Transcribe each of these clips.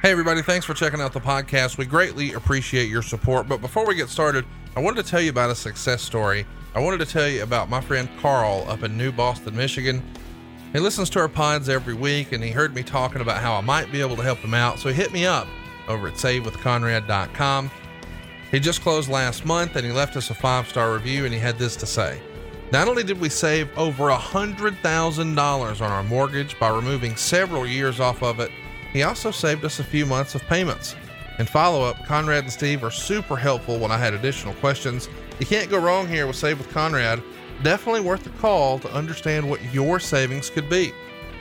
Hey, everybody, thanks for checking out the podcast. We greatly appreciate your support. But before we get started, I wanted to tell you about a success story. I wanted to tell you about my friend Carl up in New Boston, Michigan. He listens to our pods every week and he heard me talking about how I might be able to help him out. So he hit me up over at savewithconrad.com. He just closed last month and he left us a five star review and he had this to say. Not only did we save over a $100,000 on our mortgage by removing several years off of it, he also saved us a few months of payments. In follow up, Conrad and Steve are super helpful when I had additional questions. You can't go wrong here with Save with Conrad. Definitely worth the call to understand what your savings could be.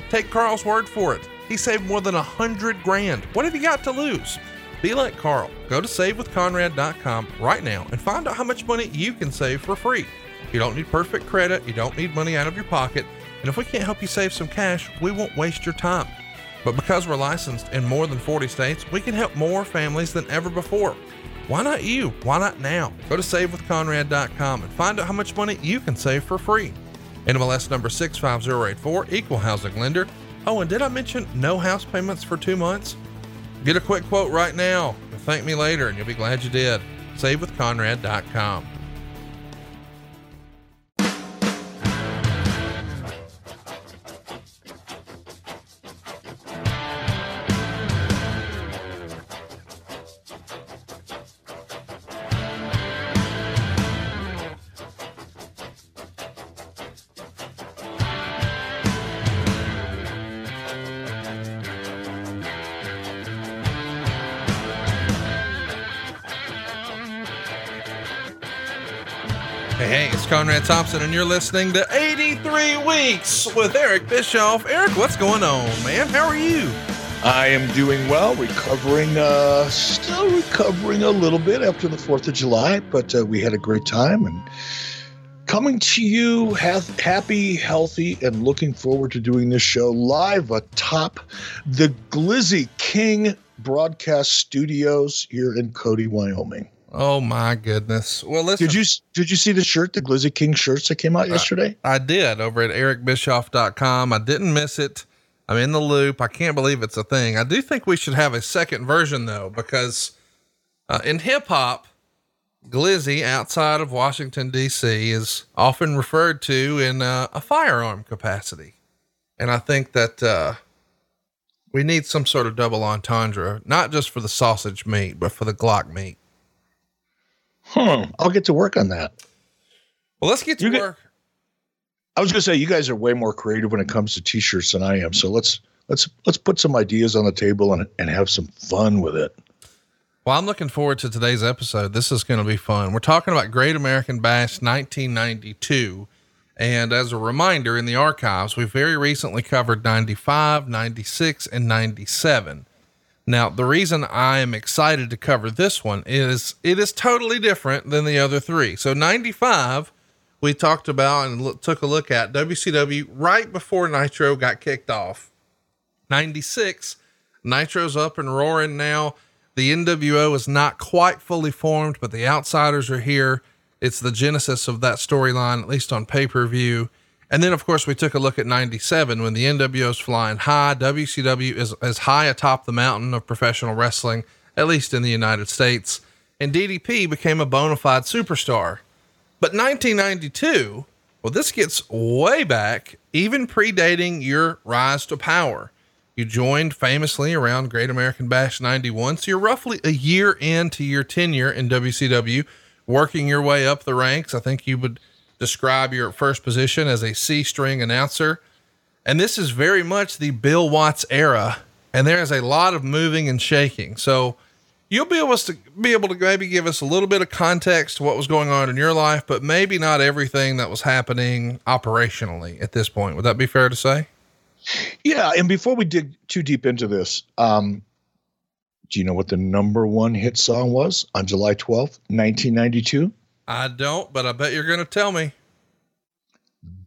Take Carl's word for it. He saved more than a hundred grand. What have you got to lose? Be like Carl. Go to savewithconrad.com right now and find out how much money you can save for free. You don't need perfect credit, you don't need money out of your pocket, and if we can't help you save some cash, we won't waste your time. But because we're licensed in more than 40 states, we can help more families than ever before. Why not you? Why not now? Go to savewithconrad.com and find out how much money you can save for free. NMLS number 65084, equal housing lender. Oh, and did I mention no house payments for two months? Get a quick quote right now. Thank me later, and you'll be glad you did. SaveWithConrad.com. Thompson, and you're listening to 83 Weeks with Eric Bischoff. Eric, what's going on, man? How are you? I am doing well, recovering, uh, still recovering a little bit after the 4th of July, but uh, we had a great time and coming to you ha- happy, healthy, and looking forward to doing this show live atop the Glizzy King broadcast studios here in Cody, Wyoming. Oh my goodness! Well, listen. Did you did you see the shirt, the Glizzy King shirts that came out yesterday? I, I did over at ericbischoff.com. I didn't miss it. I'm in the loop. I can't believe it's a thing. I do think we should have a second version though, because uh, in hip hop, Glizzy outside of Washington D.C. is often referred to in uh, a firearm capacity, and I think that uh, we need some sort of double entendre, not just for the sausage meat, but for the Glock meat. Hmm. I'll get to work on that. Well, let's get to You get- work. I was going to say you guys are way more creative when it comes to t-shirts than I am. So let's let's let's put some ideas on the table and and have some fun with it. Well, I'm looking forward to today's episode. This is going to be fun. We're talking about Great American Bash 1992. And as a reminder, in the archives, we very recently covered 95, 96, and 97. Now, the reason I am excited to cover this one is it is totally different than the other three. So, 95, we talked about and look, took a look at WCW right before Nitro got kicked off. 96, Nitro's up and roaring now. The NWO is not quite fully formed, but the outsiders are here. It's the genesis of that storyline, at least on pay per view. And then, of course, we took a look at 97 when the NWO is flying high. WCW is as high atop the mountain of professional wrestling, at least in the United States. And DDP became a bona fide superstar. But 1992, well, this gets way back, even predating your rise to power. You joined famously around Great American Bash 91. So you're roughly a year into your tenure in WCW, working your way up the ranks. I think you would describe your first position as a C string announcer. And this is very much the Bill Watts era. And there is a lot of moving and shaking. So you'll be able to be able to maybe give us a little bit of context to what was going on in your life, but maybe not everything that was happening operationally at this point. Would that be fair to say? Yeah, and before we dig too deep into this, um, do you know what the number one hit song was on July twelfth, nineteen ninety two? I don't, but I bet you're going to tell me.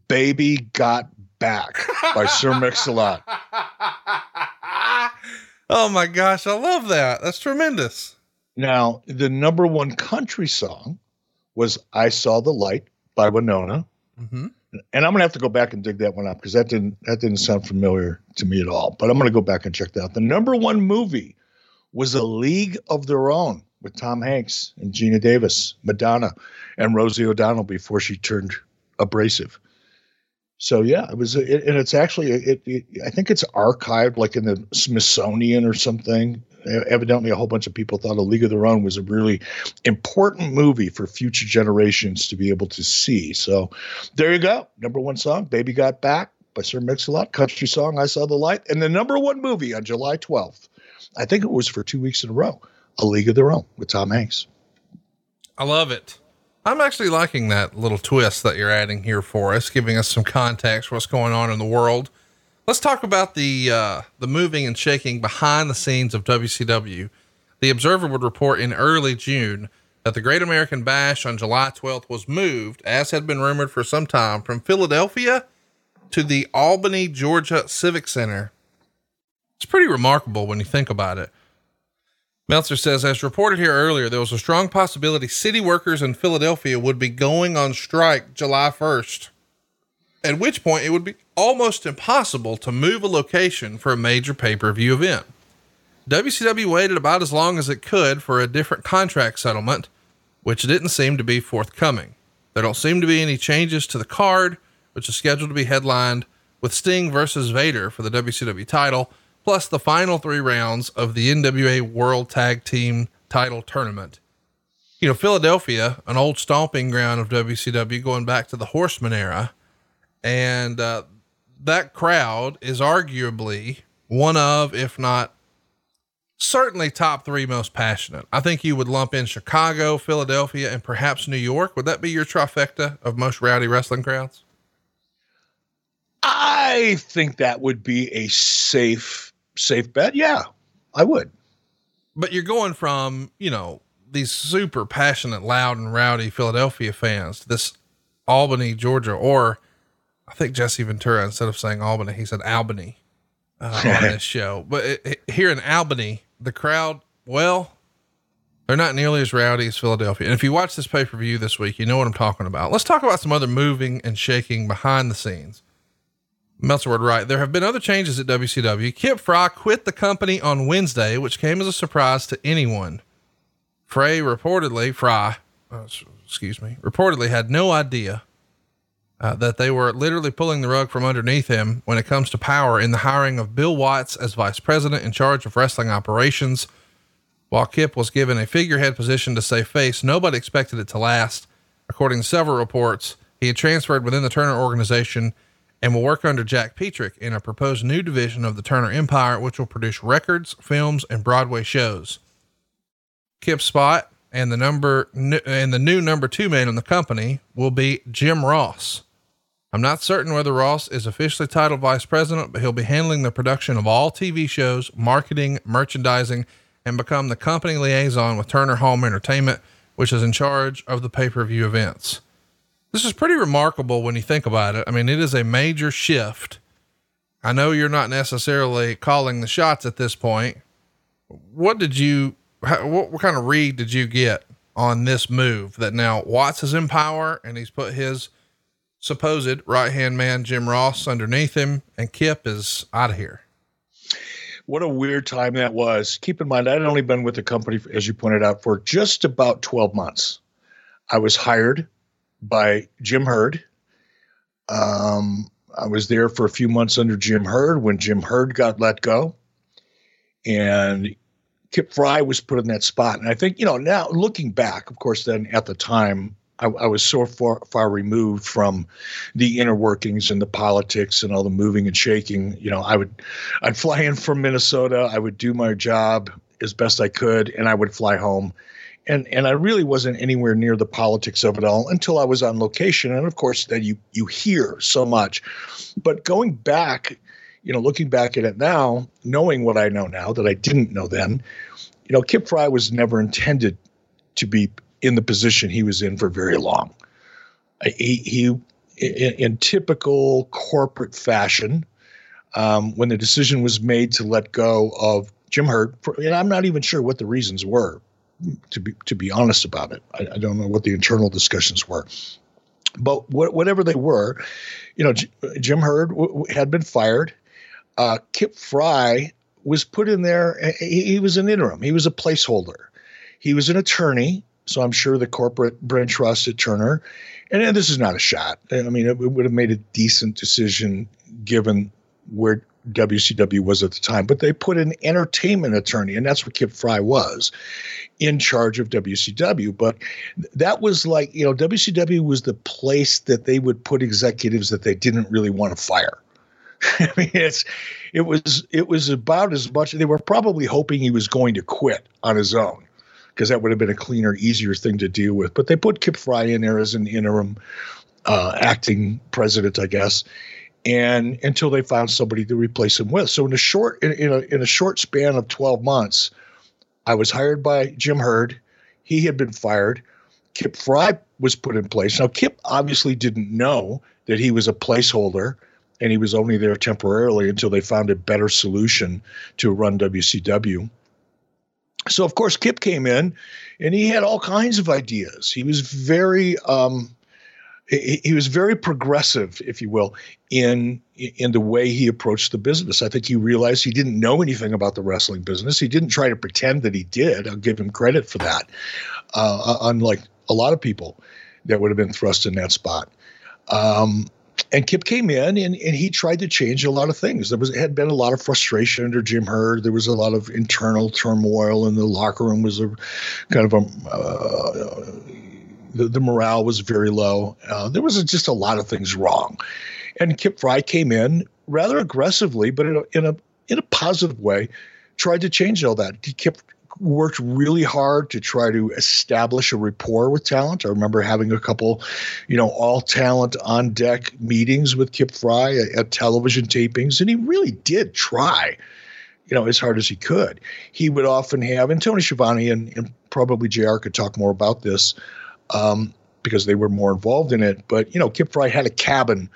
"Baby Got Back" by Sir Mix-a-Lot. oh my gosh, I love that. That's tremendous. Now, the number one country song was "I Saw the Light" by Wynonna. Mm-hmm. and I'm gonna have to go back and dig that one up because that didn't that didn't sound familiar to me at all. But I'm gonna go back and check that out. The number one movie was A League of Their Own with Tom Hanks and Geena Davis, Madonna, and Rosie O'Donnell before she turned abrasive. So yeah, it was, it, and it's actually, it, it, I think it's archived like in the Smithsonian or something. Evidently, a whole bunch of people thought A League of Their Own was a really important movie for future generations to be able to see. So there you go, number one song, "Baby Got Back" by Sir Mix-a-Lot, country song "I Saw the Light," and the number one movie on July twelfth. I think it was for two weeks in a row. A League of Their Own with Tom Hanks. I love it. I'm actually liking that little twist that you're adding here for us, giving us some context for what's going on in the world. Let's talk about the uh, the moving and shaking behind the scenes of WCW. The Observer would report in early June that the Great American Bash on July 12th was moved, as had been rumored for some time, from Philadelphia to the Albany, Georgia Civic Center. It's pretty remarkable when you think about it. Meltzer says, as reported here earlier, there was a strong possibility city workers in Philadelphia would be going on strike July 1st, at which point it would be almost impossible to move a location for a major pay per view event. WCW waited about as long as it could for a different contract settlement, which didn't seem to be forthcoming. There don't seem to be any changes to the card, which is scheduled to be headlined with Sting versus Vader for the WCW title plus the final three rounds of the NWA World Tag Team Title Tournament. You know, Philadelphia, an old stomping ground of WCW going back to the Horseman era, and uh, that crowd is arguably one of, if not certainly top three most passionate. I think you would lump in Chicago, Philadelphia, and perhaps New York. Would that be your trifecta of most rowdy wrestling crowds? I think that would be a safe safe bet. Yeah, I would. But you're going from, you know, these super passionate, loud and rowdy Philadelphia fans to this Albany, Georgia, or I think Jesse Ventura, instead of saying Albany, he said Albany uh, on this show. But it, it, here in Albany, the crowd, well, they're not nearly as rowdy as Philadelphia. And if you watch this pay per view this week, you know what I'm talking about. Let's talk about some other moving and shaking behind the scenes. Meltzer would write, there have been other changes at WCW. Kip Frey quit the company on Wednesday, which came as a surprise to anyone. Frey reportedly, Fry, uh, excuse me, reportedly had no idea uh, that they were literally pulling the rug from underneath him when it comes to power in the hiring of Bill Watts as vice president in charge of wrestling operations. While Kip was given a figurehead position to save face, nobody expected it to last. According to several reports, he had transferred within the Turner organization and will work under Jack Petrik in a proposed new division of the Turner Empire, which will produce records, films, and Broadway shows. Kip Spot and the number and the new number two man in the company will be Jim Ross. I'm not certain whether Ross is officially titled vice president, but he'll be handling the production of all TV shows, marketing, merchandising, and become the company liaison with Turner Home Entertainment, which is in charge of the pay per view events. This is pretty remarkable when you think about it. I mean, it is a major shift. I know you're not necessarily calling the shots at this point. What did you, what, what kind of read did you get on this move that now Watts is in power and he's put his supposed right hand man, Jim Ross, underneath him, and Kip is out of here? What a weird time that was. Keep in mind, I'd only been with the company, as you pointed out, for just about 12 months. I was hired by Jim Herd. Um, I was there for a few months under Jim Herd when Jim Herd got let go. And Kip Frey was put in that spot. And I think, you know, now looking back, of course, then at the time, I, I, was so far, far removed from the inner workings and the politics and all the moving and shaking. You know, I would, I'd fly in from Minnesota. I would do my job as best I could, and I would fly home and and I really wasn't anywhere near the politics of it all until I was on location, and of course, then you you hear so much. But going back, you know, looking back at it now, knowing what I know now that I didn't know then, you know, Kip Frey was never intended to be in the position he was in for very long. He, he in, in typical corporate fashion, um, when the decision was made to let go of Jim Herd, and I'm not even sure what the reasons were to be to be honest about it. I, I don't know what the internal discussions were, but wh- whatever they were, you know, J- Jim Herd w- had been fired. Uh, Kip Frey was put in there. He, he was an interim. He was a placeholder. He was an attorney, so I'm sure the corporate trust at Turner. And, and this is not a shot. I mean, it, it would have made a decent decision given where WCW was at the time, but they put an entertainment attorney, and that's what Kip Frey was, in charge of WCW. But that was like, you know, WCW was the place that they would put executives that they didn't really want to fire. I mean, it's it was it was about as much. They were probably hoping he was going to quit on his own because that would have been a cleaner, easier thing to deal with. But they put Kip Frey in there as an interim uh, acting president, I guess and until they found somebody to replace him with. So in a short in, in, a, in a short span of 12 months, I was hired by Jim Herd. He had been fired. Kip Frey was put in place. Now Kip obviously didn't know that he was a placeholder and he was only there temporarily until they found a better solution to run WCW. So of course Kip came in and he had all kinds of ideas. He was very um, he, he was very progressive, if you will, in in the way he approached the business. I think he realized he didn't know anything about the wrestling business. He didn't try to pretend that he did. I'll give him credit for that. Uh, unlike a lot of people that would have been thrust in that spot. Um, and Kip came in and, and he tried to change a lot of things. There was had been a lot of frustration under Jim Herd. There was a lot of internal turmoil in the locker room. Was a kind of a uh, the, the morale was very low. Uh, there was just a lot of things wrong. And Kip Frey came in rather aggressively, but in a, in a, in a positive way, tried to change all that. He kept worked really hard to try to establish a rapport with talent. I remember having a couple, you know, all talent on deck meetings with Kip Frey at, at, television tapings, and he really did try, you know, as hard as he could. He would often have, and Tony Schiavone and, and probably JR could talk more about this, um, because they were more involved in it. But you know, Kip Frey had a cabin,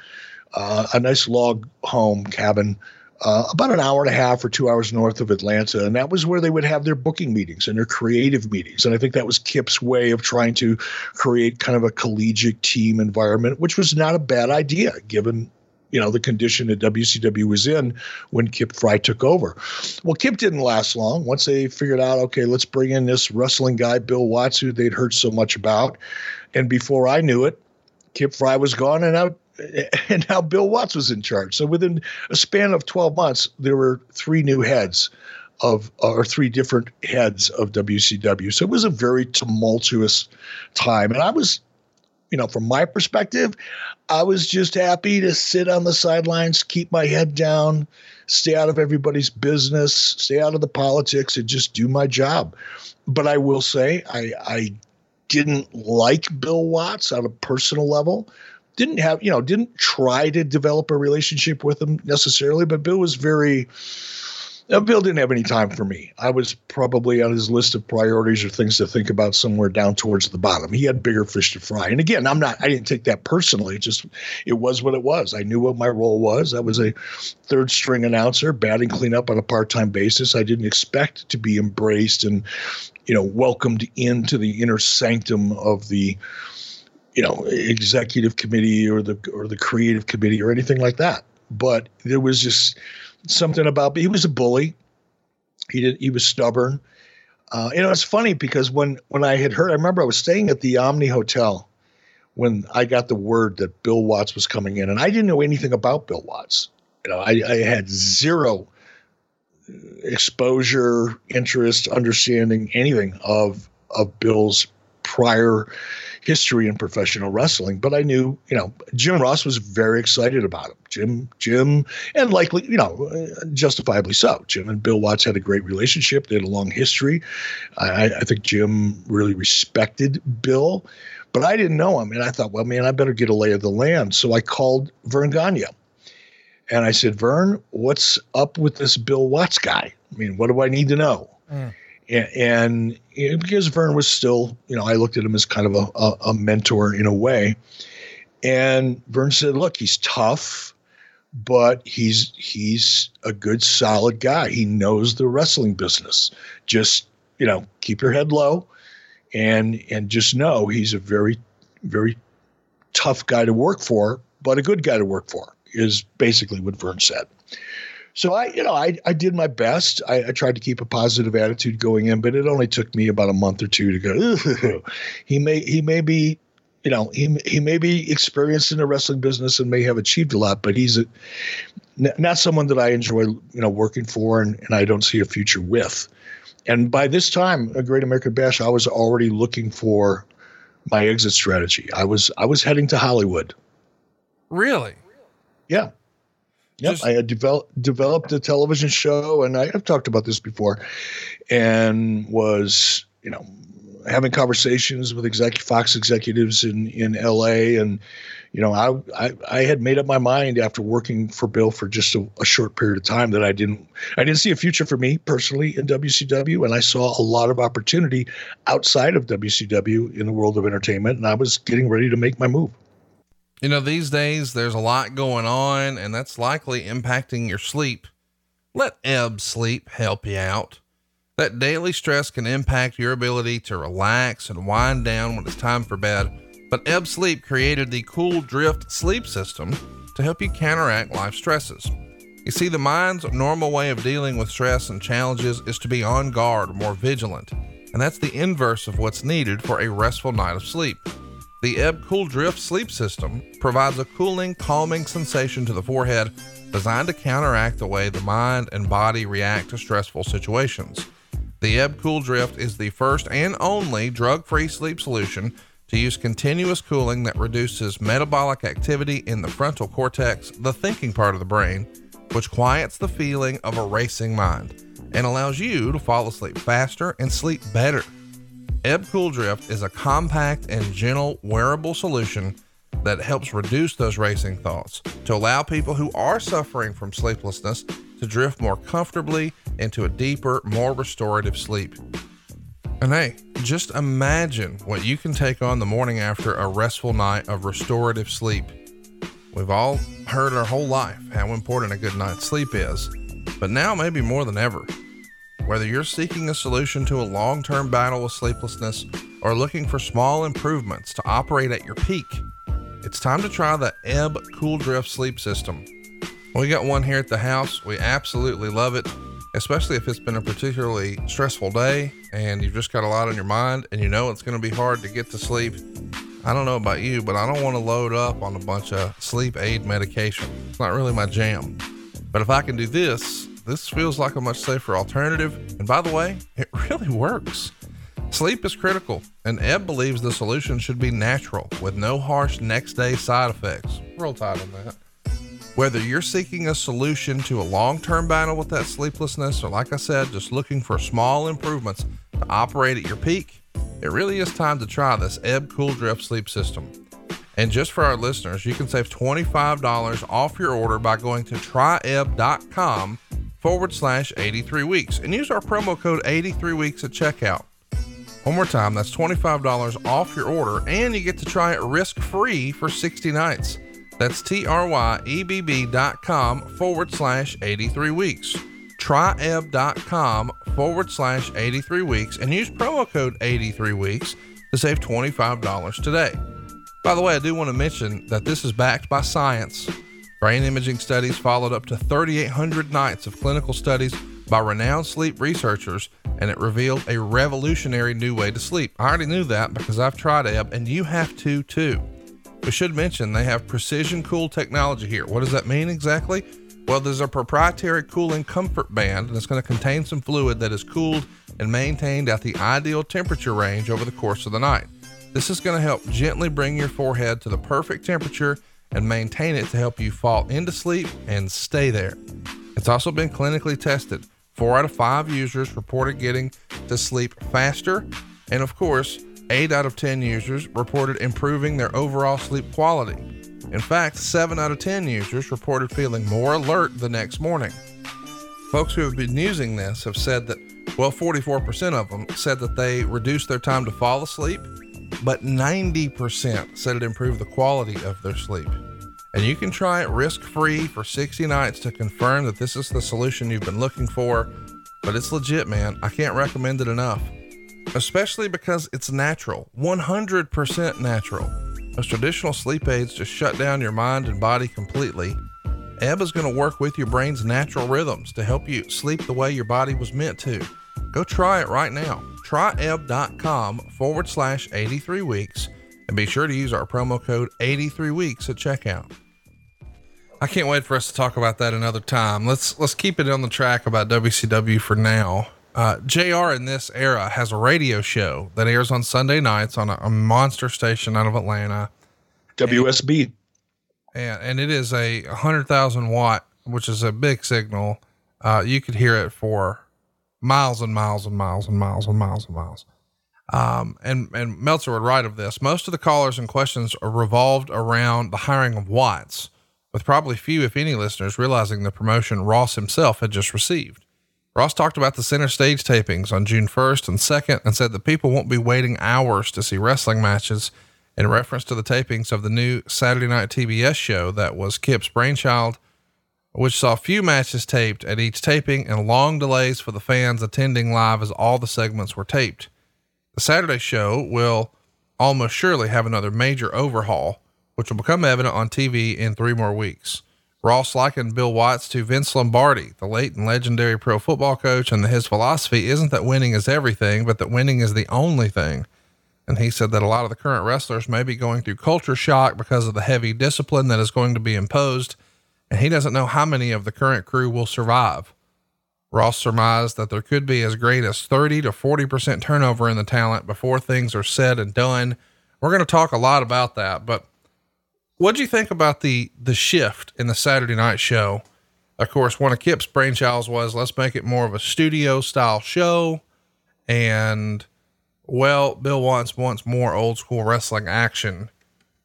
uh, a nice log home cabin. Uh, about an hour and a half or two hours north of Atlanta. And that was where they would have their booking meetings and their creative meetings. And I think that was Kip's way of trying to create kind of a collegiate team environment, which was not a bad idea given you know the condition that WCW was in when Kip Frey took over. Well, Kip didn't last long. Once they figured out, okay, let's bring in this wrestling guy, Bill Watts, who they'd heard so much about, and before I knew it, Kip Frey was gone, and now and now Bill Watts was in charge. So within a span of 12 months, there were three new heads of or three different heads of WCW. So it was a very tumultuous time, and I was you know, from my perspective, I was just happy to sit on the sidelines, keep my head down, stay out of everybody's business, stay out of the politics, and just do my job. But I will say, I, I didn't like Bill Watts on a personal level. Didn't have, you know, didn't try to develop a relationship with him necessarily, but Bill was very Bill didn't have any time for me. I was probably on his list of priorities or things to think about somewhere down towards the bottom. He had bigger fish to fry. And again, I'm not, I didn't take that personally. It just, it was what it was. I knew what my role was. I was a third string announcer, batting cleanup on a part time basis. I didn't expect to be embraced and, you know, welcomed into the inner sanctum of the, you know, executive committee or the, or the creative committee or anything like that. But there was just, something about he was a bully. He did he was stubborn. Uh, you know, it's funny because when when I had heard, I remember I was staying at the Omni Hotel when I got the word that Bill Watts was coming in, and I didn't know anything about Bill Watts. You know, I, I had zero exposure, interest, understanding, anything of of Bill's prior history in professional wrestling, but I knew, you know, Jim Ross was very excited about him. Jim, Jim, and likely, you know, justifiably so. Jim and Bill Watts had a great relationship. They had a long history. I, I think Jim really respected Bill, but I didn't know him. And I thought, well, man, I better get a lay of the land. So I called Verne Gagne. And I said, Vern, what's up with this Bill Watts guy? I mean, what do I need to know? Mm and, and because Vern was still, you know, I looked at him as kind of a, a, a mentor in a way. And Vern said, "Look, he's tough, but he's he's a good, solid guy. He knows the wrestling business. Just you know, keep your head low, and and just know he's a very, very tough guy to work for, but a good guy to work for." Is basically what Vern said. So I, you know, I, I did my best. I, I, tried to keep a positive attitude going in, but it only took me about a month or two to go. he may he may be, you know, he he may be experienced in the wrestling business and may have achieved a lot, but he's a, not someone that I enjoy, you know, working for, and, and I don't see a future with. And by this time, a Great American Bash, I was already looking for my exit strategy. I was I was heading to Hollywood. Really? Yeah. Yep, Just, I had developed developed a television show, and I, have talked about this before, and was you know having conversations with exec Fox executives in in L.A. and you know I, I I had made up my mind after working for Bill for just a, a short period of time that I didn't I didn't see a future for me personally in WCW, and I saw a lot of opportunity outside of WCW in the world of entertainment, and I was getting ready to make my move. You know, these days there's a lot going on, and that's likely impacting your sleep. Let Ebb Sleep help you out. That daily stress can impact your ability to relax and wind down when it's time for bed. But Ebb Sleep created the Cool Drift sleep system to help you counteract life stresses. You see, the mind's normal way of dealing with stress and challenges is to be on guard, more vigilant, and that's the inverse of what's needed for a restful night of sleep. The Ebb Cool Drift sleep system provides a cooling, calming sensation to the forehead designed to counteract the way the mind and body react to stressful situations. The Ebb Cool Drift is the first and only drug free sleep solution to use continuous cooling that reduces metabolic activity in the frontal cortex, the thinking part of the brain, which quiets the feeling of a racing mind and allows you to fall asleep faster and sleep better. Ebb Cool Drift is a compact and gentle wearable solution that helps reduce those racing thoughts to allow people who are suffering from sleeplessness to drift more comfortably into a deeper, more restorative sleep. And hey, just imagine what you can take on the morning after a restful night of restorative sleep. We've all heard our whole life how important a good night's sleep is, but now maybe more than ever. Whether you're seeking a solution to a long term battle with sleeplessness or looking for small improvements to operate at your peak, it's time to try the Ebb Cool Drift sleep system. We got one here at the house. We absolutely love it, especially if it's been a particularly stressful day and you've just got a lot on your mind and you know it's going to be hard to get to sleep. I don't know about you, but I don't want to load up on a bunch of sleep aid medication. It's not really my jam. But if I can do this, this feels like a much safer alternative. And by the way, it really works. Sleep is critical, and Ebb believes the solution should be natural with no harsh next day side effects. Roll tide on that. Whether you're seeking a solution to a long term battle with that sleeplessness, or like I said, just looking for small improvements to operate at your peak, it really is time to try this Ebb Cool Drift sleep system. And just for our listeners, you can save $25 off your order by going to tryebb.com forward slash 83 weeks and use our promo code 83 weeks at checkout. One more time, that's $25 off your order and you get to try it risk free for 60 nights. That's T R Y E B B dot com forward slash 83 weeks. Tryebb.com forward slash 83 weeks and use promo code 83 weeks to save $25 today. By the way, I do want to mention that this is backed by science Brain imaging studies followed up to 3,800 nights of clinical studies by renowned sleep researchers, and it revealed a revolutionary new way to sleep. I already knew that because I've tried Ebb, and you have to too. We should mention they have precision cool technology here. What does that mean exactly? Well, there's a proprietary cooling comfort band, and it's going to contain some fluid that is cooled and maintained at the ideal temperature range over the course of the night. This is going to help gently bring your forehead to the perfect temperature and maintain it to help you fall into sleep and stay there. It's also been clinically tested. Four out of five users reported getting to sleep faster, and of course, eight out of 10 users reported improving their overall sleep quality. In fact, seven out of 10 users reported feeling more alert the next morning. Folks who have been using this have said that, well, 44% of them said that they reduced their time to fall asleep but 90% said it improved the quality of their sleep. And you can try it risk free for 60 nights to confirm that this is the solution you've been looking for. But it's legit, man. I can't recommend it enough. Especially because it's natural 100% natural. Most traditional sleep aids just shut down your mind and body completely. Ebb is going to work with your brain's natural rhythms to help you sleep the way your body was meant to. Go try it right now. Try ebb.com forward slash 83 weeks and be sure to use our promo code 83 weeks at checkout. I can't wait for us to talk about that another time. Let's let's keep it on the track about WCW for now. Uh, JR in this era has a radio show that airs on Sunday nights on a, a monster station out of Atlanta. WSB. And, and it is a 100,000 watt, which is a big signal. Uh, you could hear it for miles and miles and miles and miles and miles and miles. Um, and, and Meltzer would write of this. Most of the callers and questions are revolved around the hiring of Watts, with probably few, if any, listeners realizing the promotion Ross himself had just received. Ross talked about the center stage tapings on June 1st and 2nd and said that people won't be waiting hours to see wrestling matches in reference to the tapings of the new Saturday night TBS show that was Kip's brainchild, which saw few matches taped at each taping and long delays for the fans attending live as all the segments were taped. The Saturday show will almost surely have another major overhaul, which will become evident on TV in three more weeks. Ross likened Bill Watts to Vince Lombardi, the late and legendary pro football coach, and his philosophy isn't that winning is everything, but that winning is the only thing. And he said that a lot of the current wrestlers may be going through culture shock because of the heavy discipline that is going to be imposed, and he doesn't know how many of the current crew will survive. Ross surmised that there could be as great as 30 to 40% turnover in the talent before things are said and done. We're going to talk a lot about that, but what do you think about the the shift in the Saturday night show? Of course, one of Kip's brainchilds was let's make it more of a studio style show, and well, Bill wants wants more old school wrestling action.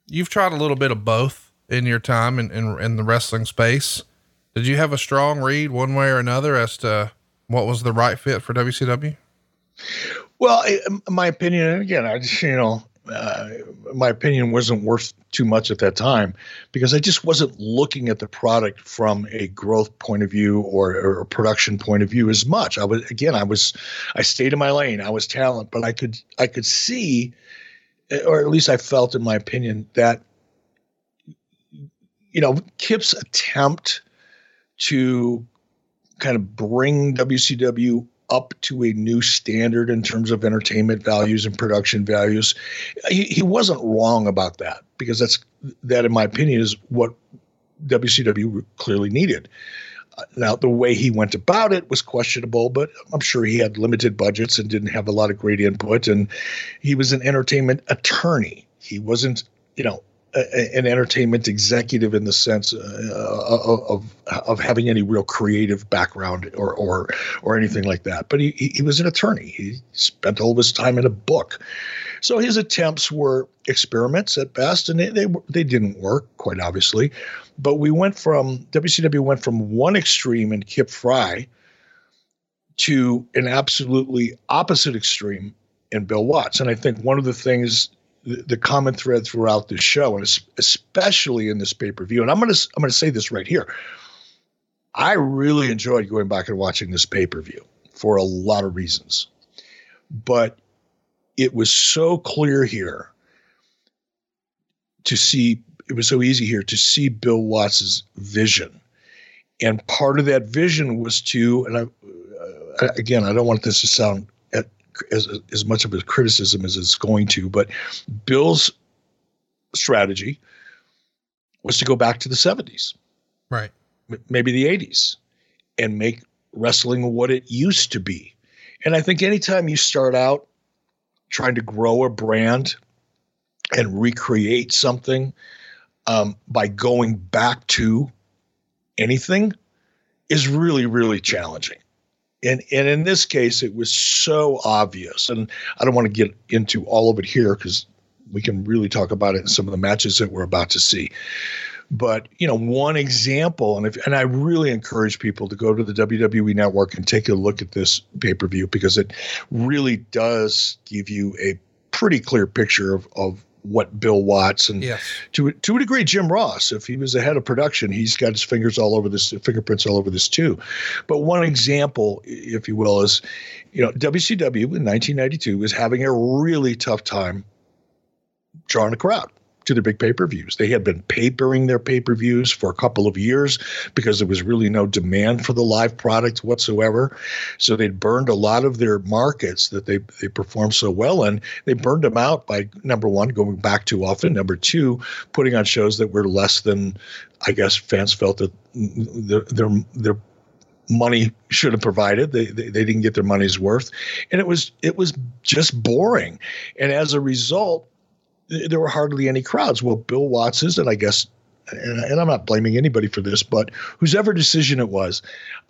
You've tried a little bit of both in your time in, in, in the wrestling space. Did you have a strong read one way or another as to what was the right fit for WCW? Well, my opinion, again, I just, you know, uh, my opinion wasn't worth too much at that time because I just wasn't looking at the product from a growth point of view or, or, a production point of view as much. I was again, I was, I stayed in my lane. I was talent, but I could, I could see, or at least I felt, in my opinion, that you know Kip's attempt to kind of bring WCW up to a new standard in terms of entertainment values and production values. He, he wasn't wrong about that because that's that, in my opinion, is what WCW clearly needed. Now, the way he went about it was questionable, but I'm sure he had limited budgets and didn't have a lot of great input. And he was an entertainment attorney. He wasn't, you know, a, an entertainment executive in the sense uh, of of having any real creative background or or or anything like that. But he he was an attorney. He spent all of his time in a book. So his attempts were experiments at best, and they they, they didn't work quite obviously. But we went from WCW went from one extreme in Kip Frey to an absolutely opposite extreme in Bill Watts. And I think one of the things the, common thread throughout this show, and especially in this pay per view. And I'm gonna I'm gonna say this right here. I really enjoyed going back and watching this pay per view for a lot of reasons, but it was so clear here to see. It was so easy here to see Bill Watts's vision, and part of that vision was to. And I, uh, again, I don't want this to sound as as much of a criticism as it's going to, but Bill's strategy was to go back to the 70s, right? M- maybe the 80s, and make wrestling what it used to be. And I think anytime you start out trying to grow a brand and recreate something um, by going back to anything is really, really challenging and and in this case it was so obvious and i don't want to get into all of it here because we can really talk about it in some of the matches that we're about to see. But you know one example and if and i really encourage people to go to the wwe network and take a look at this pay-per-view because it really does give you a pretty clear picture of, of what Bill Watts and yes. to to a degree Jim Ross. If he was the head of production, he's got his fingers all over this, fingerprints all over this too. But one example, if you will, is you know WCW in 1992 was having a really tough time drawing a crowd to their big pay per views. They had been papering their pay per views for a couple of years because there was really no demand for the live product whatsoever. So they'd burned a lot of their markets that they, they performed so well in. They burned them out by number one, going back too often, number two, putting on shows that were less than, I guess, fans felt that their, their, their money should have provided. They, they, they didn't get their money's worth, and it was it was just boring. And as a result, there were hardly any crowds. Well, Bill Watts's, and I guess, and, I'm not blaming anybody for this, but whosever decision it was,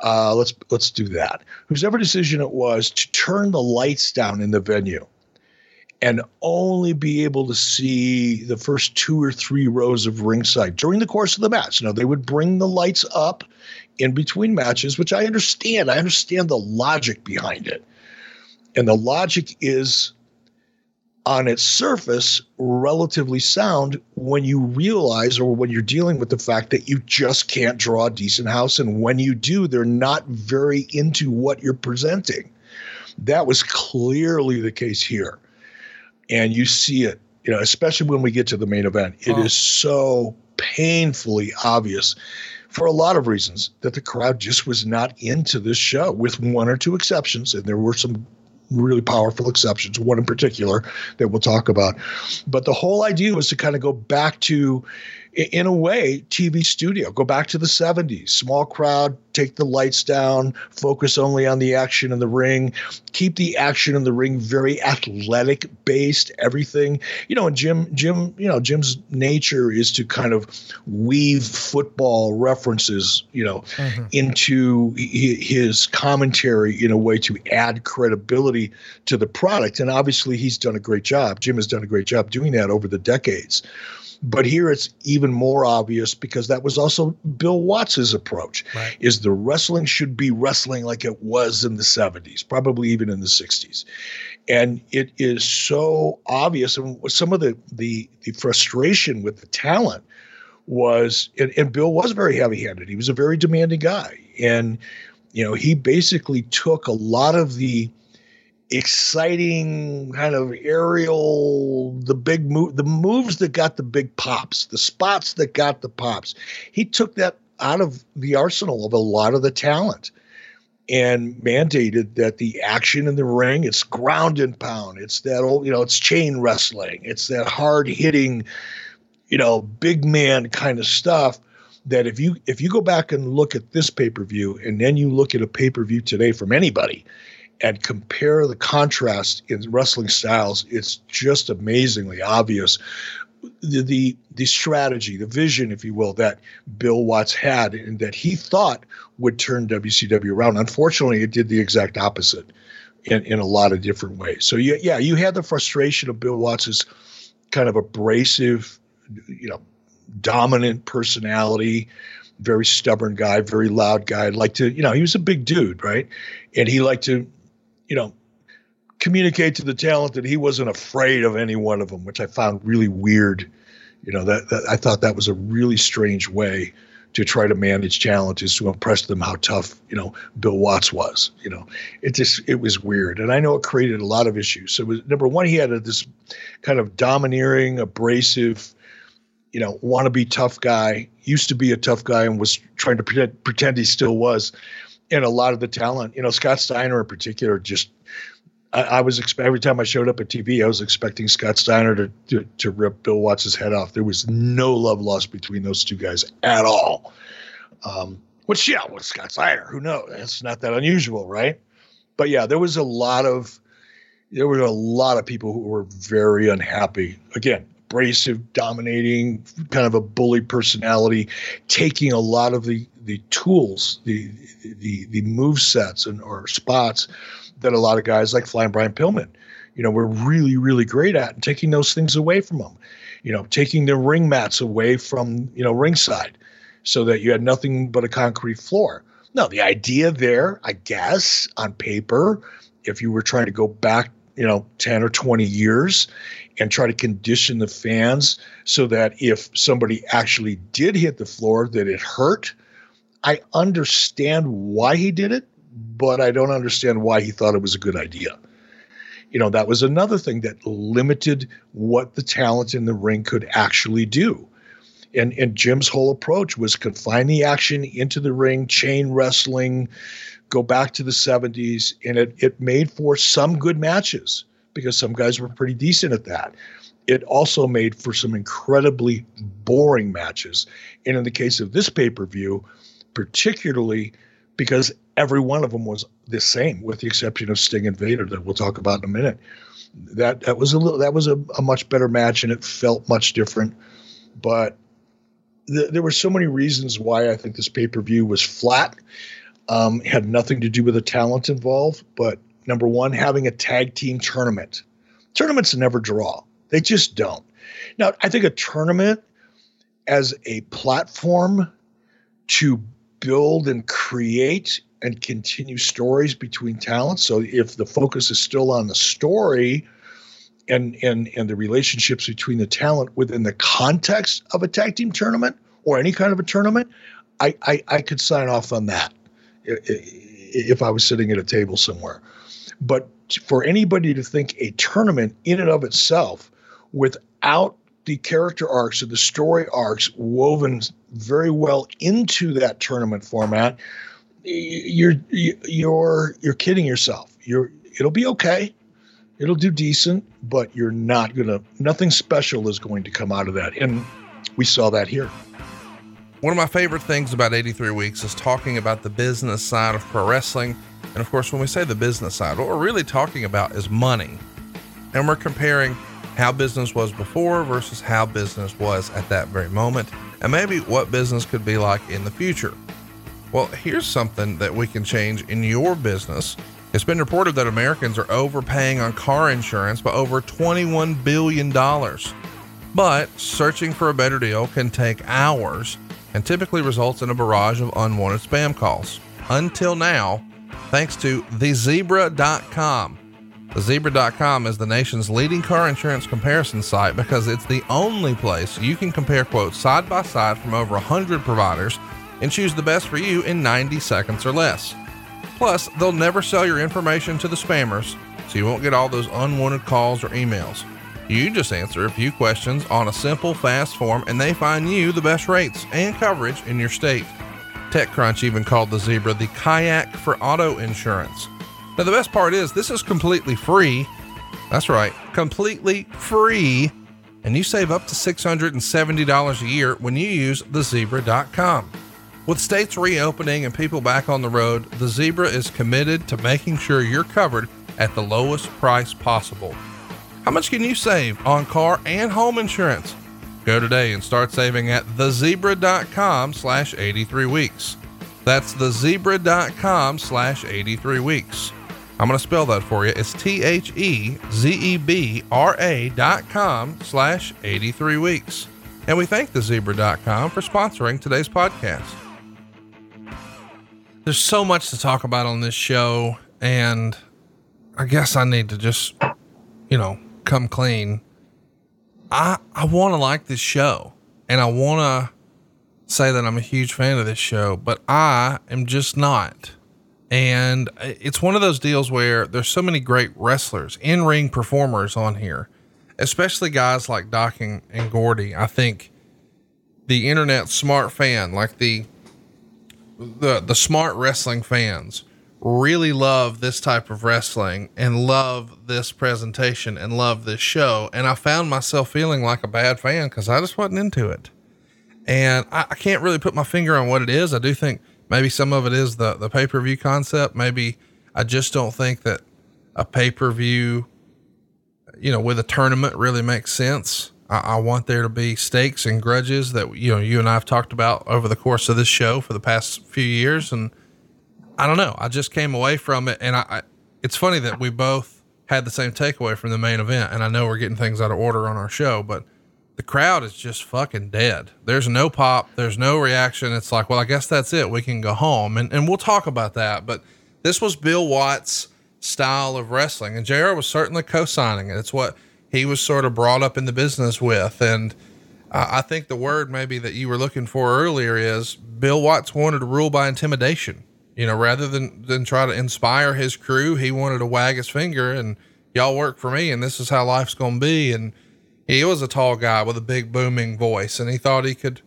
uh, let's let's do that. Whosever decision it was to turn the lights down in the venue and only be able to see the first two or three rows of ringside during the course of the match. Now, they would bring the lights up in between matches, which I understand. I understand the logic behind it. And the logic is on its surface relatively sound when you realize or when you're dealing with the fact that you just can't draw a decent house. And when you do, they're not very into what you're presenting. That was clearly the case here. And you see it, you know, especially when we get to the main event. It oh. is so painfully obvious for a lot of reasons that the crowd just was not into this show, with one or two exceptions. And there were some really powerful exceptions, one in particular that we'll talk about. But the whole idea was to kind of go back to in a way, TV studio. Go back to the 70s. Small crowd, take the lights down, focus only on the action in the ring, keep the action in the ring very athletic based, everything. You know, and Jim, Jim, you know, Jim's nature is to kind of weave football references, you know, mm-hmm. into his commentary in a way to add credibility to the product. And obviously, he's done a great job. Jim has done a great job doing that over the decades. But here it's even more obvious because that was also Bill Watts's approach right. is the wrestling should be wrestling like it was in the 70s, probably even in the 60s. And it is so obvious and some of the the, the frustration with the talent was and, and Bill was very heavy-handed. He was a very demanding guy. And you know, he basically took a lot of the exciting kind of aerial the big move the moves that got the big pops the spots that got the pops. He took that out of the arsenal of a lot of the talent and mandated that the action in the ring it's ground and pound. It's that old you know it's chain wrestling. It's that hard hitting you know big man kind of stuff that if you if you go back and look at this pay-per-view and then you look at a pay-per-view today from anybody and compare the contrast in wrestling styles, it's just amazingly obvious. The, the, the strategy, the vision, if you will, that Bill Watts had and that he thought would turn WCW around. Unfortunately, it did the exact opposite in, in a lot of different ways. So yeah, yeah, you had the frustration of Bill Watts's kind of abrasive, you know, dominant personality, very stubborn guy, very loud guy. Like to, you know, he was a big dude, right? And he liked to you know, communicate to the talent that he wasn't afraid of any one of them, which I found really weird. You know, that, that I thought that was a really strange way to try to manage challenges to impress them how tough, you know, Bill Watts was. You know, it just it was weird. And I know it created a lot of issues. So was, number one, he had a, this kind of domineering, abrasive, you know, want to be tough guy, used to be a tough guy and was trying to pretend, pretend he still was and a lot of the talent. You know, Scott Steiner in particular, just I, I was expect every time I showed up at TV, I was expecting Scott Steiner to, to, to rip Bill Watts' head off. There was no love lost between those two guys at all. Um, which yeah, with Scott Steiner, who knows? That's not that unusual, right? But yeah, there was a lot of there were a lot of people who were very unhappy. Again, abrasive, dominating, kind of a bully personality, taking a lot of the the tools, the the the move sets and or spots that a lot of guys like Flying Brian Pillman, you know, were really really great at, and taking those things away from them. You know, taking the ring mats away from you know ringside, so that you had nothing but a concrete floor. No, the idea there, I guess, on paper, if you were trying to go back you know 10 or 20 years and try to condition the fans so that if somebody actually did hit the floor that it hurt i understand why he did it but i don't understand why he thought it was a good idea You know, that was another thing that limited what the talent in the ring could actually do. And, and Jim's whole approach was confine the action into the ring, chain wrestling, go back to the 70s, and it, it made for some good matches because some guys were pretty decent at that. It also made for some incredibly boring matches. And in the case of this pay per view, particularly because every one of them was the same, with the exception of Sting and Vader that we'll talk about in a minute. That that was a little that was a, a much better match and it felt much different. But th- there were so many reasons why I think this pay per view was flat. Um, had nothing to do with the talent involved, but number one, having a tag team tournament. Tournaments never draw. They just don't. Now, I think a tournament as a platform to build and create and continue stories between talents. So if the focus is still on the story and and and the relationships between the talent within the context of a tag team tournament or any kind of a tournament, I I, I could sign off on that if I was sitting at a table somewhere. But for anybody to think a tournament in and of itself without the character arcs or the story arcs woven very well into that tournament format, you're you're you're kidding yourself. You're it'll be okay. It'll do decent, but you're not gonna nothing special is going to come out of that. And we saw that here. One of my favorite things about 83 Weeks is talking about the business side of pro wrestling. And of course, when we say the business side, what we're really talking about is money. And we're comparing how business was before versus how business was at that very moment, and maybe what business could be like in the future. Well, here's something that we can change in your business. It's been reported that Americans are overpaying on car insurance by over $21 billion. But searching for a better deal can take hours and typically results in a barrage of unwanted spam calls. Until now, thanks to thezebra.com. TheZebra.com is the nation's leading car insurance comparison site because it's the only place you can compare quotes side by side from over 100 providers and choose the best for you in 90 seconds or less. Plus, they'll never sell your information to the spammers, so you won't get all those unwanted calls or emails. You just answer a few questions on a simple, fast form, and they find you the best rates and coverage in your state. TechCrunch even called the Zebra the kayak for auto insurance. Now, the best part is this is completely free. That's right, completely free. And you save up to $670 a year when you use thezebra.com. With states reopening and people back on the road, the Zebra is committed to making sure you're covered at the lowest price possible. How much can you save on car and home insurance? Go today and start saving at thezebra.com slash 83 weeks. That's thezebra.com slash 83 weeks. I'm going to spell that for you. It's T H E Z E B R A dot com slash 83 weeks. And we thank thezebra.com for sponsoring today's podcast. There's so much to talk about on this show, and I guess I need to just, you know, come clean. I I want to like this show, and I want to say that I'm a huge fan of this show, but I am just not. And it's one of those deals where there's so many great wrestlers, in ring performers on here, especially guys like Doc and, and Gordy. I think the internet smart fan, like the the the smart wrestling fans, really love this type of wrestling and love this presentation and love this show. And I found myself feeling like a bad fan because I just wasn't into it. And I, I, can't really put my finger on what it is. I do think maybe some of it is the, the pay per view concept. Maybe I just don't think that a pay per view, you know, with a tournament really makes sense. I, I want there to be stakes and grudges that, you know, you and I have talked about over the course of this show for the past few years. And, I don't know. I just came away from it, and I, I, it's funny that we both had the same takeaway from the main event. And I know we're getting things out of order on our show, but the crowd is just fucking dead. There's no pop. There's no reaction. It's like, well, I guess that's it. We can go home, and and we'll talk about that. But this was Bill Watts' style of wrestling, and Jr. was certainly co-signing it. It's what he was sort of brought up in the business with, and. I think the word maybe that you were looking for earlier is Bill Watts wanted to rule by intimidation. You know, rather than than try to inspire his crew, he wanted to wag his finger and y'all work for me and this is how life's going to be. And he was a tall guy with a big booming voice and he thought he could,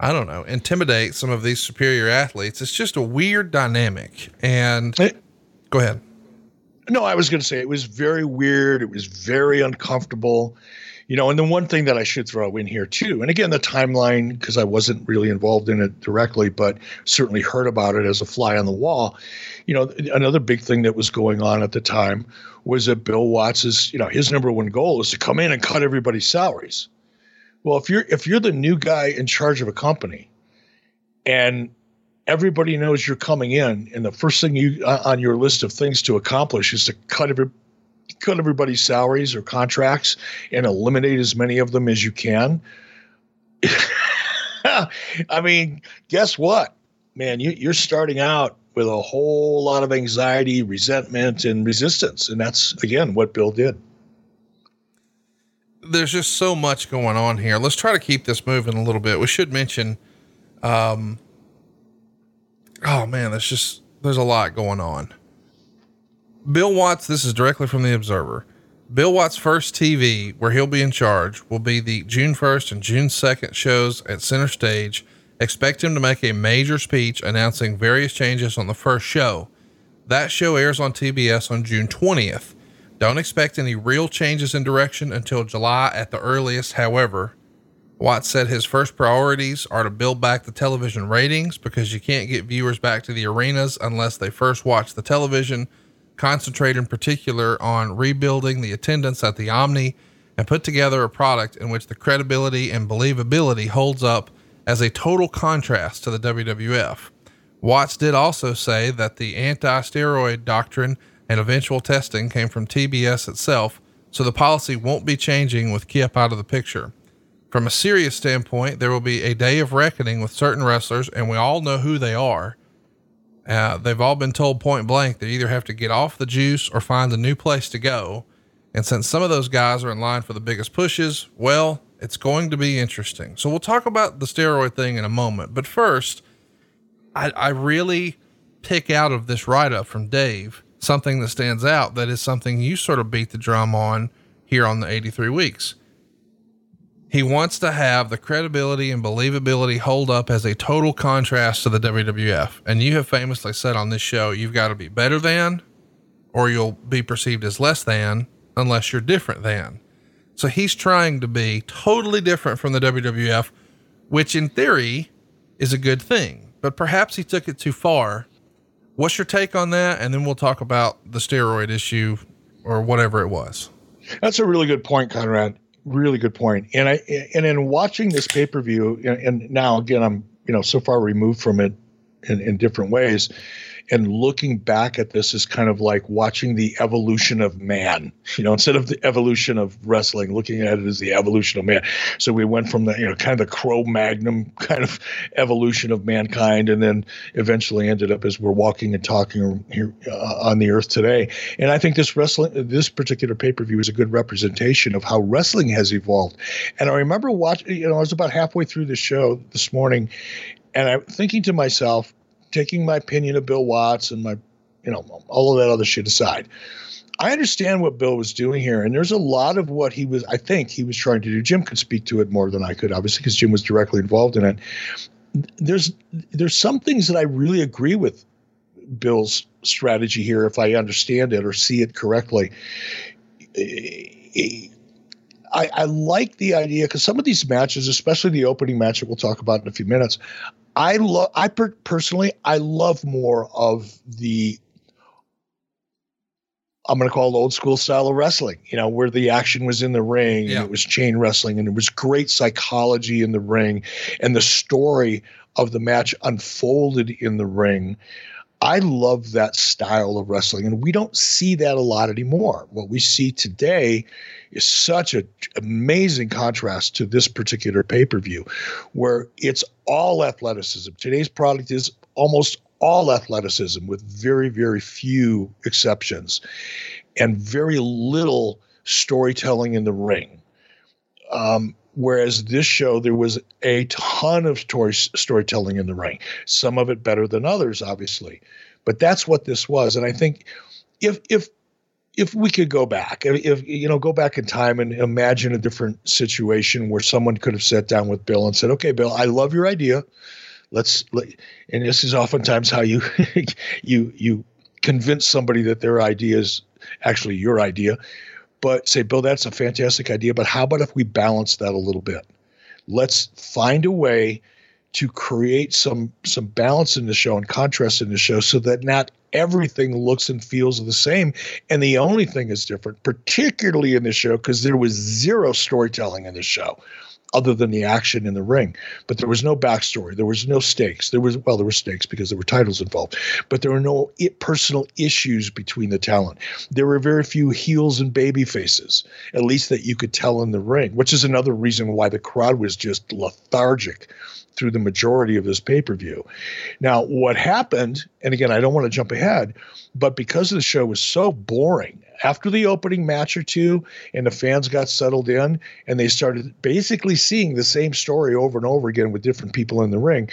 I don't know, intimidate some of these superior athletes. It's just a weird dynamic. And it, go ahead. No, I was going to say it was very weird. It was very uncomfortable you know and the one thing that i should throw in here too and again the timeline because i wasn't really involved in it directly but certainly heard about it as a fly on the wall. You know another big thing that was going on at the time was that bill watts's you know his number one goal is to come in and cut everybody's salaries. Well if you're if you're the new guy in charge of a company and everybody knows you're coming in and the first thing you uh, on your list of things to accomplish is to cut every cut everybody's salaries or contracts and eliminate as many of them as you can. I mean, guess what, man? You, you're starting out with a whole lot of anxiety, resentment, and resistance. And that's, again, what Bill did. There's just so much going on here. Let's try to keep this moving a little bit. We should mention, um, oh man, there's just, there's a lot going on. Bill Watts, this is directly from the Observer. Bill Watts' first TV, where he'll be in charge, will be the June 1st and June 2nd shows at Center Stage. Expect him to make a major speech announcing various changes on the first show. That show airs on TBS on June 20th. Don't expect any real changes in direction until July at the earliest, however. Watts said his first priorities are to build back the television ratings because you can't get viewers back to the arenas unless they first watch the television concentrate in particular on rebuilding the attendance at the Omni and put together a product in which the credibility and believability holds up as a total contrast to the WWF. Watts did also say that the anti steroid doctrine and eventual testing came from TBS itself, so the policy won't be changing with Kip out of the picture. From a serious standpoint, there will be a day of reckoning with certain wrestlers, and we all know who they are. Uh, they've all been told point blank they either have to get off the juice or find a new place to go. And since some of those guys are in line for the biggest pushes, well, it's going to be interesting. So we'll talk about the steroid thing in a moment. But first, I, I really pick out of this write up from Dave something that stands out that is something you sort of beat the drum on here on the 83 weeks. He wants to have the credibility and believability hold up as a total contrast to the WWF. And you have famously said on this show, you've got to be better than, or you'll be perceived as less than, unless you're different than. So he's trying to be totally different from the WWF, which in theory is a good thing, but perhaps he took it too far. What's your take on that? And then we'll talk about the steroid issue or whatever it was. That's a really good point, Conrad really good point. And I and in watching this pay per view, and, and, now again, I'm you know so far removed from it in, in different ways and looking back at this is kind of like watching the evolution of man you know instead of the evolution of wrestling looking at it as the evolution of man. So we went from the you know kind of the Cro-Magnon kind of evolution of mankind and then eventually ended up as we're walking and talking here uh, on the earth today. And i think this wrestling this particular pay-per-view is a good representation of how wrestling has evolved. And i remember watching you know i was about halfway through the show this morning and i'm thinking to myself taking my opinion of Bill Watts and my, you know, all of that other shit aside. I understand what Bill was doing here, and there's a lot of what he was. I think he was trying to do. Jim could speak to it more than I could, obviously, because Jim was directly involved in it. There's there's some things that I really agree with Bill's strategy here, if I understand it or see it correctly. I, I like the idea because some of these matches, especially the opening match that we'll talk about in a few minutes, I love. I per- personally, I love more of the. I'm going to call it old school style of wrestling. You know, where the action was in the ring, yeah. and it was chain wrestling, and it was great psychology in the ring, and the story of the match unfolded in the ring. I love that style of wrestling, and we don't see that a lot anymore. What we see today is such an amazing contrast to this particular pay per view, where it's all athleticism. Today's product is almost all athleticism, with very, very few exceptions, and very little storytelling in the ring. Um, whereas this show there was a ton of story, storytelling in the ring some of it better than others obviously but that's what this was and i think if if if we could go back, if you know, go back in time and imagine a different situation where someone could have sat down with Bill and said, "Okay, Bill, I love your idea. Let's," and this is oftentimes how you you you convince somebody that their idea is actually your idea. But say, Bill, that's a fantastic idea. But how about if we balance that a little bit? Let's find a way to create some some balance in the show and contrast in the show so that not everything looks and feels the same and the only thing is different particularly in the show because there was zero storytelling in the show other than the action in the ring. But there was no backstory. There was no stakes. There was well, there were stakes because there were titles involved, but there were no personal issues between the talent. There were very few heels and baby faces, at least that you could tell in the ring, which is another reason why the crowd was just lethargic through the majority of this pay per view. Now, what happened, and again, I don't want to jump ahead, but because the show was so boring, after the opening match or two, and the fans got settled in, and they started basically seeing the same story over and over again with different people in the ring,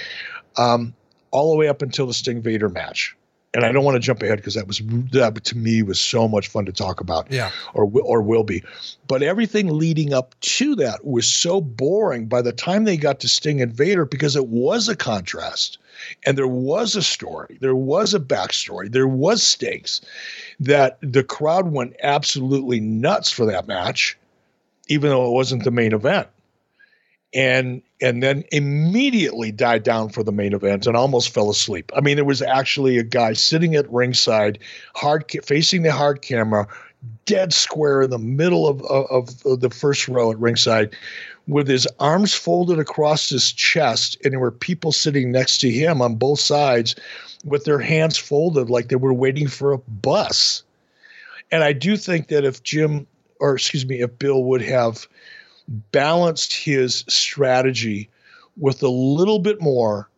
um, all the way up until the Sting Vader match and I don't want to jump ahead because that was that to me was so much fun to talk about. Yeah. Or or will be, but everything leading up to that was so boring. By the time they got to Sting and Vader, because it was a contrast, and there was a story, there was a backstory, there was stakes, that the crowd went absolutely nuts for that match, even though it wasn't the main event and and then immediately died down for the main event and almost fell asleep. I mean, there was actually a guy sitting at ringside, hard facing the hard camera, dead square in the middle of, of, of the first row at ringside, with his arms folded across his chest, and there were people sitting next to him on both sides with their hands folded like they were waiting for a bus. And I do think that if Jim, or excuse me, if Bill would have balanced his strategy with a little bit more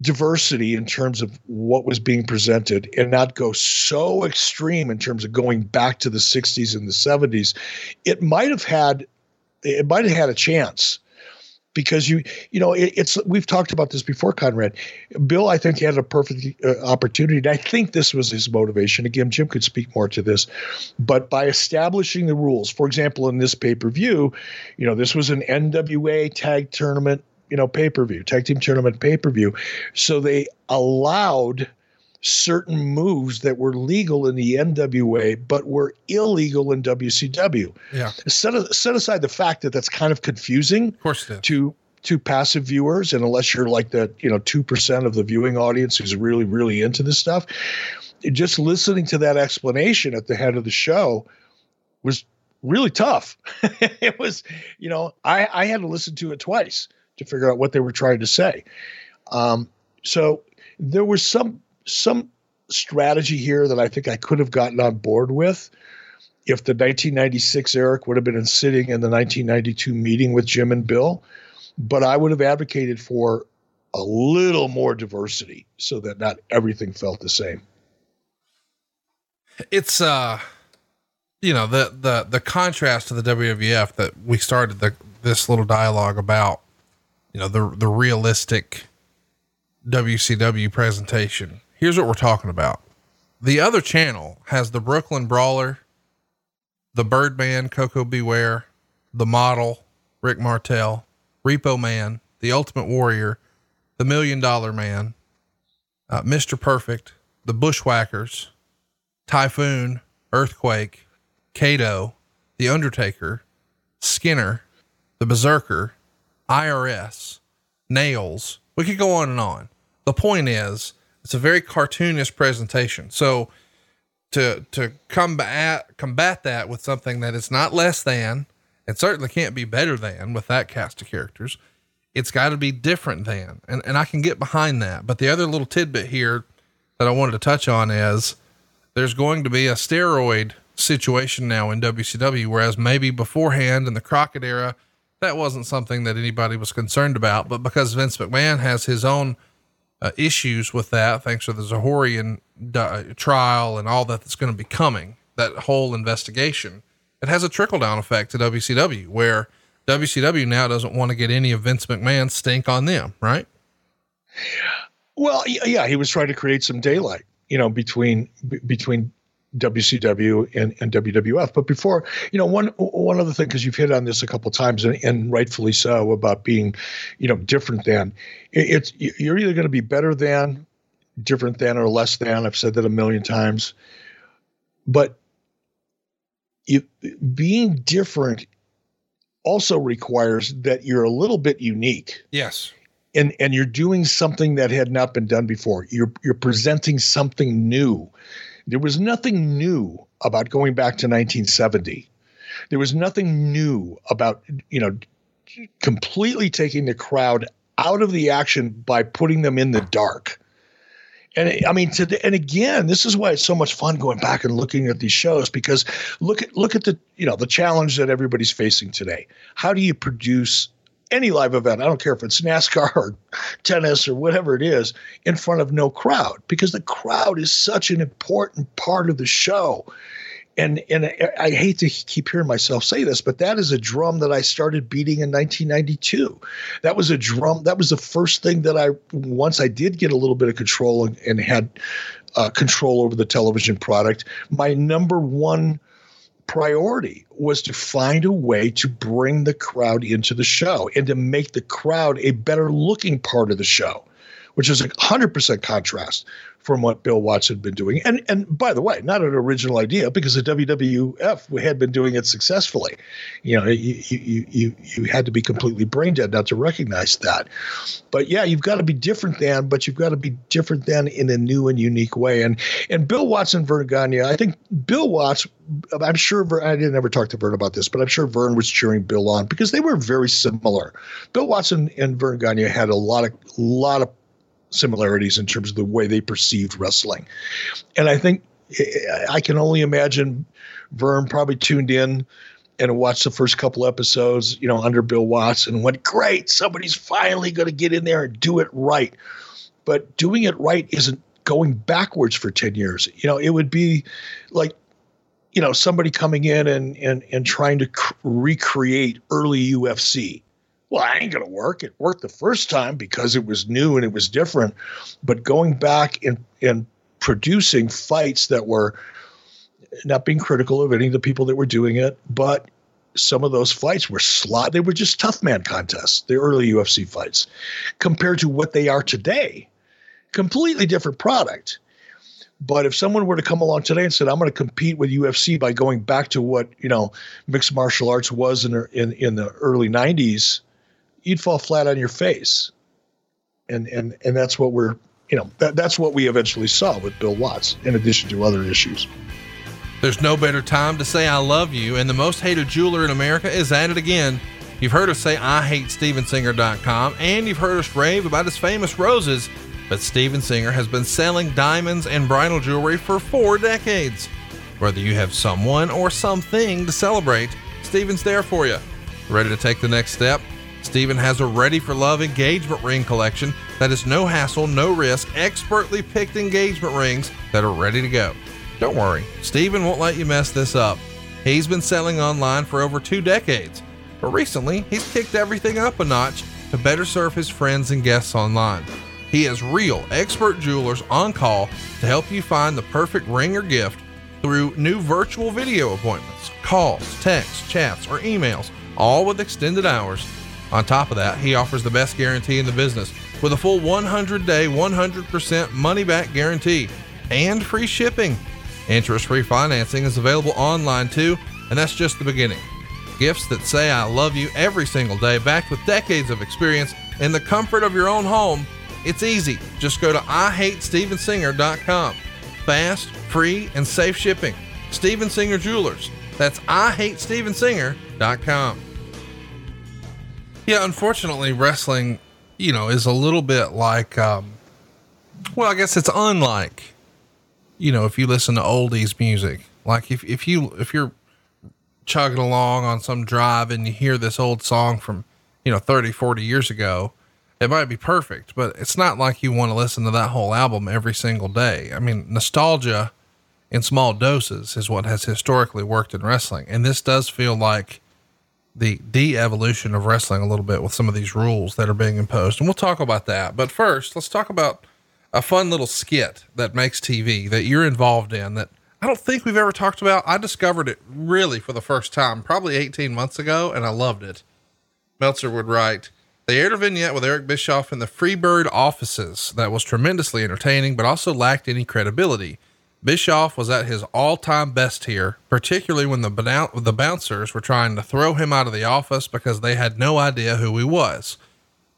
diversity in terms of what was being presented and not go so extreme in terms of going back to the 60s and the 70s it might have had it might have had a chance because you you know it, it's we've talked about this before conrad. Bill i think had a perfect uh, opportunity and i think this was his motivation. Again jim could speak more to this but by establishing the rules for example in this pay-per-view you know this was an nwa tag tournament you know pay-per-view tag team tournament pay-per-view. So they allowed certain moves that were legal in the NWA but were illegal in WCW. Yeah. Set, set aside the fact that that's kind of confusing of course to to passive viewers and unless you're like the, you know, 2% of the viewing audience who's really really into this stuff, just listening to that explanation at the head of the show was really tough. it was, you know, I I had to listen to it twice to figure out what they were trying to say. Um, so there was some some strategy here that I think I could have gotten on board with if the 1996 Eric would have been sitting in the 1992 meeting with Jim and Bill, but I would have advocated for a little more diversity so that not everything felt the same. It's uh you know the the the contrast to the WWF that we started the this little dialogue about you know the the realistic WCW presentation here's what we're talking about. The other channel has the Brooklyn Brawler, the Birdman, Koko B. Ware, the model, Rick Martel, Repo Man, the Ultimate Warrior, the Million Dollar Man, uh, Mr. Perfect, the Bushwhackers, Typhoon, Earthquake, Kato, the Undertaker, Skinner, the Berserker, IRS, Nails. We could go on and on. The point is, it's a very cartoonish presentation. So to to combat combat that with something that is not less than, and certainly can't be better than with that cast of characters. It's got to be different than, and and I can get behind that. But the other little tidbit here that I wanted to touch on is there's going to be a steroid situation now in WCW, whereas maybe beforehand in the Crockett era, that wasn't something that anybody was concerned about. But because Vince McMahon has his own uh, issues with that, thanks to the Zahorian uh, trial and all that that's going to be coming, that whole investigation, it has a trickle down effect to WCW, where WCW now doesn't want to get any of Vince McMahon's stink on them, right? Well, yeah, he was trying to create some daylight, you know, between b- between WCW and, and WWF. But before, you know, one one other thing, because you've hit on this a couple times, and, and rightfully so, about being, you know, different than. It's you're either going to be better than, different than, or less than. I've said that a million times, but you, being different also requires that you're a little bit unique. Yes. And and you're doing something that had not been done before. You're you're presenting something new. There was nothing new about going back to 1970. There was nothing new about, you know, completely taking the crowd out of the action by putting them in the dark. And I mean, and again, this is why it's so much fun going back and looking at these shows because look at look at the you know the challenge that everybody's facing today. How do you produce any live event? I don't care if it's NASCAR or tennis or whatever it is in front of no crowd because the crowd is such an important part of the show and and I hate to keep hearing myself say this, but that is a drum that I started beating in 1992. That was a drum. That was the first thing that I once I did get a little bit of control and, and had uh, control over the television product. My number one priority was to find a way to bring the crowd into the show and to make the crowd a better looking part of the show which is a 100% contrast from what Bill Watts had been doing. And and by the way, not an original idea because the WWF had been doing it successfully. You know, you you you you had to be completely brain dead not to recognize that. But yeah, you've got to be different than, but you've got to be different than in a new and unique way. And and Bill Watts and Verne Gagne, I think Bill Watts, I'm sure I didn't ever talk to Verne about this, but I'm sure Verne was cheering Bill on because they were very similar. Bill Watts and, Verne Gagne had a lot of lot of similarities in terms of the way they perceived wrestling. And I think I can only imagine Verne probably tuned in and watched the first couple episodes, you know, under Bill Watts and went, great, somebody's finally going to get in there and do it right. But doing it right isn't going backwards for 10 years. You know, it would be like, you know, somebody coming in and, and, and trying to cr- recreate early UFC well, I ain't going to work. It worked the first time because it was new and it was different. But going back and, and producing fights that were not being critical of any of the people that were doing it, but some of those fights were slot. They were just tough man contests, the early UFC fights, compared to what they are today. Completely different product. But if someone were to come along today and said, "I'm going to compete with UFC by going back to what you know mixed martial arts was in in, in the early '90s," you'd fall flat on your face. And and and that's what we're you know that, that's what we eventually saw with Bill Watts, in addition to other issues. There's no better time to say I love you, and the most hated jeweler in America is at it again. You've heard us say I hate StevenSinger.com, and you've heard us rave about his famous roses, but Steven Singer has been selling diamonds and bridal jewelry for four decades. Whether you have someone or something to celebrate, Steven's there for you. Ready to take the next step? Steven has a ready for love engagement ring collection that is no hassle, no risk, expertly picked engagement rings that are ready to go. Don't worry, Steven won't let you mess this up. He's been selling online for over two decades, but recently he's kicked everything up a notch to better serve his friends and guests online. He has real expert jewelers on call to help you find the perfect ring or gift through new virtual video appointments, calls, texts, chats, or emails, all with extended hours on top of that, he offers the best guarantee in the business with a full 100 day, 100% money back guarantee and free shipping. Interest free financing is available online too, and that's just the beginning. Gifts that say I love you every single day, backed with decades of experience in the comfort of your own home. It's easy. Just go to IHateStevenSinger.com. Fast, free, and safe shipping. Steven Singer Jewelers. That's IHateStevenSinger.com. Yeah, unfortunately, wrestling, you know, is a little bit like, um, well, I guess it's unlike, you know, if you listen to oldies music. Like if, if you if you're chugging along on some drive and you hear this old song from, you know, 30, 40 years ago, it might be perfect, but it's not like you want to listen to that whole album every single day. I mean, nostalgia in small doses is what has historically worked in wrestling. And this does feel like the de-evolution of wrestling a little bit with some of these rules that are being imposed. And we'll talk about that. But first, let's talk about a fun little skit that makes TV that you're involved in that I don't think we've ever talked about. I discovered it really for the first time, probably 18 months ago, and I loved it. Meltzer would write, they aired a vignette with Eric Bischoff in the Freebird offices that was tremendously entertaining, but also lacked any credibility. Bischoff was at his all time best here, particularly when the, the bouncers were trying to throw him out of the office because they had no idea who he was.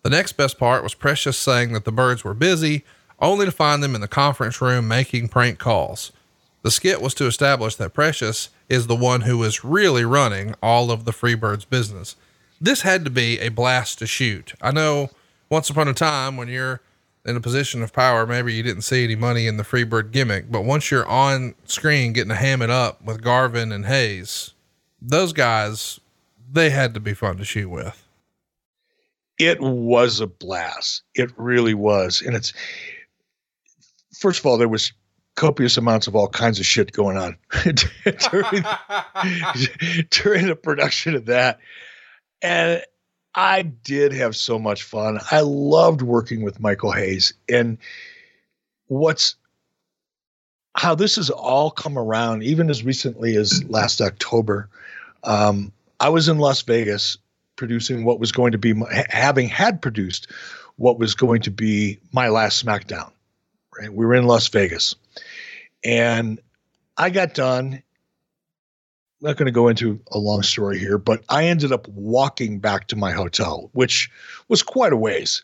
The next best part was Precious saying that the birds were busy, only to find them in the conference room making prank calls. The skit was to establish that Precious is the one who is really running all of the Freebirds business. This had to be a blast to shoot. I know once upon a time when you're in a position of power, maybe you didn't see any money in the Freebird gimmick, but once you're on screen getting to ham it up with Garvin and Hayes, those guys, they had to be fun to shoot with. It was a blast. It really was. And it's, first of all, there was copious amounts of all kinds of shit going on during, during the production of that. And I did have so much fun. I loved working with Michael Hayes. And what's how this has all come around, even as recently as last October. Um, I was in Las Vegas producing what was going to be, having had produced what was going to be my last SmackDown. Right, we were in Las Vegas, and I got done, not going to go into a long story here, but I ended up walking back to my hotel, which was quite a ways.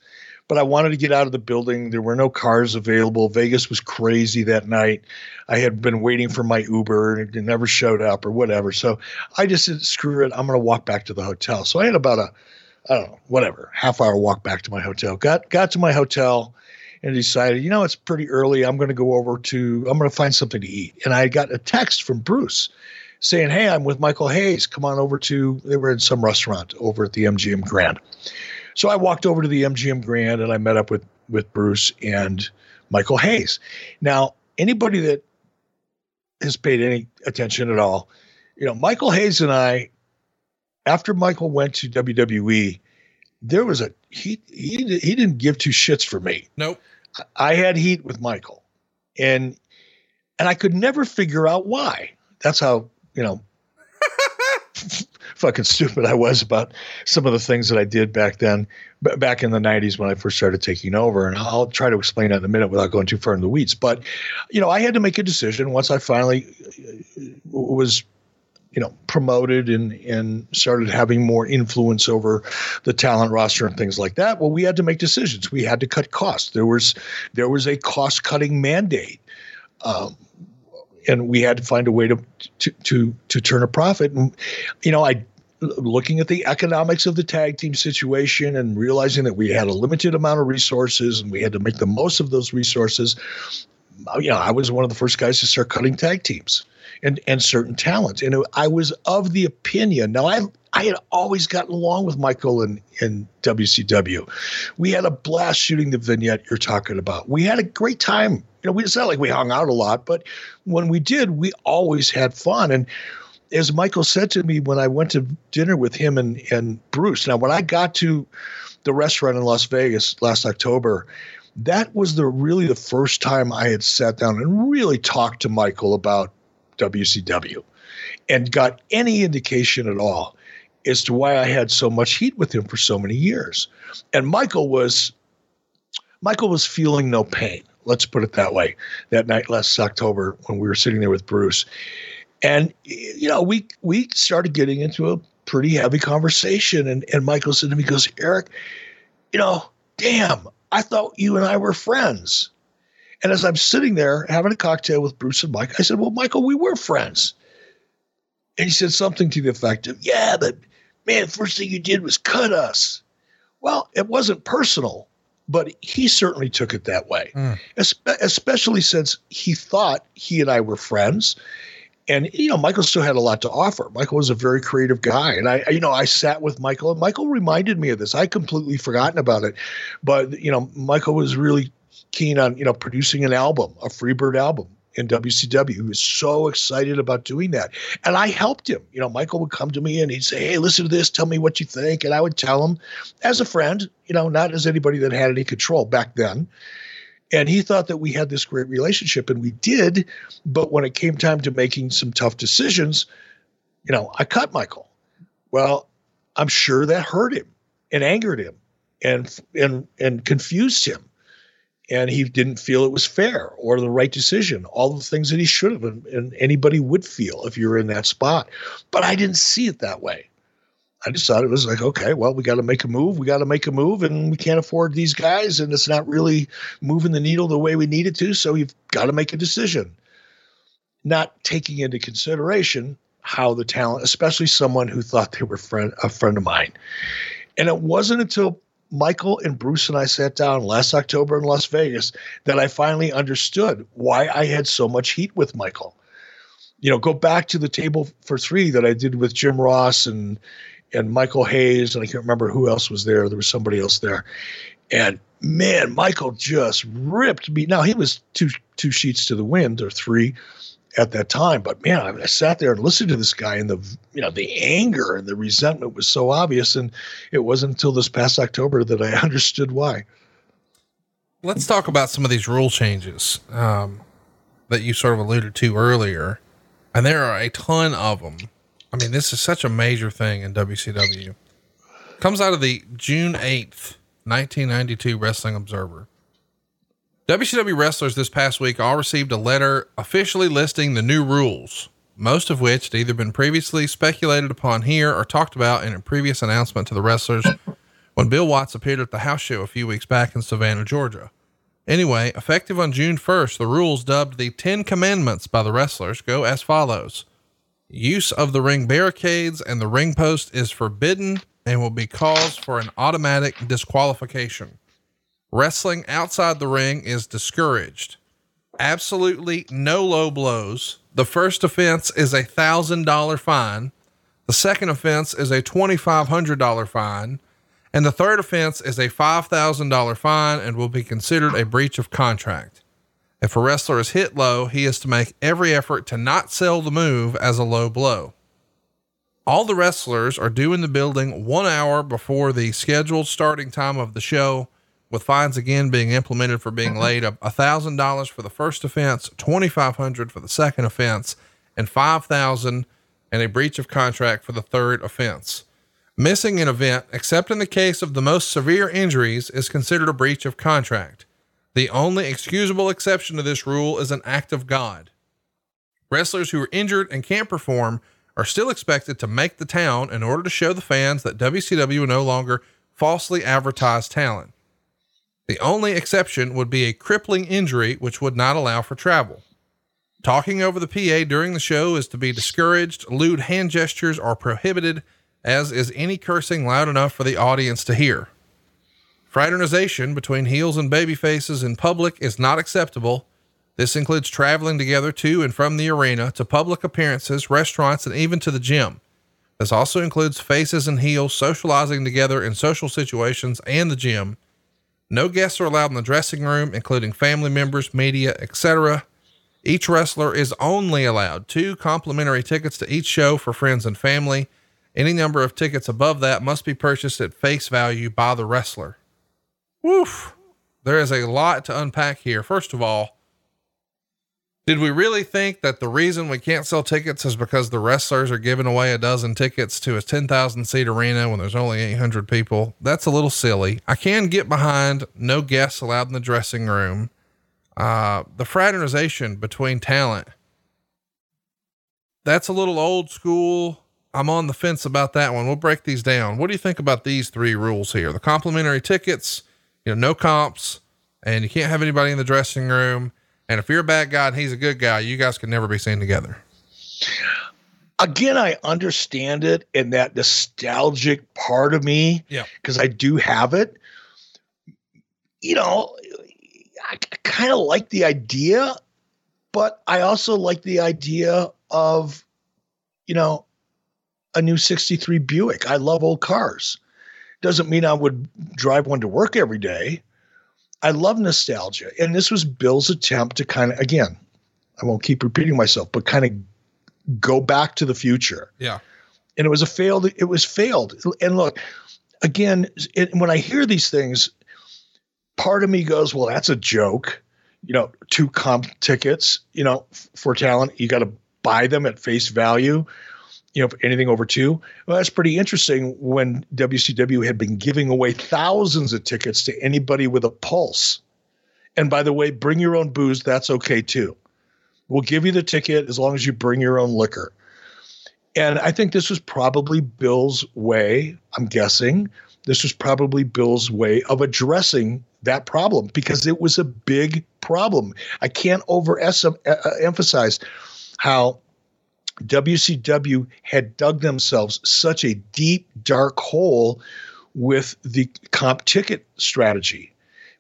But I wanted to get out of the building. There were no cars available. Vegas was crazy that night. I had been waiting for my Uber and it never showed up or whatever. So I just said, screw it. I'm going to walk back to the hotel. So I had about a, I don't know, whatever, half hour walk back to my hotel. Got got to my hotel and decided, you know, it's pretty early. I'm going to go over to, I'm going to find something to eat. And I got a text from Bruce saying, Hey, I'm with Michael Hayes. Come on over to, they were in some restaurant over at the MGM Grand. So I walked over to the MGM Grand and I met up with, with Bruce and Michael Hayes. Now, anybody that has paid any attention at all, you know, Michael Hayes and I, after Michael went to WWE, there was a he he he didn't give two shits for me. Nope. I had heat with Michael, and and I could never figure out why. That's how you know fucking stupid I was about some of the things that I did back then, back in the 90s when I first started taking over. And I'll try to explain that in a minute without going too far in the weeds. But, you know, I had to make a decision once I finally uh, was you know promoted and and started having more influence over the talent roster and things like that well we had to make decisions we had to cut costs there was there was a cost cutting mandate um, and we had to find a way to to to to turn a profit. And you know, I looking at the economics of the tag team situation and realizing that we had a limited amount of resources and we had to make the most of those resources. Uh, you know, I was one of the first guys to start cutting tag teams and and certain talent. And I was of the opinion. Now I I had always gotten along with Michael and and WCW. We had a blast shooting the vignette you're talking about. We had a great time. You know, we, it's not like we hung out a lot, but when we did, we always had fun. And as Michael said to me when I went to dinner with him and and Bruce. Now, when I got to the restaurant in Las Vegas last October, that was the really the first time I had sat down and really talked to Michael about WCW and got any indication at all as to why I had so much heat with him for so many years. And Michael was Michael was feeling no pain. Let's put it that way. That night last October when we were sitting there with Bruce. And you know, we we started getting into a pretty heavy conversation and and Michael said to me goes, "Eric, you know, damn, I thought you and I were friends." And as I'm sitting there having a cocktail with Bruce and Mike, I said, Well, Michael, we were friends. And he said something to the effect of, Yeah, but man, first thing you did was cut us. Well, it wasn't personal, but he certainly took it that way, mm. especially since he thought he and I were friends. And you know, Michael still had a lot to offer. Michael was a very creative guy, and I, you know, I sat with Michael, and Michael reminded me of this. I completely forgotten about it, but you know, Michael was really keen on you know producing an album, a Freebird album in WCW. He was so excited about doing that, and I helped him. You know, Michael would come to me and he'd say, "Hey, listen to this. Tell me what you think," and I would tell him as a friend. You know, not as anybody that had any control back then. And he thought that we had this great relationship, and we did. But when it came time to making some tough decisions, you know, I cut Michael. Well, I'm sure that hurt him and angered him and and and confused him. And he didn't feel it was fair or the right decision, all the things that he should have, and, and anybody would feel if you're in that spot. But I didn't see it that way. I just thought it was like, okay, well, we got to make a move. We got to make a move, and we can't afford these guys, and it's not really moving the needle the way we need it to. So you've got to make a decision, not taking into consideration how the talent, especially someone who thought they were friend a friend of mine. And it wasn't until Michael and Bruce and I sat down last October in Las Vegas that I finally understood why I had so much heat with Michael. You know, go back to the table for three that I did with Jim Ross and and Michael Hayes, and I can't remember who else was there. There was somebody else there. And man, Michael just ripped me. Now he was two two sheets to the wind or three at that time, but man, I, I sat there and listened to this guy, and the you know the anger and the resentment was so obvious, and it wasn't until this past October that I understood why. Let's talk about some of these rule changes um, that you sort of alluded to earlier, and there are a ton of them I mean, this is such a major thing in WCW. Comes out of the June 8th, 1992 Wrestling Observer. WCW wrestlers this past week all received a letter officially listing the new rules, most of which had either been previously speculated upon here or talked about in a previous announcement to the wrestlers when Bill Watts appeared at the house show a few weeks back in Savannah, Georgia. Anyway, effective on June 1st, the rules dubbed the Ten Commandments by the wrestlers go as follows. Use of the ring barricades and the ring post is forbidden and will be cause for an automatic disqualification. Wrestling outside the ring is discouraged. Absolutely no low blows. The first offense is a thousand dollar fine. The second offense is a twenty five hundred dollar fine. And the third offense is a five thousand dollar fine and will be considered a breach of contract. If a wrestler is hit low, he is to make every effort to not sell the move as a low blow. All the wrestlers are due in the building one hour before the scheduled starting time of the show, with fines again being implemented for being mm-hmm. late of thousand dollars for the first offense, twenty five hundred for the second offense, and five thousand and a breach of contract for the third offense. Missing an event, except in the case of the most severe injuries, is considered a breach of contract. The only excusable exception to this rule is an act of God. Wrestlers who are injured and can't perform are still expected to make the town in order to show the fans that WCW no longer falsely advertise talent. The only exception would be a crippling injury, which would not allow for travel. Talking over the PA during the show is to be discouraged. Lewd hand gestures are prohibited, as is any cursing loud enough for the audience to hear. Fraternization between heels and baby faces in public is not acceptable. This includes traveling together to and from the arena, to public appearances, restaurants, and even to the gym. This also includes faces and heels socializing together in social situations and the gym. No guests are allowed in the dressing room, including family members, media, etc. Each wrestler is only allowed two complimentary tickets to each show for friends and family. Any number of tickets above that must be purchased at face value by the wrestler. Woof. There is a lot to unpack here. First of all, did we really think that the reason we can't sell tickets is because the wrestlers are giving away a dozen tickets to a 10,000 seat arena when there's only 800 people? That's a little silly. I can get behind no guests allowed in the dressing room. Uh, the fraternization between talent. That's a little old school. I'm on the fence about that one. We'll break these down. What do you think about these three rules here? The complimentary tickets, you know, no comps, and you can't have anybody in the dressing room. And if you're a bad guy and he's a good guy, you guys can never be seen together. Again, I understand it in that nostalgic part of me. Yeah. Because I do have it. You know, I kind of like the idea, but I also like the idea of, you know, a new 63 Buick. I love old cars. Doesn't mean I would drive one to work every day. I love nostalgia. And this was Bill's attempt to kind of, again, I won't keep repeating myself, but kind of go back to the future. Yeah. And it was a failed, it was failed. And look, again, it, when I hear these things, part of me goes, well, that's a joke. You know, two comp tickets, you know, for talent, you got to buy them at face value you know, anything over two. Well, that's pretty interesting when WCW had been giving away thousands of tickets to anybody with a pulse. And by the way, bring your own booze. That's okay too. We'll give you the ticket as long as you bring your own liquor. And I think this was probably Bill's way, I'm guessing. This was probably Bill's way of addressing that problem because it was a big problem. I can't overemphasize how WCW had dug themselves such a deep, dark hole with the comp ticket strategy.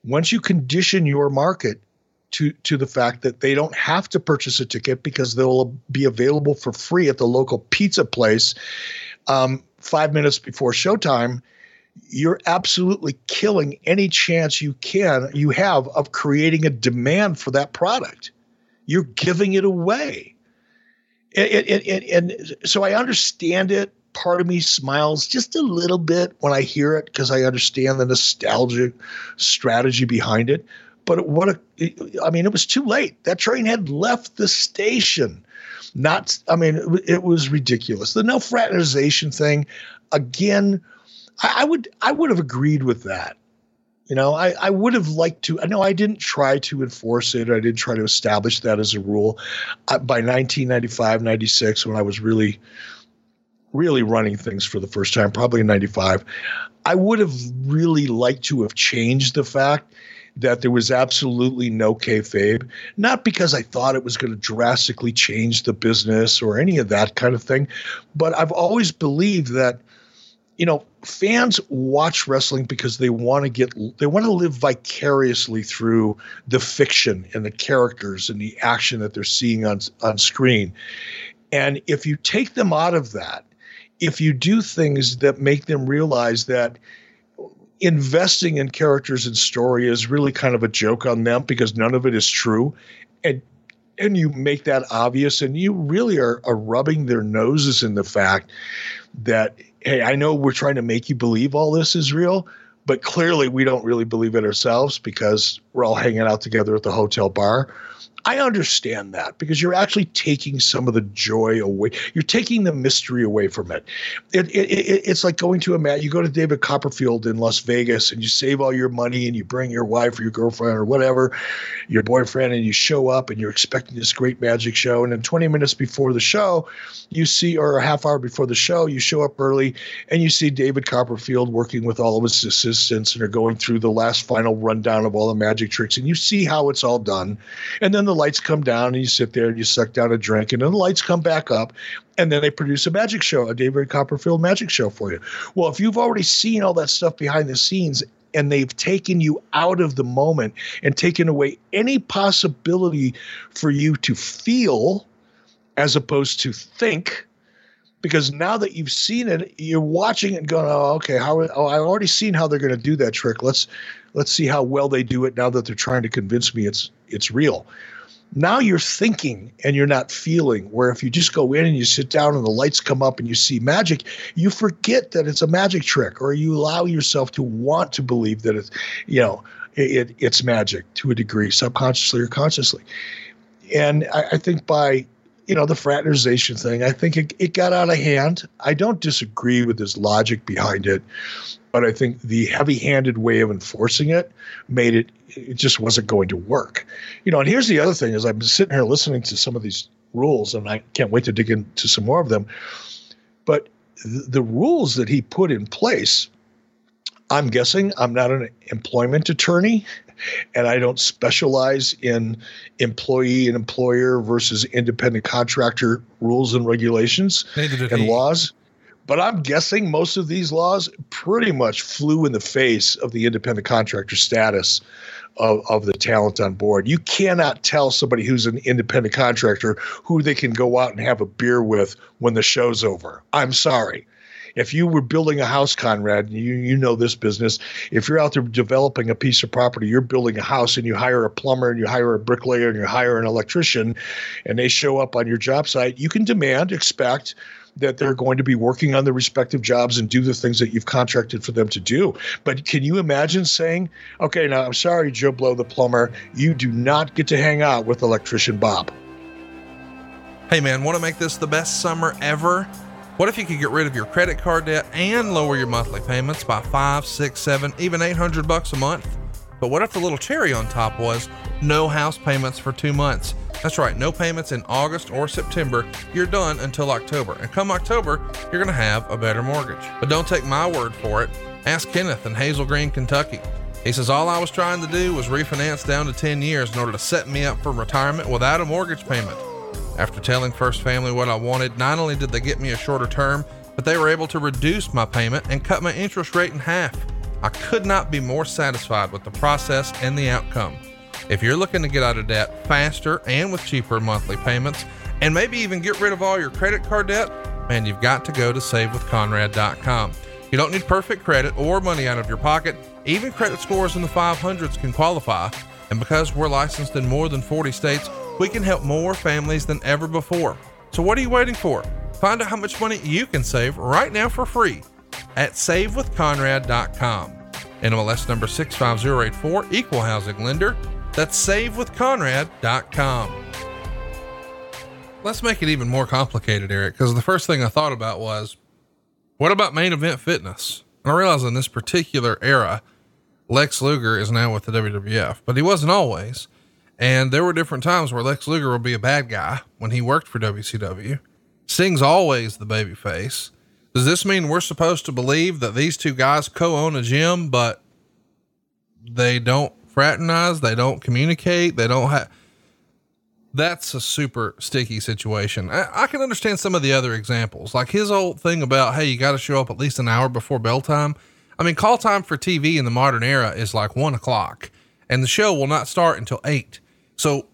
Once you condition your market to, to the fact that they don't have to purchase a ticket because they'll be available for free at the local pizza place um, five minutes before showtime, you're absolutely killing any chance you can you have of creating a demand for that product. You're giving it away and, and, and, so I understand it. Part of me smiles just a little bit when I hear it because I understand the nostalgic strategy behind it. But what a, I mean, it was too late. That train had left the station. Not, I mean, it, it was ridiculous. The no fraternization thing, again, I, I would, I would have agreed with that. You know, I, I would have liked to. I know I didn't try to enforce it. I didn't try to establish that as a rule. Uh, by 1995, 96, when I was really, really running things for the first time, probably in 95, I would have really liked to have changed the fact that there was absolutely no kayfabe, not because I thought it was going to drastically change the business or any of that kind of thing, but I've always believed that you know, fans watch wrestling because they want to get they want to live vicariously through the fiction and the characters and the action that they're seeing on on screen. And if you take them out of that, if you do things that make them realize that investing in characters and story is really kind of a joke on them because none of it is true and and you make that obvious and you really are, are rubbing their noses in the fact that hey, I know we're trying to make you believe all this is real, but clearly we don't really believe it ourselves because we're all hanging out together at the hotel bar. I understand that because you're actually taking some of the joy away. You're taking the mystery away from it. it, it, it it's like going to a mat. You go to David Copperfield in Las Vegas and you save all your money and you bring your wife or your girlfriend or whatever, your boyfriend, and you show up and you're expecting this great magic show. And then 20 minutes before the show, you see, or a half hour before the show, you show up early and you see David Copperfield working with all of his assistants and are going through the last final rundown of all the magic tricks. And you see how it's all done. And then the lights come down and you sit there and you suck down a drink and then the lights come back up and then they produce a magic show, a David Copperfield magic show for you. Well, if you've already seen all that stuff behind the scenes and they've taken you out of the moment and taken away any possibility for you to feel as opposed to think because now that you've seen it, you're watching it going, "Oh, okay, how? Oh, I've already seen how they're going to do that trick. Let's let's see how well they do it now that they're trying to convince me it's it's real." Now you're thinking and you're not feeling where if you just go in and you sit down and the lights come up and you see magic you forget that it's a magic trick or you allow yourself to want to believe that it's you know it, it's magic to a degree subconsciously or consciously. And I, I think by you know the fraternization thing i think it, it got out of hand. I don't disagree with his logic behind it but I think the heavy-handed way of enforcing it made it it just wasn't going to work. You know, and here's the other thing: is I'm sitting here listening to some of these rules, and I can't wait to dig into some more of them. But th- the rules that he put in place, I'm guessing I'm not an employment attorney, and I don't specialize in employee and employer versus independent contractor rules and regulations and he. laws. But I'm guessing most of these laws pretty much flew in the face of the independent contractor status of, of the talent on board. You cannot tell somebody who's an independent contractor who they can go out and have a beer with when the show's over. I'm sorry. If you were building a house, Conrad, you you know this business. If you're out there developing a piece of property, you're building a house, and you hire a plumber, and you hire a bricklayer, and you hire an electrician, and they show up on your job site. You can demand, expect that they're going to be working on their respective jobs and do the things that you've contracted for them to do. But can you imagine saying, okay, now I'm sorry, Joe Blow the plumber, you do not get to hang out with electrician Bob? Hey man, want to make this the best summer ever? What if you could get rid of your credit card debt and lower your monthly payments by five, six, seven, even 800 bucks a month? But what if the little cherry on top was no house payments for two months? That's right, no payments in August or September. You're done until October. And come October, you're going to have a better mortgage. But don't take my word for it. Ask Kenneth in Hazel Green, Kentucky. He says, All I was trying to do was refinance down to 10 years in order to set me up for retirement without a mortgage payment. After telling First Family what I wanted, not only did they get me a shorter term, but they were able to reduce my payment and cut my interest rate in half. I could not be more satisfied with the process and the outcome. If you're looking to get out of debt faster and with cheaper monthly payments, and maybe even get rid of all your credit card debt, man, you've got to go to savewithconrad.com. You don't need perfect credit or money out of your pocket. Even credit scores in the 500s can qualify. And because we're licensed in more than 40 states, we can help more families than ever before. So what are you waiting for? Find out how much money you can save right now for free at savewithconrad.com. NMLS number 65084, equal housing lender. That's savewithconrad.com. Let's make it even more complicated, Eric, because the first thing I thought about was what about main event fitness? And I realize in this particular era, Lex Luger is now with the WWF, but he wasn't always. And there were different times where Lex Luger would be a bad guy when he worked for WCW. Sting's always the baby face. Does this mean we're supposed to believe that these two guys co own a gym, but they don't fraternize? They don't communicate? They don't have. That's a super sticky situation. I, I, can understand some of the other examples, like his old thing about, hey, you got to show up at least an hour before bell time. I mean, call time for TV in the modern era is like one o'clock, and the show will not start until eight. So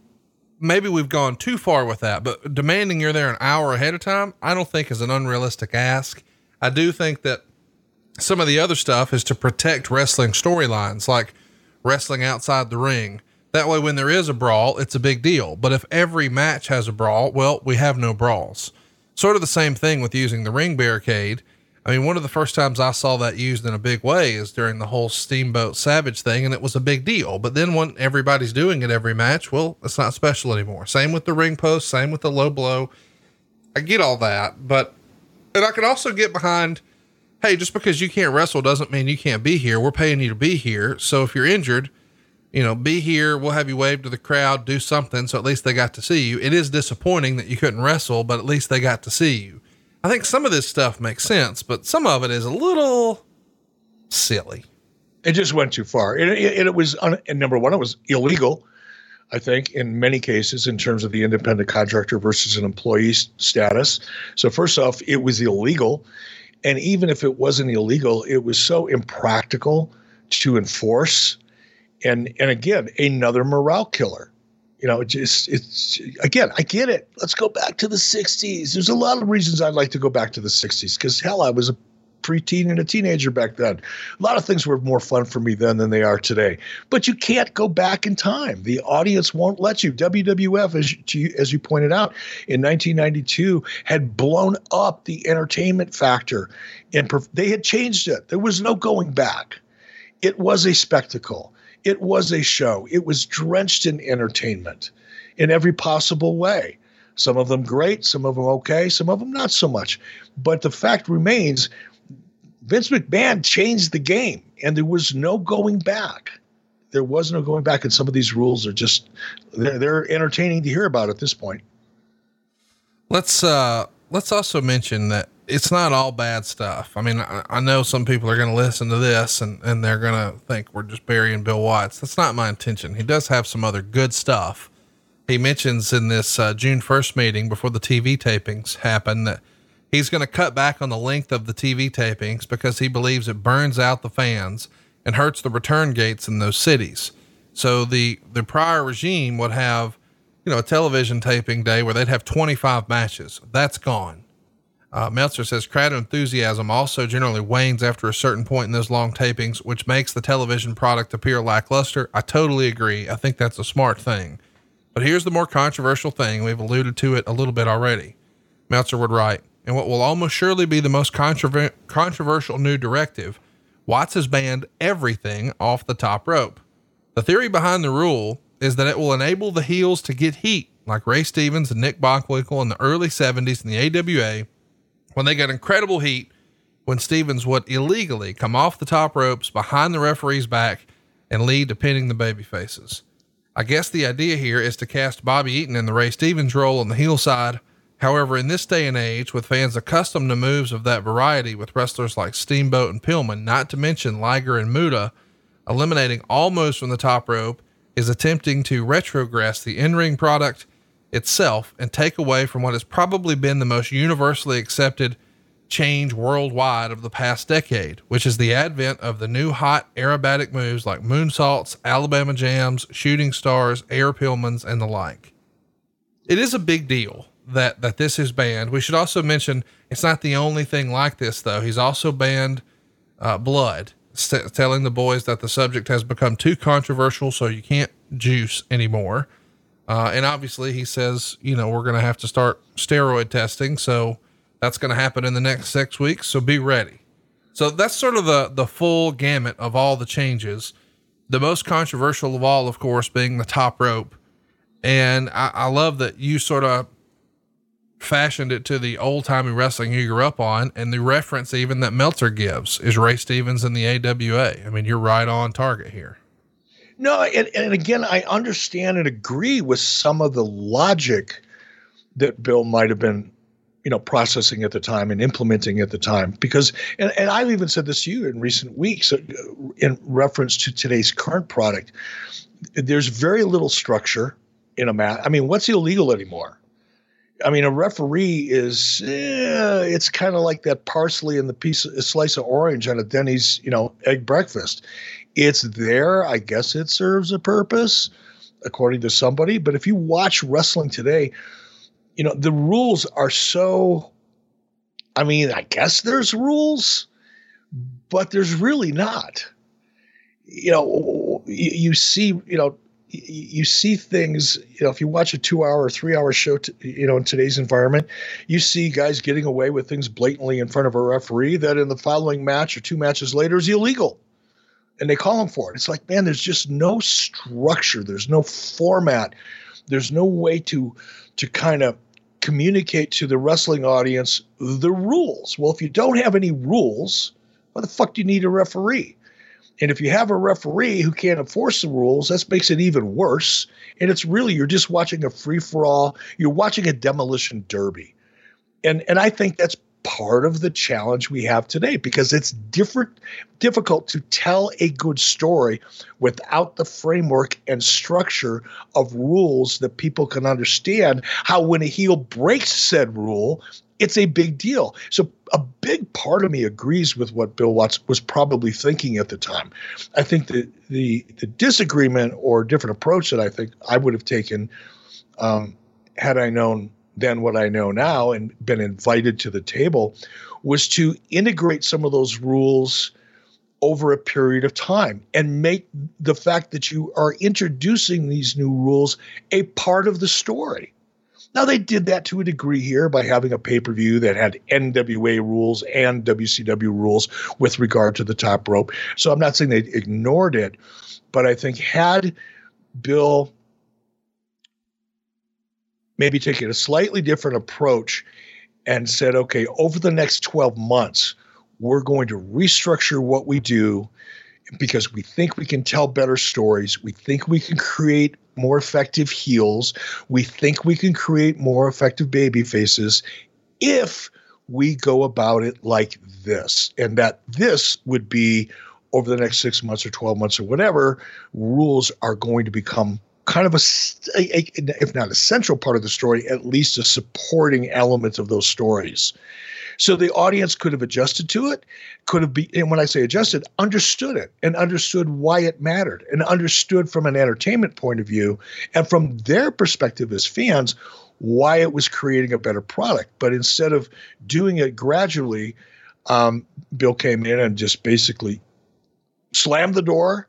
maybe we've gone too far with that, but demanding you're there an hour ahead of time, I don't think is an unrealistic ask. I do think that some of the other stuff is to protect wrestling storylines, like wrestling outside the ring. That way, when there is a brawl, it's a big deal. But if every match has a brawl, well, we have no brawls. Sort of the same thing with using the ring barricade. I mean, one of the first times I saw that used in a big way is during the whole Steamboat Savage thing, and it was a big deal. But then when everybody's doing it every match, well, it's not special anymore. Same with the ring post, same with the low blow. I get all that, but and I can also get behind, hey, just because you can't wrestle doesn't mean you can't be here. We're paying you to be here. So if you're injured, you know, be here. We'll have you wave to the crowd, do something. So at least they got to see you. It is disappointing that you couldn't wrestle, but at least they got to see you. I think some of this stuff makes sense, but some of it is a little silly. It just went too far. It, it, it was, un, number one, it was illegal. I think, in many cases, in terms of the independent contractor versus an employee status. So, first off, it was illegal. And even if it wasn't illegal, it was so impractical to enforce. And, and again, another morale killer. You know, just, it's, again, I get it. Let's go back to the 60s. There's a lot of reasons I'd like to go back to the 60s because, hell, I was a preteen and a teenager back then. A lot of things were more fun for me then than they are today. But you can't go back in time. The audience won't let you. WWF, as you, as you pointed out, in 1992 had blown up the entertainment factor, and they had changed it. There was no going back. It was a spectacle. It was a show. It was drenched in entertainment in every possible way. Some of them great, some of them okay, some of them not so much. But the fact remains Vince McMahon changed the game, and there was no going back. There was no going back, and some of these rules are just they're, they're entertaining to hear about at this point. Let's uh let's also mention that it's not all bad stuff. I mean, I, I know some people are going to listen to this and, and they're going to think we're just burying Bill Watts. That's not my intention. He does have some other good stuff. He mentions in this uh, June 1st meeting before the TV tapings happen that He's going to cut back on the length of the TV tapings because he believes it burns out the fans and hurts the return gates in those cities. So the the prior regime would have, you know, a television taping day where they'd have 25 matches. That's gone. Uh, Meltzer says crowd enthusiasm also generally wanes after a certain point in those long tapings, which makes the television product appear lackluster. I totally agree. I think that's a smart thing. But here's the more controversial thing. We've alluded to it a little bit already. Meltzer would write and what will almost surely be the most controver- controversial new directive, Watts has banned everything off the top rope. The theory behind the rule is that it will enable the heels to get heat, like Ray Stevens and Nick Bockwinkel in the early 70s in the AWA, when they got incredible heat when Stevens would illegally come off the top ropes behind the referee's back and lead to pinning the baby faces. I guess the idea here is to cast Bobby Eaton in the Ray Stevens role on the heel side. However, in this day and age, with fans accustomed to moves of that variety with wrestlers like Steamboat and Pillman, not to mention Liger and Muta, eliminating all moves from the top rope is attempting to retrogress the in ring product itself and take away from what has probably been the most universally accepted change worldwide of the past decade, which is the advent of the new hot aerobatic moves like moonsaults, Alabama jams, shooting stars, air Pillmans, and the like. It is a big deal that that this is banned. We should also mention it's not the only thing like this though. He's also banned uh, blood, telling the boys that the subject has become too controversial, so you can't juice anymore. Uh, and obviously, he says, you know, we're going to have to start steroid testing. So that's going to happen in the next six weeks. So be ready. So that's sort of the, the full gamut of all the changes. The most controversial of all, of course, being the top rope. And I, I love that you sort of fashioned it to the old timey wrestling you grew up on. And the reference, even that Meltzer gives, is Ray Stevens in the AWA. I mean, you're right on target here. No, and, and again, I understand and agree with some of the logic that Bill might have been, you know, processing at the time and implementing at the time. Because, and, and I've even said this to you in recent weeks uh, in reference to today's current product. There's very little structure in a match. I mean, what's illegal anymore? I mean, a referee is, eh, it's kind of like that parsley and the piece, a slice of orange on a Denny's, you know, egg breakfast it's there. I guess it serves a purpose, according to somebody. But if you watch wrestling today, you know, the rules are so. I mean, I guess there's rules, but there's really not. You know, you, see, you know, you see things, you know, if you watch a two hour or three hour show, to, you know, in today's environment, you see guys getting away with things blatantly in front of a referee that in the following match or two matches later is illegal and they call them for it. It's like, man, there's just no structure. There's no format. There's no way to to kind of communicate to the wrestling audience the rules. Well, if you don't have any rules, why the fuck do you need a referee? And if you have a referee who can't enforce the rules, that makes it even worse. And it's really you're just watching a free for all. You're watching a demolition derby. And and I think that's part of the challenge we have today because it's different difficult to tell a good story without the framework and structure of rules that people can understand how when a heel breaks said rule it's a big deal. So a big part of me agrees with what bill watts was probably thinking at the time. I think the the disagreement or different approach that i think i would have taken um, had i known than what I know now and been invited to the table was to integrate some of those rules over a period of time and make the fact that you are introducing these new rules a part of the story. Now, they did that to a degree here by having a pay per view that had NWA rules and WCW rules with regard to the top rope. So I'm not saying they ignored it, but I think had Bill maybe taken a slightly different approach and said, okay, over the next 12 months, we're going to restructure what we do because we think we can tell better stories. We think we can create more effective heels. We think we can create more effective baby faces if we go about it like this. And that this would be over the next six months or 12 months or whatever, rules are going to become kind of a, a, if not a central part of the story, at least a supporting element of those stories. So the audience could have adjusted to it, could have be, and when I say adjusted, understood it and understood why it mattered and understood from an entertainment point of view and from their perspective as fans why it was creating a better product. But instead of doing it gradually, um, Bill came in and just basically slammed the door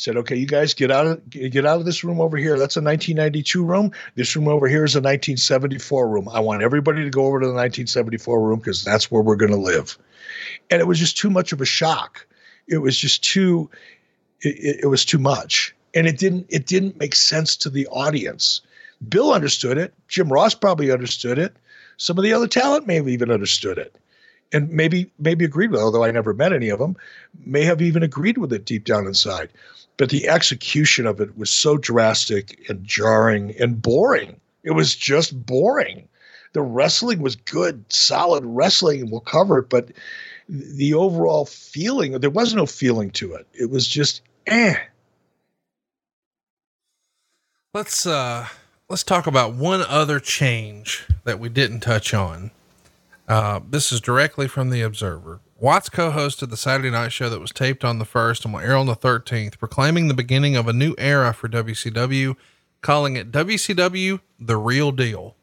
said, "Okay, you guys get out of get out of this room over here. That's a 1992 room. This room over here is a 1974 room. I want everybody to go over to the 1974 room because that's where we're going to live." And it was just too much of a shock. It was just too it, it was too much. And it didn't it didn't make sense to the audience. Bill understood it. Jim Ross probably understood it. Some of the other talent may have even understood it and maybe maybe agreed with although I never met any of them, may have even agreed with it deep down inside. But the execution of it was so drastic and jarring and boring. It was just boring. The wrestling was good, solid wrestling, and we'll cover it, but the overall feeling, there was no feeling to it. It was just eh. Let's uh let's talk about one other change that we didn't touch on. Uh, this is directly from the Observer. Watts co-hosted the Saturday night show that was taped on the first and will air on the 13th, proclaiming the beginning of a new era for WCW, calling it WCW the real deal.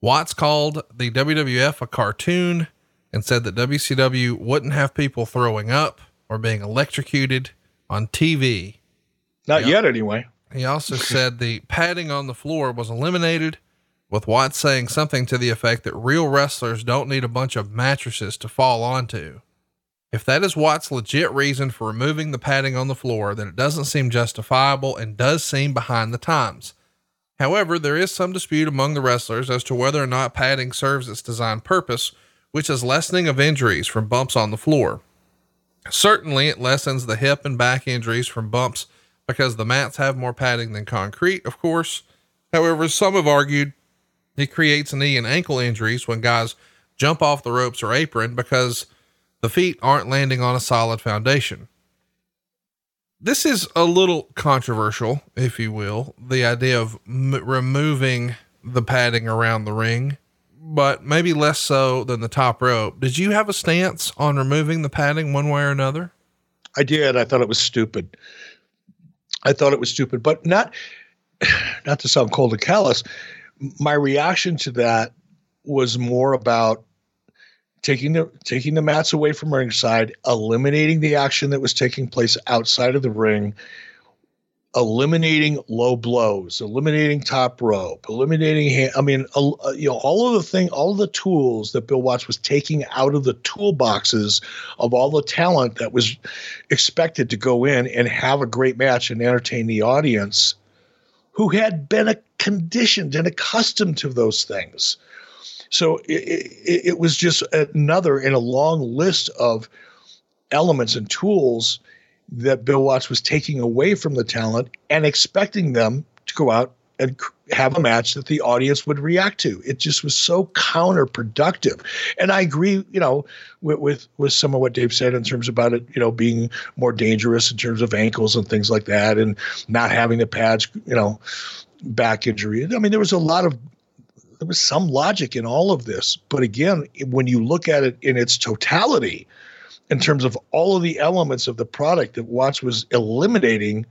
Watts called the WWF a cartoon and said that WCW wouldn't have people throwing up or being electrocuted on TV. Not yet, anyway. He also said the padding on the floor was eliminated with Watts saying something to the effect that real wrestlers don't need a bunch of mattresses to fall onto. If that is Watts' legit reason for removing the padding on the floor, then it doesn't seem justifiable and does seem behind the times. However, there is some dispute among the wrestlers as to whether or not padding serves its designed purpose, which is lessening of injuries from bumps on the floor. Certainly, it lessens the hip and back injuries from bumps because the mats have more padding than concrete, of course. However, some have argued it creates knee and ankle injuries when guys jump off the ropes or apron because the feet aren't landing on a solid foundation. This is a little controversial, if you will, the idea of m- removing the padding around the ring, but maybe less so than the top rope. Did you have a stance on removing the padding one way or another? I did. I thought it was stupid. I thought it was stupid, but not not to sound cold and callous my reaction to that was more about taking the taking the mats away from ringside, eliminating the action that was taking place outside of the ring, eliminating low blows, eliminating top rope, eliminating hand, I mean, uh, you know, all of the thing, all of the tools that Bill Watts was taking out of the toolboxes of all the talent that was expected to go in and have a great match and entertain the audience who had been conditioned and accustomed to those things. So it, it, it, was just another in a long list of elements and tools that Bill Watts was taking away from the talent and expecting them to go out and have a match that the audience would react to. It just was so counterproductive. And I agree, you know, with, with, with some of what Dave said in terms about it, you know, being more dangerous in terms of ankles and things like that, and not having the pads, you know, back injury. I mean, there was a lot of there was some logic in all of this, but again, when you look at it in its totality, in terms of all of the elements of the product that Watts was eliminating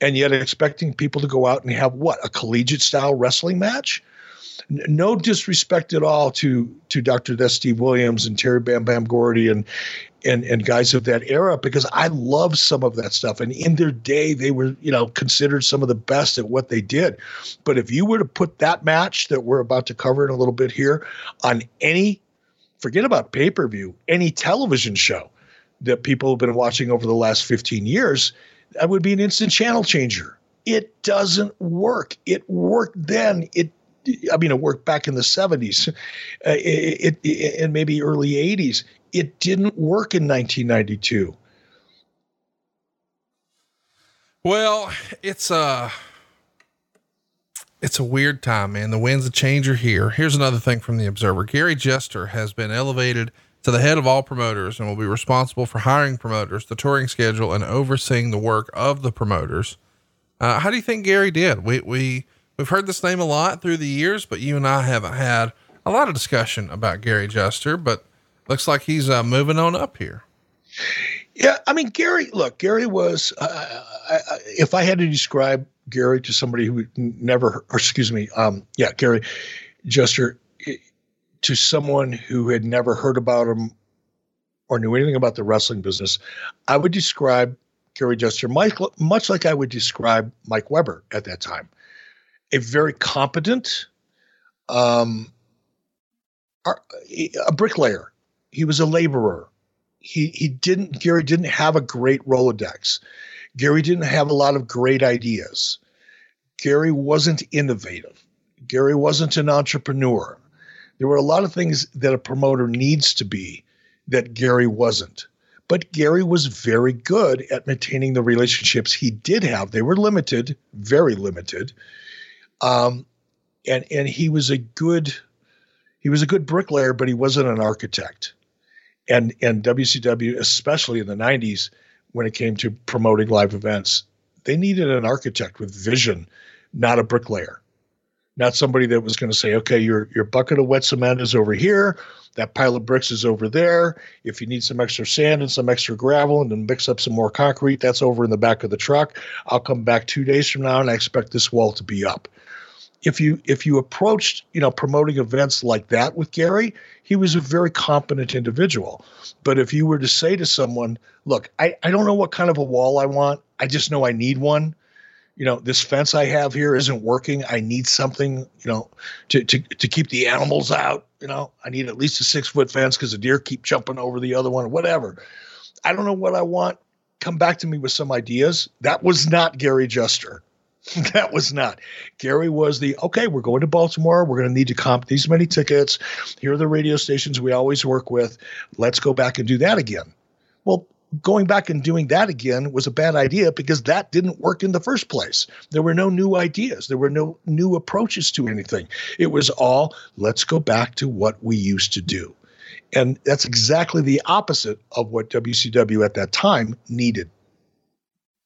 and yet expecting people to go out and have what a collegiate style wrestling match no disrespect at all to to Dr. Steve Williams and Terry Bam Bam Gordy and and and guys of that era because I love some of that stuff and in their day they were you know considered some of the best at what they did. But if you were to put that match that we're about to cover in a little bit here on any forget about pay-per-view, any television show that people have been watching over the last 15 years, that would be an instant channel changer. It doesn't work. It worked then. It, I mean, it worked back in the 70s uh, it, it, and maybe early 80s. It didn't work in 1992. Well, it's a it's a weird time, man. The winds of change are here. Here's another thing from the Observer: Gary Juster has been elevated to the head of all promoters and will be responsible for hiring promoters, the touring schedule, and overseeing the work of the promoters. Uh, how do you think Gary did? We, we, we've heard this name a lot through the years, but you and I haven't had a lot of discussion about Gary Juster, but looks like he's uh, moving on up here. Yeah. I mean, Gary, look, Gary was, uh, I, I, if I had to describe Gary to somebody who never, or excuse me, um, yeah, Gary Juster, to someone who had never heard about him or knew anything about the wrestling business, I would describe Gary Juster, Mike, much like I would describe Mike Weber at that time, a very competent, um, a bricklayer. He was a laborer. He he didn't Gary didn't have a great Rolodex. Gary didn't have a lot of great ideas. Gary wasn't innovative. Gary wasn't an entrepreneur. There were a lot of things that a promoter needs to be that Gary wasn't. But Gary was very good at maintaining the relationships he did have. They were limited, very limited. Um, and and he was a good he was a good bricklayer, but he wasn't an architect. And and WCW, especially in the 90s, when it came to promoting live events, they needed an architect with vision, not a bricklayer not somebody that was going to say, okay, your your bucket of wet cement is over here, that pile of bricks is over there. If you need some extra sand and some extra gravel and then mix up some more concrete, that's over in the back of the truck. I'll come back two days from now and I expect this wall to be up. If you if you approached you know promoting events like that with Gary, he was a very competent individual. But if you were to say to someone, look, I, I don't know what kind of a wall I want, I just know I need one you know, this fence I have here isn't working. I need something, you know, to to to keep the animals out. You know, I need at least a six foot fence because the deer keep jumping over the other one. or Whatever. I don't know what I want. Come back to me with some ideas. That was not Gary Juster. that was not. Gary was the okay, we're going to Baltimore. We're going to need to comp these many tickets. Here are the radio stations we always work with. Let's go back and do that again. Well, going back and doing that again was a bad idea because that didn't work in the first place. There were no new ideas, there were no new approaches to anything. It was all let's go back to what we used to do. And that's exactly the opposite of what WCW at that time needed.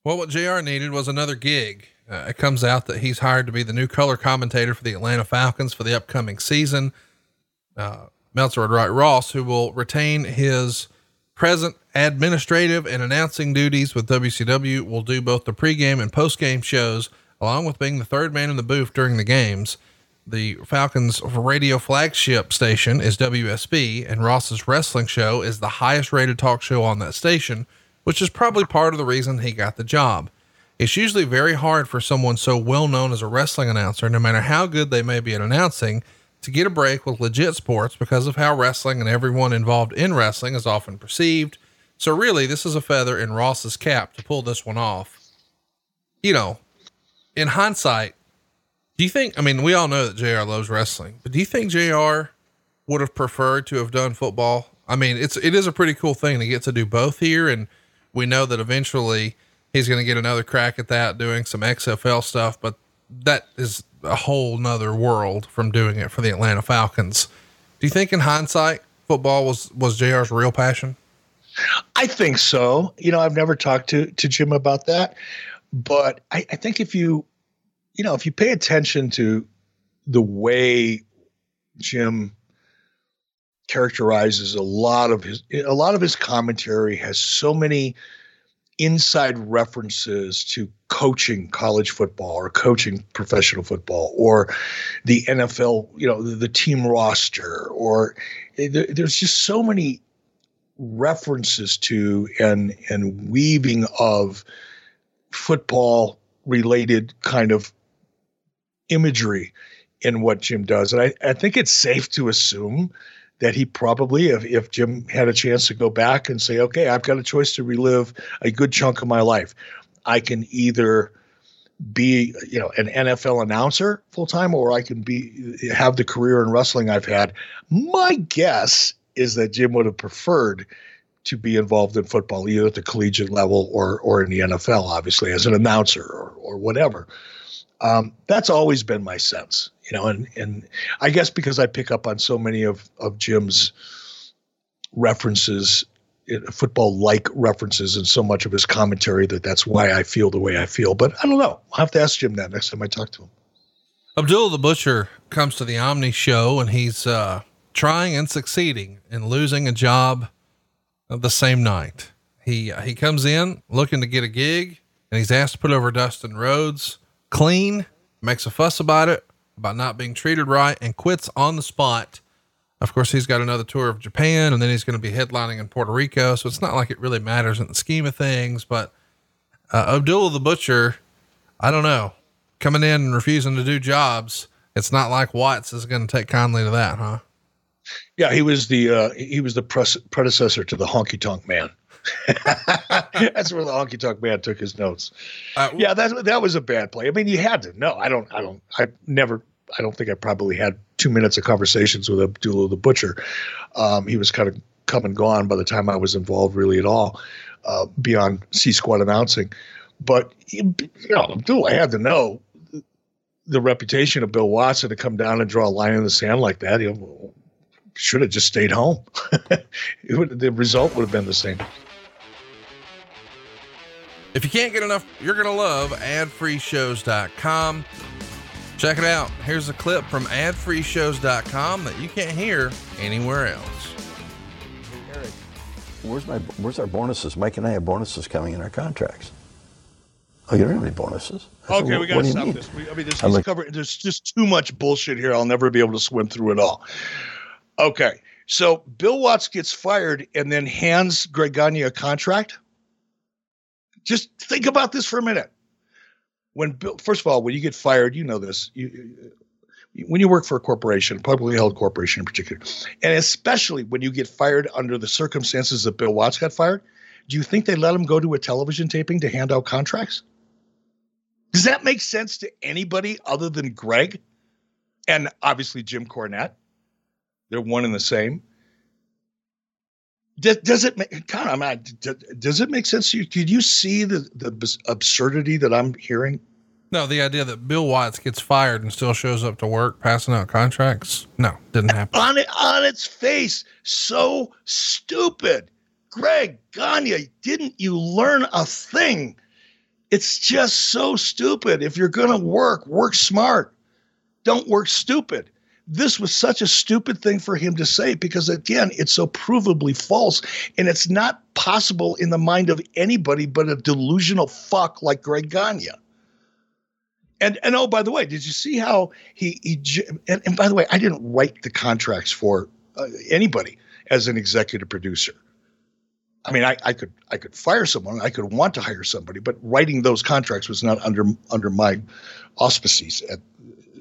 Well, what JR needed was another gig. Uh, it comes out that he's hired to be the new color commentator for the Atlanta Falcons for the upcoming season. Uh, Meltzer would write Ross, who will retain his present administrative and announcing duties with WCW will do both the pregame and postgame shows, along with being the third man in the booth during the games. The Falcons radio flagship station is WSB, and Ross's wrestling show is the highest rated talk show on that station, which is probably part of the reason he got the job. It's usually very hard for someone so well known as a wrestling announcer, no matter how good they may be at announcing, to get a break with legit sports because of how wrestling and everyone involved in wrestling is often perceived. So really, this is a feather in Ross's cap to pull this one off. You know, in hindsight, do you think, I mean, we all know that JR loves wrestling, but do you think JR would have preferred to have done football? I mean, it's, it is a pretty cool thing to get to do both here. And we know that eventually he's going to get another crack at that doing some XFL stuff, but that is a whole nother world from doing it for the Atlanta Falcons. Do you think in hindsight, football was, was JR's real passion? I think so. You know, I've never talked to, to Jim about that, but I, I think if you, you know, if you pay attention to the way Jim characterizes a lot of his a lot of his commentary has so many inside references to coaching college football or coaching professional football or the NFL, you know, the, the team roster or eh, there, there's just so many references to and and weaving of football related kind of imagery in what Jim does. And I, I think it's safe to assume that he probably, if, if Jim had a chance to go back and say, okay, I've got a choice to relive a good chunk of my life, I can either be you know an NFL announcer full time or I can be have the career in wrestling I've had. My guess is that Jim would have preferred to be involved in football either at the collegiate level or or in the NFL obviously as an announcer or or whatever. Um, that's always been my sense, you know, and and I guess because I pick up on so many of of Jim's references, football like references, and so much of his commentary that that's why I feel the way I feel. But I don't know. I'll have to ask Jim that next time I talk to him. Abdul the Butcher comes to the Omni show and he's uh, trying and succeeding in losing a job the same night. He he comes in looking to get a gig and he's asked to put over Dustin Rhodes clean, makes a fuss about it, about not being treated right, and quits on the spot. Of course, he's got another tour of Japan and then he's going to be headlining in Puerto Rico. So it's not like it really matters in the scheme of things, but Uh, Abdullah the Butcher, I don't know, coming in and refusing to do jobs. It's not like Watts is going to take kindly to that, huh? Yeah, he was the uh, he was the pres- predecessor to the honky tonk man. That's where the honky tonk man took his notes. Uh, yeah, that that was a bad play. I mean, you had to. No, I don't. I don't. I never. I don't think I probably had two minutes of conversations with Abdullah the butcher. Um, he was kind of come and gone by the time I was involved, really at all, uh, beyond C squad announcing. But you know, Abdullah had to know the reputation of Bill Watson to come down and draw a line in the sand like that. He should have just stayed home. would, the result would have been the same. If you can't get enough, you're going to love adfreeshows.com. Check it out. Here's a clip from adfreeshows.com that you can't hear anywhere else. Eric, where's my where's our bonuses? Mike and I have bonuses coming in our contracts. Oh, you don't have any bonuses. okay, said, we got to stop mean? this. We, I mean, there's, like, cover, there's just too much bullshit here. I'll never be able to swim through it all. Okay, so Bill Watts gets fired and then hands Greg Gagne a contract just think about this for a minute. When first of all, when you get fired, you know this. You, when you work for a corporation, publicly held corporation in particular, and especially when you get fired under the circumstances that Bill Watts got fired, do you think they let him go to a television taping to hand out contracts? Does that make sense to anybody other than Greg and obviously Jim Cornette? They're one and the same. Does, does it make kind of I mean, does it make sense to you? Did you see the the absurdity that I'm hearing? No, the idea that Bill Watts gets fired and still shows up to work passing out contracts. No, didn't happen. On it on its face, so stupid. Greg Gagne, didn't you learn a thing? It's just so stupid. If you're gonna work, work smart. Don't work stupid this was such a stupid thing for him to say because again it's so provably false and it's not possible in the mind of anybody but a delusional fuck like greg gagne and and oh by the way did you see how he he and, and by the way i didn't write the contracts for uh, anybody as an executive producer I mean, I, I could I could fire someone, I could want to hire somebody, but writing those contracts was not under under my auspices. At,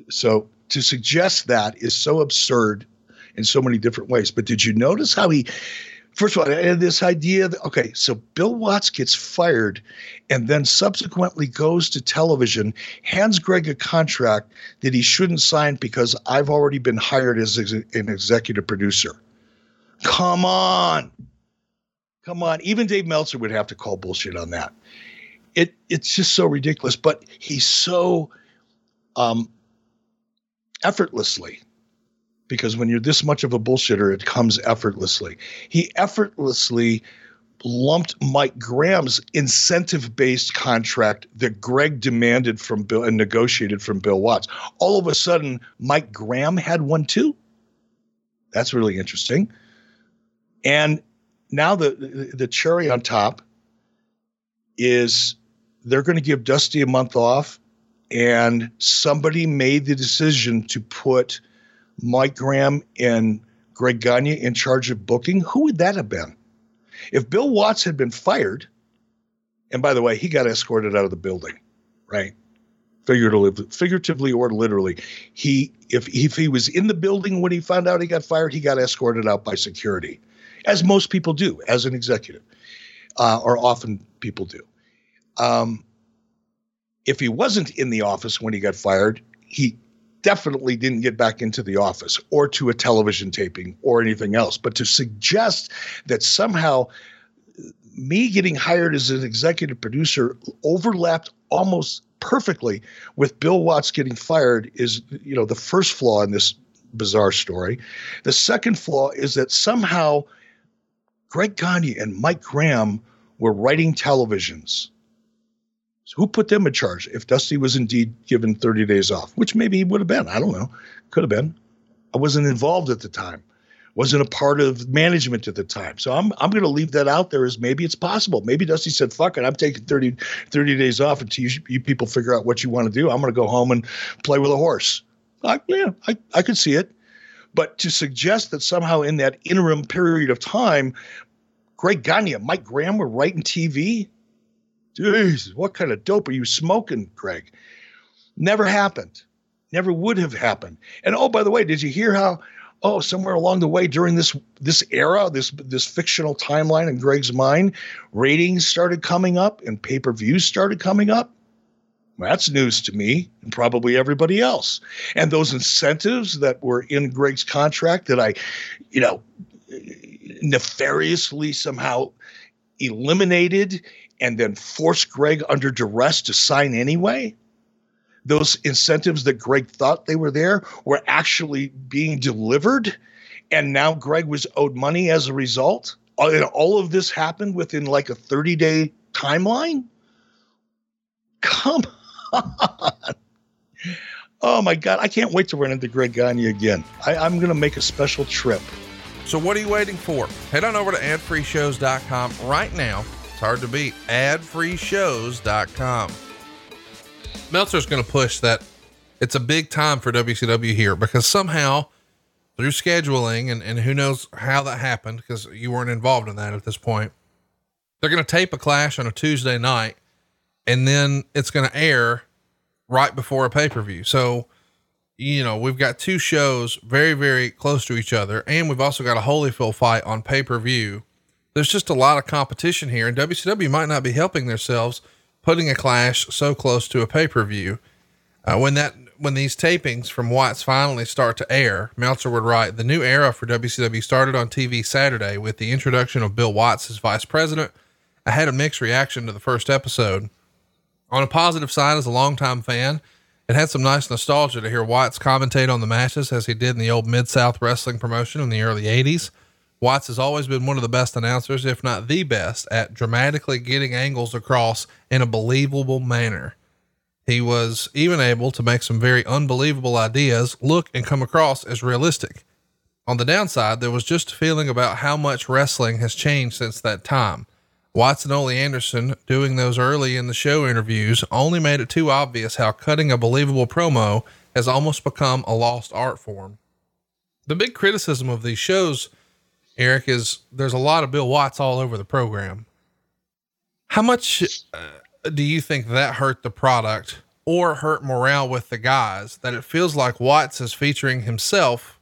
so to suggest that is so absurd in so many different ways. But did you notice how he, first of all, had this idea that, okay, so Bill Watts gets fired and then subsequently goes to television, hands Greg a contract that he shouldn't sign because I've already been hired as an executive producer. Come on. Come on. Even Dave Meltzer would have to call bullshit on that. It it's just so ridiculous. But he's so um, effortlessly because when you're this much of a bullshitter, it comes effortlessly. He effortlessly lumped Mike Graham's incentive based contract that Greg demanded from Bill and negotiated from Bill Watts. All of a sudden, Mike Graham had one too. That's really interesting. And now the, the, the cherry on top is they're going to give Dusty a month off and somebody made the decision to put Mike Graham and Greg Gagne in charge of booking, who would that have been? If Bill Watts had been fired, and by the way, he got escorted out of the building, right? Figuratively, figuratively or literally, he if if he was in the building when he found out he got fired, he got escorted out by security, as most people do as an executive, uh, or often people do. Um, if he wasn't in the office when he got fired, he definitely didn't get back into the office or to a television taping or anything else. But to suggest that somehow me getting hired as an executive producer overlapped almost perfectly with Bill Watts getting fired is, you know, the first flaw in this bizarre story. The second flaw is that somehow Greg Gagne and Mike Graham were writing televisions so who put them in charge if Dusty was indeed given 30 days off, which maybe he would have been. I don't know. Could have been. I wasn't involved at the time. Wasn't a part of management at the time. So I'm I'm going to leave that out there as maybe it's possible. Maybe Dusty said, fuck it, I'm taking 30, 30 days off until you, you people figure out what you want to do. I'm going to go home and play with a horse. I, yeah, I, I could see it. But to suggest that somehow in that interim period of time, Greg Gagne, Mike Graham were writing TV, Jesus, what kind of dope are you smoking, Greg? Never happened. Never would have happened. And oh, by the way, did you hear how? Oh, somewhere along the way during this this era, this this fictional timeline in Greg's mind, ratings started coming up and pay per views started coming up. That's news to me and probably everybody else. And those incentives that were in Greg's contract that I, you know, nefariously somehow eliminated and then forced Greg under duress to sign anyway. Those incentives that Greg thought they were there were actually being delivered. And now Greg was owed money as a result. Uh, all of this happened within like a 30 day timeline. Come on. Oh my God. I can't wait to run into Greg Gagne again. I, I'm going to make a special trip. So, what are you waiting for? Head on over to adfreeshows.com right now. Hard to beat. Adfreeshows.com. Meltzer's going to push that it's a big time for WCW here because somehow through scheduling and, and who knows how that happened because you weren't involved in that at this point. They're going to tape a clash on a Tuesday night and then it's going to air right before a pay per view. So, you know, we've got two shows very, very close to each other, and we've also got a Holyfield fight on pay per view. There's just a lot of competition here, and WCW might not be helping themselves putting a clash so close to a pay per view. Uh, when that when these tapings from Watts finally start to air, Meltzer would write, "The new era for WCW started on TV Saturday with the introduction of Bill Watts as vice president. I had a mixed reaction to the first episode." On a positive side, as a longtime fan, it had some nice nostalgia to hear Watts commentate on the matches as he did in the old Mid South wrestling promotion in the early 80s. Watts has always been one of the best announcers, if not the best, at dramatically getting angles across in a believable manner. He was even able to make some very unbelievable ideas look and come across as realistic. On the downside, there was just a feeling about how much wrestling has changed since that time. Watts and Ole Anderson doing those early in the show interviews only made it too obvious how cutting a believable promo has almost become a lost art form. The big criticism of these shows, Eric, is there's a lot of Bill Watts all over the program. How much uh, do you think that hurt the product or hurt morale with the guys that it feels like Watts is featuring himself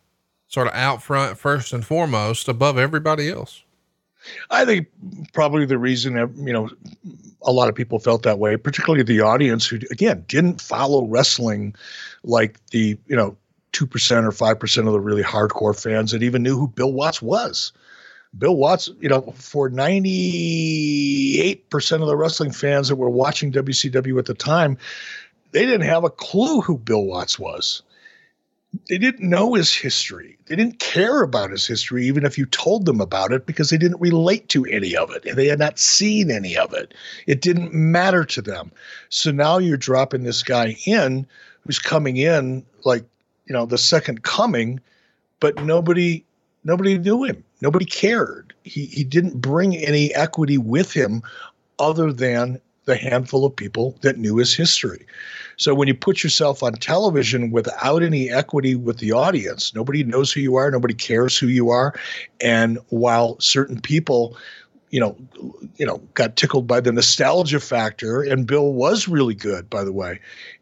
sort of out front, first and foremost, above everybody else? I think probably the reason that, you know, a lot of people felt that way, particularly the audience who, again, didn't follow wrestling like the, you know, 2% or 5% of the really hardcore fans that even knew who Bill Watts was. Bill Watts, you know, for 98% of the wrestling fans that were watching WCW at the time, they didn't have a clue who Bill Watts was they didn't know his history. They didn't care about his history, even if you told them about it, because they didn't relate to any of it. They had not seen any of it. It didn't matter to them. So now you're dropping this guy in who's coming in like, you know, the second coming, but nobody nobody knew him. Nobody cared. He he didn't bring any equity with him other than the handful of people that knew his history. So when you put yourself on television without any equity with the audience, nobody knows who you are, nobody cares who you are, and while certain people you know, you know, got tickled by the nostalgia factor. And Bill was really good, by the way,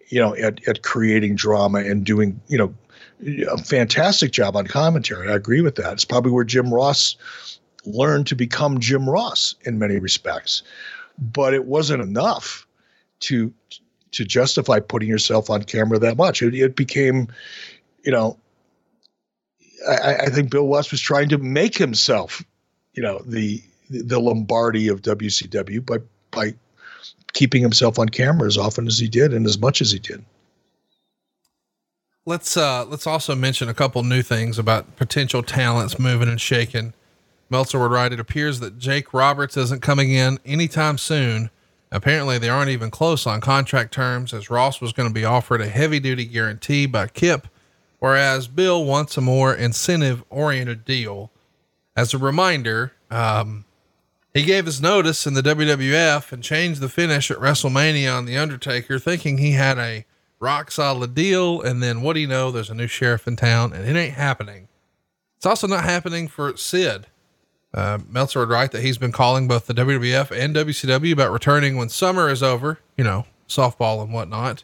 you know, at, at creating drama and doing, you know, a fantastic job on commentary. I agree with that. It's probably where Jim Ross learned to become Jim Ross in many respects, but it wasn't enough to to justify putting yourself on camera that much. It, it became, you know, I, I, think Bill Watts was trying to make himself, you know, the the Lombardi of WCW by by keeping himself on camera as often as he did and as much as he did. Let's uh let's also mention a couple new things about potential talents moving and shaking. Meltzer would write, it appears that Jake Roberts isn't coming in anytime soon Apparently, they aren't even close on contract terms, as Ross was going to be offered a heavy duty guarantee by Kip, whereas Bill wants a more incentive oriented deal. As a reminder, um, he gave his notice in the WWF and changed the finish at WrestleMania on The Undertaker, thinking he had a rock solid deal. And then what do you know? There's a new sheriff in town and it ain't happening. It's also not happening for Sid. Uh, Meltzer would write that he's been calling both the WWF and WCW about returning when summer is over, you know, softball and whatnot.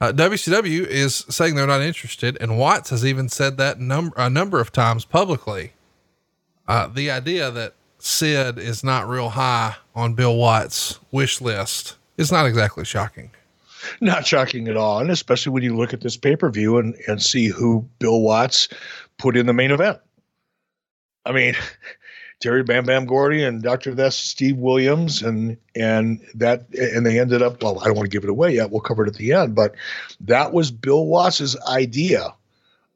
Uh, WCW is saying they're not interested, and Watts has even said that number a number of times publicly. Uh, the idea that Sid is not real high on Bill Watts' wish list is not exactly shocking. Not shocking at all, and especially when you look at this pay per view and and see who Bill Watts put in the main event. I mean, Terry Bam Bam Gordy and Dr. Death Steve Williams and and that and they ended up well I don't want to give it away yet we'll cover it at the end but that was Bill Watts's idea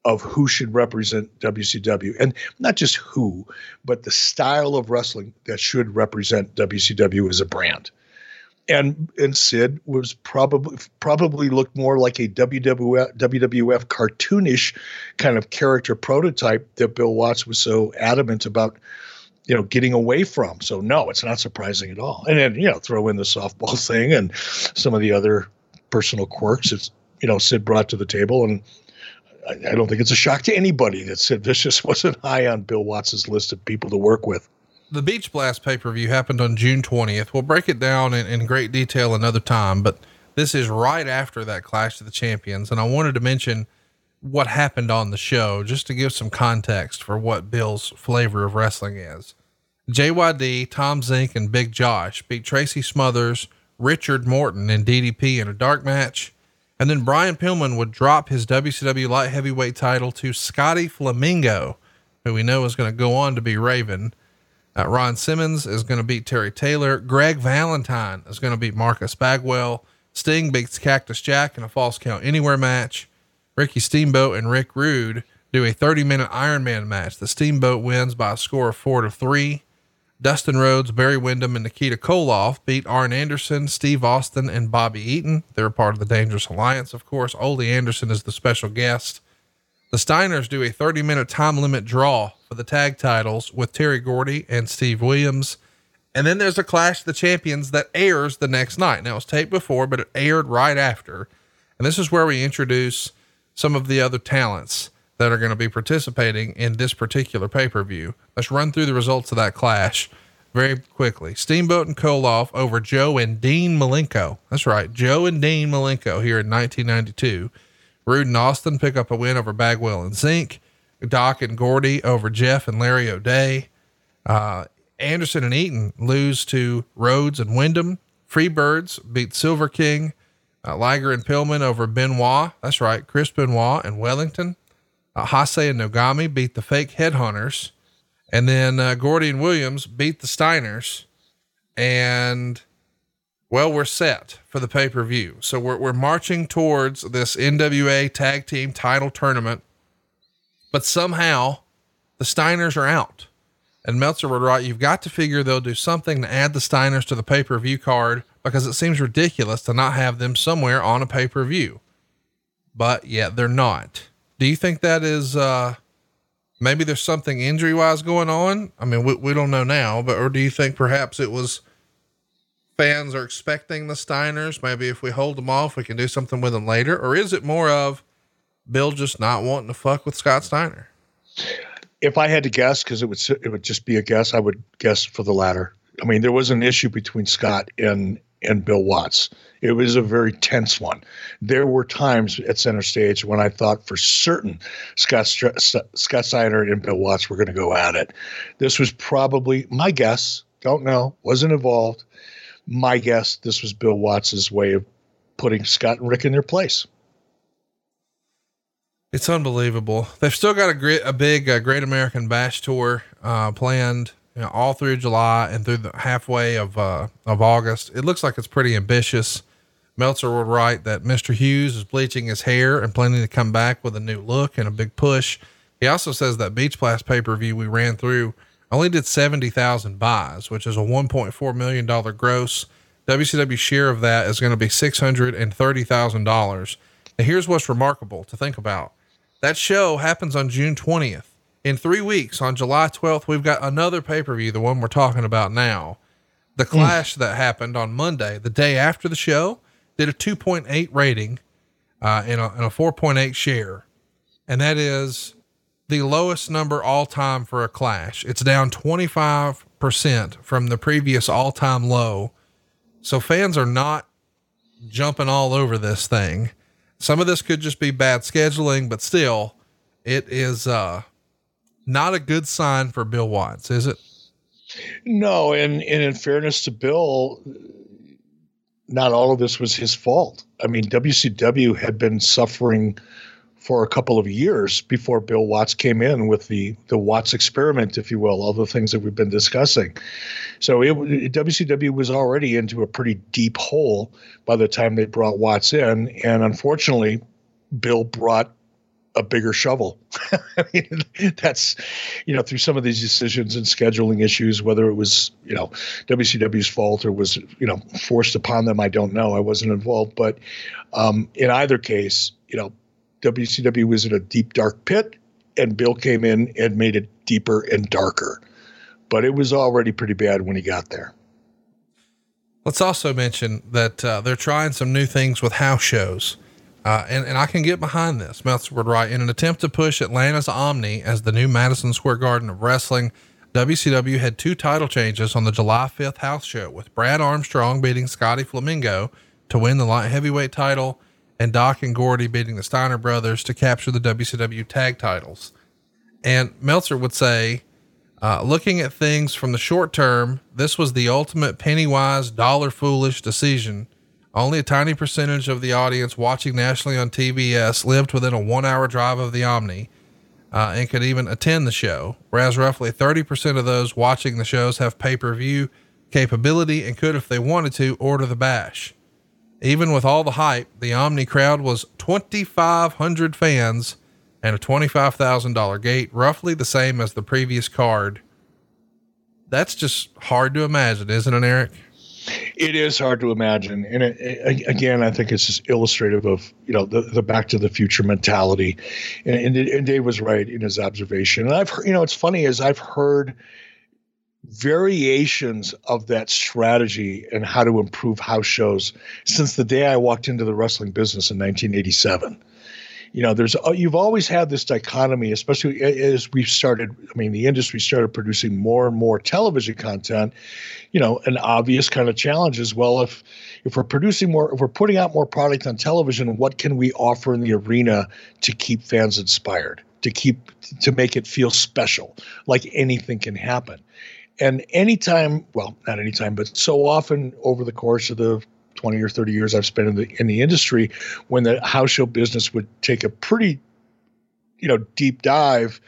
of who should represent WCW and not just who but the style of wrestling that should represent WCW as a brand and and Sid was probably probably looked more like a WWF, WWF cartoonish kind of character prototype that Bill Watts was so adamant about you know, getting away from. So no, it's not surprising at all. And then, you know, throw in the softball thing and some of the other personal quirks it's, you know, Sid brought to the table. And I, I don't think it's a shock to anybody that Sid Vicious wasn't high on Bill Watts's list of people to work with. The Beach Blast pay per view happened on June 20th. We'll break it down in, in great detail another time, but this is right after that Clash of the Champions. And I wanted to mention what happened on the show just to give some context for what Bill's flavor of wrestling is. JYD, Tom Zink, and Big Josh beat Tracy Smothers, Richard Morton, and DDP in a dark match. And then Brian Pillman would drop his WCW light heavyweight title to Scotty Flamingo, who we know is going to go on to be Raven. Uh, Ron Simmons is going to beat Terry Taylor. Greg Valentine is going to beat Marcus Bagwell. Sting beats Cactus Jack in a false count anywhere match. Ricky Steamboat and Rick Rude do a 30 minute Iron Man match. The Steamboat wins by a score of four to three. Dustin Rhodes, Barry Windham, and Nikita Koloff beat Arn Anderson, Steve Austin, and Bobby Eaton. They're part of the Dangerous Alliance, of course. Ole Anderson is the special guest. The Steiners do a 30 minute time limit draw for the tag titles with Terry Gordy and Steve Williams. And then there's a Clash of the Champions that airs the next night. Now, it was taped before, but it aired right after. And this is where we introduce some of the other talents that are going to be participating in this particular pay per view. Let's run through the results of that clash very quickly. Steamboat and Koloff over Joe and Dean Malenko. That's right, Joe and Dean Malenko here in 1992. Rude and Austin pick up a win over Bagwell and Zink. Doc and Gordy over Jeff and Larry O'Day. Uh, Anderson and Eaton lose to Rhodes and Windham. Freebirds beat Silver King. Uh, Liger and Pillman over Benoit. That's right, Chris Benoit and Wellington. Uh, Hase and Nogami beat the fake headhunters. And then uh, Gordy and Williams beat the Steiners. And well, we're set for the pay per view. So we're, we're marching towards this NWA tag team title tournament. But somehow the Steiners are out. And Meltzer would write, You've got to figure they'll do something to add the Steiners to the pay per view card because it seems ridiculous to not have them somewhere on a pay per view. But yet they're not. Do you think that is uh, maybe there's something injury wise going on? I mean, we, we don't know now, but or do you think perhaps it was fans are expecting the Steiners? Maybe if we hold them off, we can do something with them later, or is it more of Bill just not wanting to fuck with Scott Steiner? If I had to guess, because it would it would just be a guess, I would guess for the latter. I mean, there was an issue between Scott and and Bill Watts. It was a very tense one. There were times at center stage when I thought for certain Scott Scott Steiner and Bill Watts were going to go at it. This was probably my guess. Don't know. Wasn't involved. My guess. This was Bill Watts's way of putting Scott and Rick in their place. It's unbelievable. They've still got a great, a big, uh, Great American Bash tour uh, planned you know, all through July and through the halfway of uh, of August. It looks like it's pretty ambitious. Meltzer would write that Mr. Hughes is bleaching his hair and planning to come back with a new look and a big push. He also says that Beach Blast pay per view we ran through only did 70,000 buys, which is a $1.4 million gross. WCW share of that is going to be $630,000. And here's what's remarkable to think about that show happens on June 20th. In three weeks, on July 12th, we've got another pay per view, the one we're talking about now. The hmm. clash mm. that happened on Monday, the day after the show, did a 2.8 rating uh, and, a, and a 4.8 share. And that is the lowest number all time for a clash. It's down 25% from the previous all time low. So fans are not jumping all over this thing. Some of this could just be bad scheduling, but still, it is uh, not a good sign for Bill Watts, is it? No, and, and in fairness to Bill, not all of this was his fault. I mean, WCW had been suffering for a couple of years before Bill Watts came in with the the Watts experiment, if you will, all the things that we've been discussing. So it, WCW was already into a pretty deep hole by the time they brought Watts in, and unfortunately, Bill brought a bigger shovel. I mean, that's, you know, through some of these decisions and scheduling issues, whether it was, you know, WCW's fault or was, you know, forced upon them, I don't know. I wasn't involved. But um, in either case, you know, WCW was in a deep, dark pit, and Bill came in and made it deeper and darker. But it was already pretty bad when he got there. Let's also mention that uh, they're trying some new things with house shows. Uh, and, and I can get behind this. Meltzer would write in an attempt to push Atlanta's Omni as the new Madison Square Garden of wrestling. WCW had two title changes on the July 5th house show with Brad Armstrong beating Scotty Flamingo to win the light heavyweight title and Doc and Gordy beating the Steiner brothers to capture the WCW tag titles. And Meltzer would say, uh, looking at things from the short term, this was the ultimate penny wise, dollar foolish decision only a tiny percentage of the audience watching nationally on TBS lived within a one hour drive of the Omni uh, and could even attend the show, whereas roughly 30% of those watching the shows have pay per view capability and could, if they wanted to, order the bash. Even with all the hype, the Omni crowd was 2,500 fans and a $25,000 gate, roughly the same as the previous card. That's just hard to imagine, isn't it, Eric? It is hard to imagine, and it, it, again, I think it's just illustrative of you know the, the Back to the Future mentality, and, and, and Dave was right in his observation. And I've heard, you know, it's funny as I've heard variations of that strategy and how to improve house shows since the day I walked into the wrestling business in 1987 you know there's uh, you've always had this dichotomy especially as we've started i mean the industry started producing more and more television content you know an obvious kind of challenge is well if if we're producing more if we're putting out more product on television what can we offer in the arena to keep fans inspired to keep to make it feel special like anything can happen? And anytime well not anytime but so often over the course of the 20 or 30 years I've spent in the in the industry when the house show business would take a pretty you know deep dive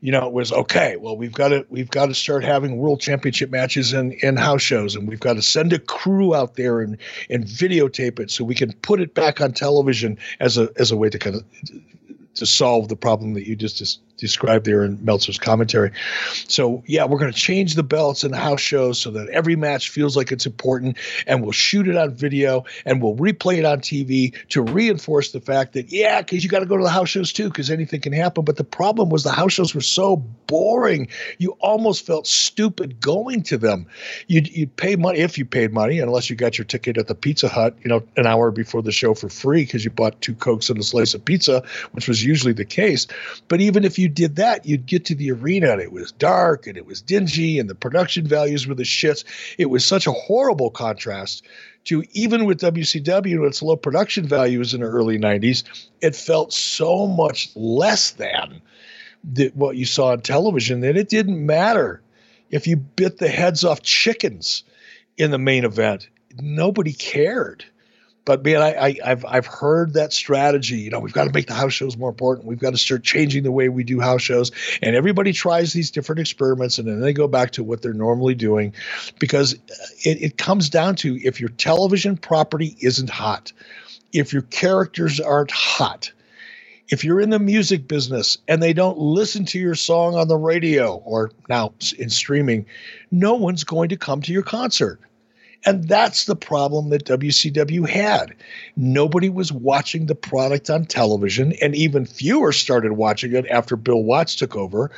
you know it was okay well we've got to we've got to start having world championship matches in in house shows and we've got to send a crew out there and and videotape it so we can put it back on television as a as a way to kind of to solve the problem that you just described there in Meltzer's commentary. So yeah, we're going to change the belts in the house shows so that every match feels like it's important, and we'll shoot it on video and we'll replay it on TV to reinforce the fact that yeah, because you got to go to the house shows too, because anything can happen. But the problem was the house shows were so boring, you almost felt stupid going to them. You'd you'd pay money if you paid money, unless you got your ticket at the Pizza Hut, you know, an hour before the show for free because you bought two cokes and a slice of pizza, which was usually the case. But even if you you did that, you'd get to the arena and it was dark and it was dingy and the production values were the shits. It was such a horrible contrast to even with WCW and its low production values in the early 90s, it felt so much less than the, what you saw on television that it didn't matter if you bit the heads off chickens in the main event. Nobody cared. But man, I, I have I've heard that strategy. You know, we've got to make the house shows more important. We've got to start changing the way we do house shows. And everybody tries these different experiments, and then they go back to what they're normally doing, because uh, it, it comes down to if your television property isn't hot, if your characters aren't hot, if you're in the music business and they don't listen to your song on the radio or now in streaming, no one's going to come to your concert. And that's the problem that WCW had. Nobody was watching the product on television, and even fewer started watching it after Bill Watts took over.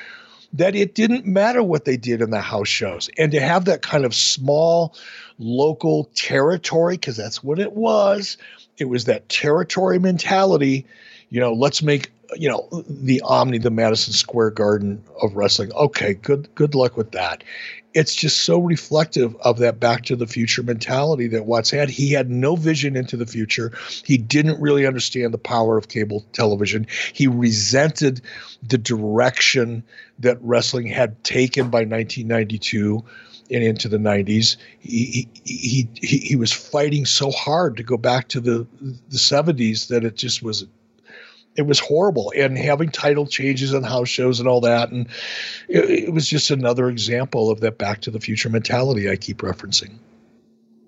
That it didn't matter what they did in the house shows. And to have that kind of small local territory, because that's what it was, it was that territory mentality. You know, let's make you know, the Omni, the Madison Square Garden of wrestling. Okay, good good luck with that. It's just so reflective of that back to the future mentality that Watts had. He had no vision into the future. He didn't really understand the power of cable television. He resented the direction that wrestling had taken by 1992 and into the 90s. He, he, he, he was fighting so hard to go back to the, the 70s that it just was it was horrible. And having title changes on house shows and all that and it, it, was just another example of that back to the future mentality i keep referencing.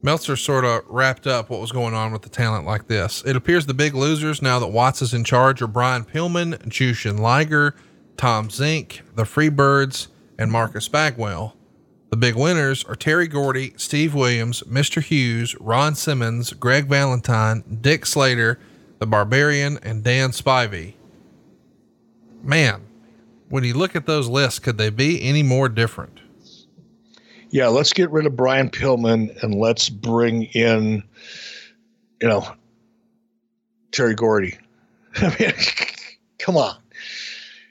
Meltzer sort of wrapped up what was going on with the talent like this. It appears the big losers now that watts is in charge are brian pillman jushin liger tom zink the freebirds and marcus bagwell. The big winners are Terry Gordy, Steve Williams, Mr. Hughes, Ron Simmons, Greg Valentine, Dick Slater, The Barbarian, and Dan Spivey. Man, when you look at those lists, could they be any more different? Yeah, let's get rid of Brian Pillman and let's bring in, you know, Terry Gordy. I mean, come on.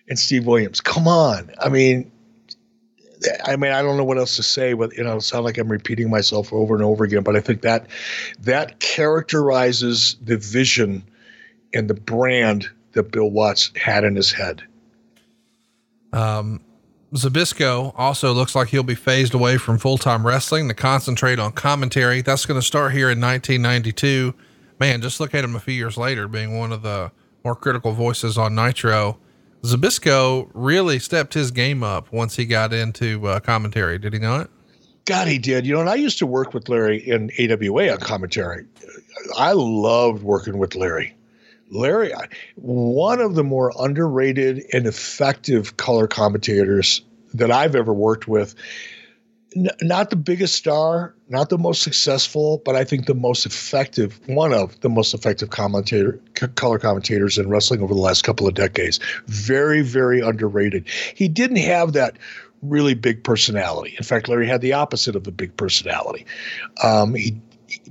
And Steve Williams. Come on. I mean, I mean, I don't know what else to say, but you know, it sounds like I'm repeating myself over and over again. But I think that that characterizes the vision and the brand that Bill Watts had in his head. Um, Zbyszko also looks like he'll be phased away from full time wrestling to concentrate on commentary. That's going to start here in 1992. Man, just look at him a few years later, being one of the more critical voices on Nitro. Zbyszko really stepped his game up once he got into uh, commentary, did he not? God, he did. You know, and I used to work with Larry in AWA on commentary. I loved working with Larry. Larry, one of the more underrated and effective color commentators that I've ever worked with n- not the biggest star, not the most successful, but I think the most effective, one of the most effective commentator, c- color commentators in wrestling over the last couple of decades. Very, very underrated. He didn't have that really big personality. In fact, Larry had the opposite of the big personality. Um, he,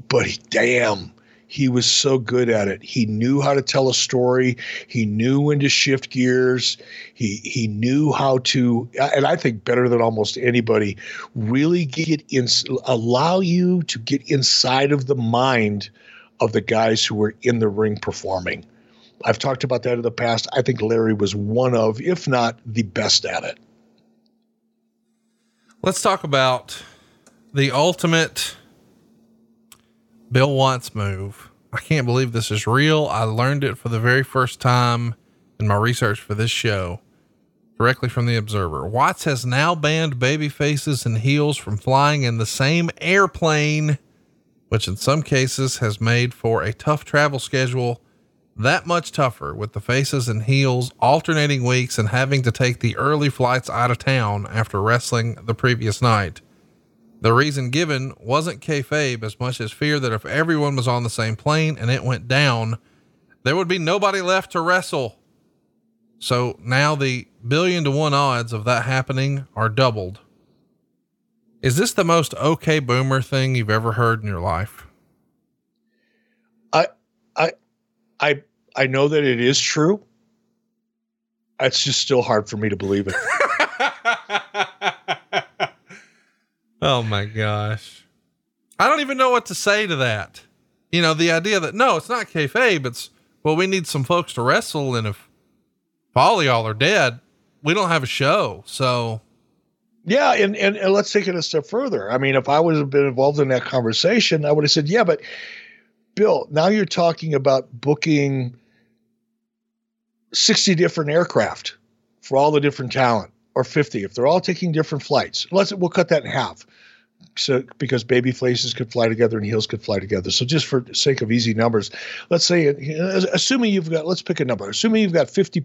but he, damn, he was so good at it. He knew how to tell a story. He knew when to shift gears. He he knew how to, and I think better than almost anybody, really get in, allow you to get inside of the mind of the guys who were in the ring performing. I've talked about that in the past. I think Larry was one of, if not the best at it. Let's talk about the ultimate Bill Watts move. I can't believe this is real. I learned it for the very first time in my research for this show directly from the Observer. Watts has now banned baby faces and heels from flying in the same airplane, which in some cases has made for a tough travel schedule that much tougher with the faces and heels alternating weeks and having to take the early flights out of town after wrestling the previous night. The reason given wasn't kayfabe as much as fear that if everyone was on the same plane and it went down, there would be nobody left to wrestle. So now the billion to one odds of that happening are doubled. Is this the most okay boomer thing you've ever heard in your life? I, I, I, I know that it is true. It's just still hard for me to believe it. Oh my gosh. I don't even know what to say to that. You know, the idea that no, it's not kayfabe. It's, well, we need some folks to wrestle. And if all y'all are dead, we don't have a show. So. Yeah. And, and, and let's take it a step further. I mean, if I would have been involved in that conversation, I would have said, yeah, but Bill, now you're talking about booking 60 different aircraft for all the different talent or 50 if they're all taking different flights let's we'll cut that in half. So because baby faces could fly together and heels could fly together. So just for sake of easy numbers let's say assuming you've got let's pick a number. Assuming you've got 50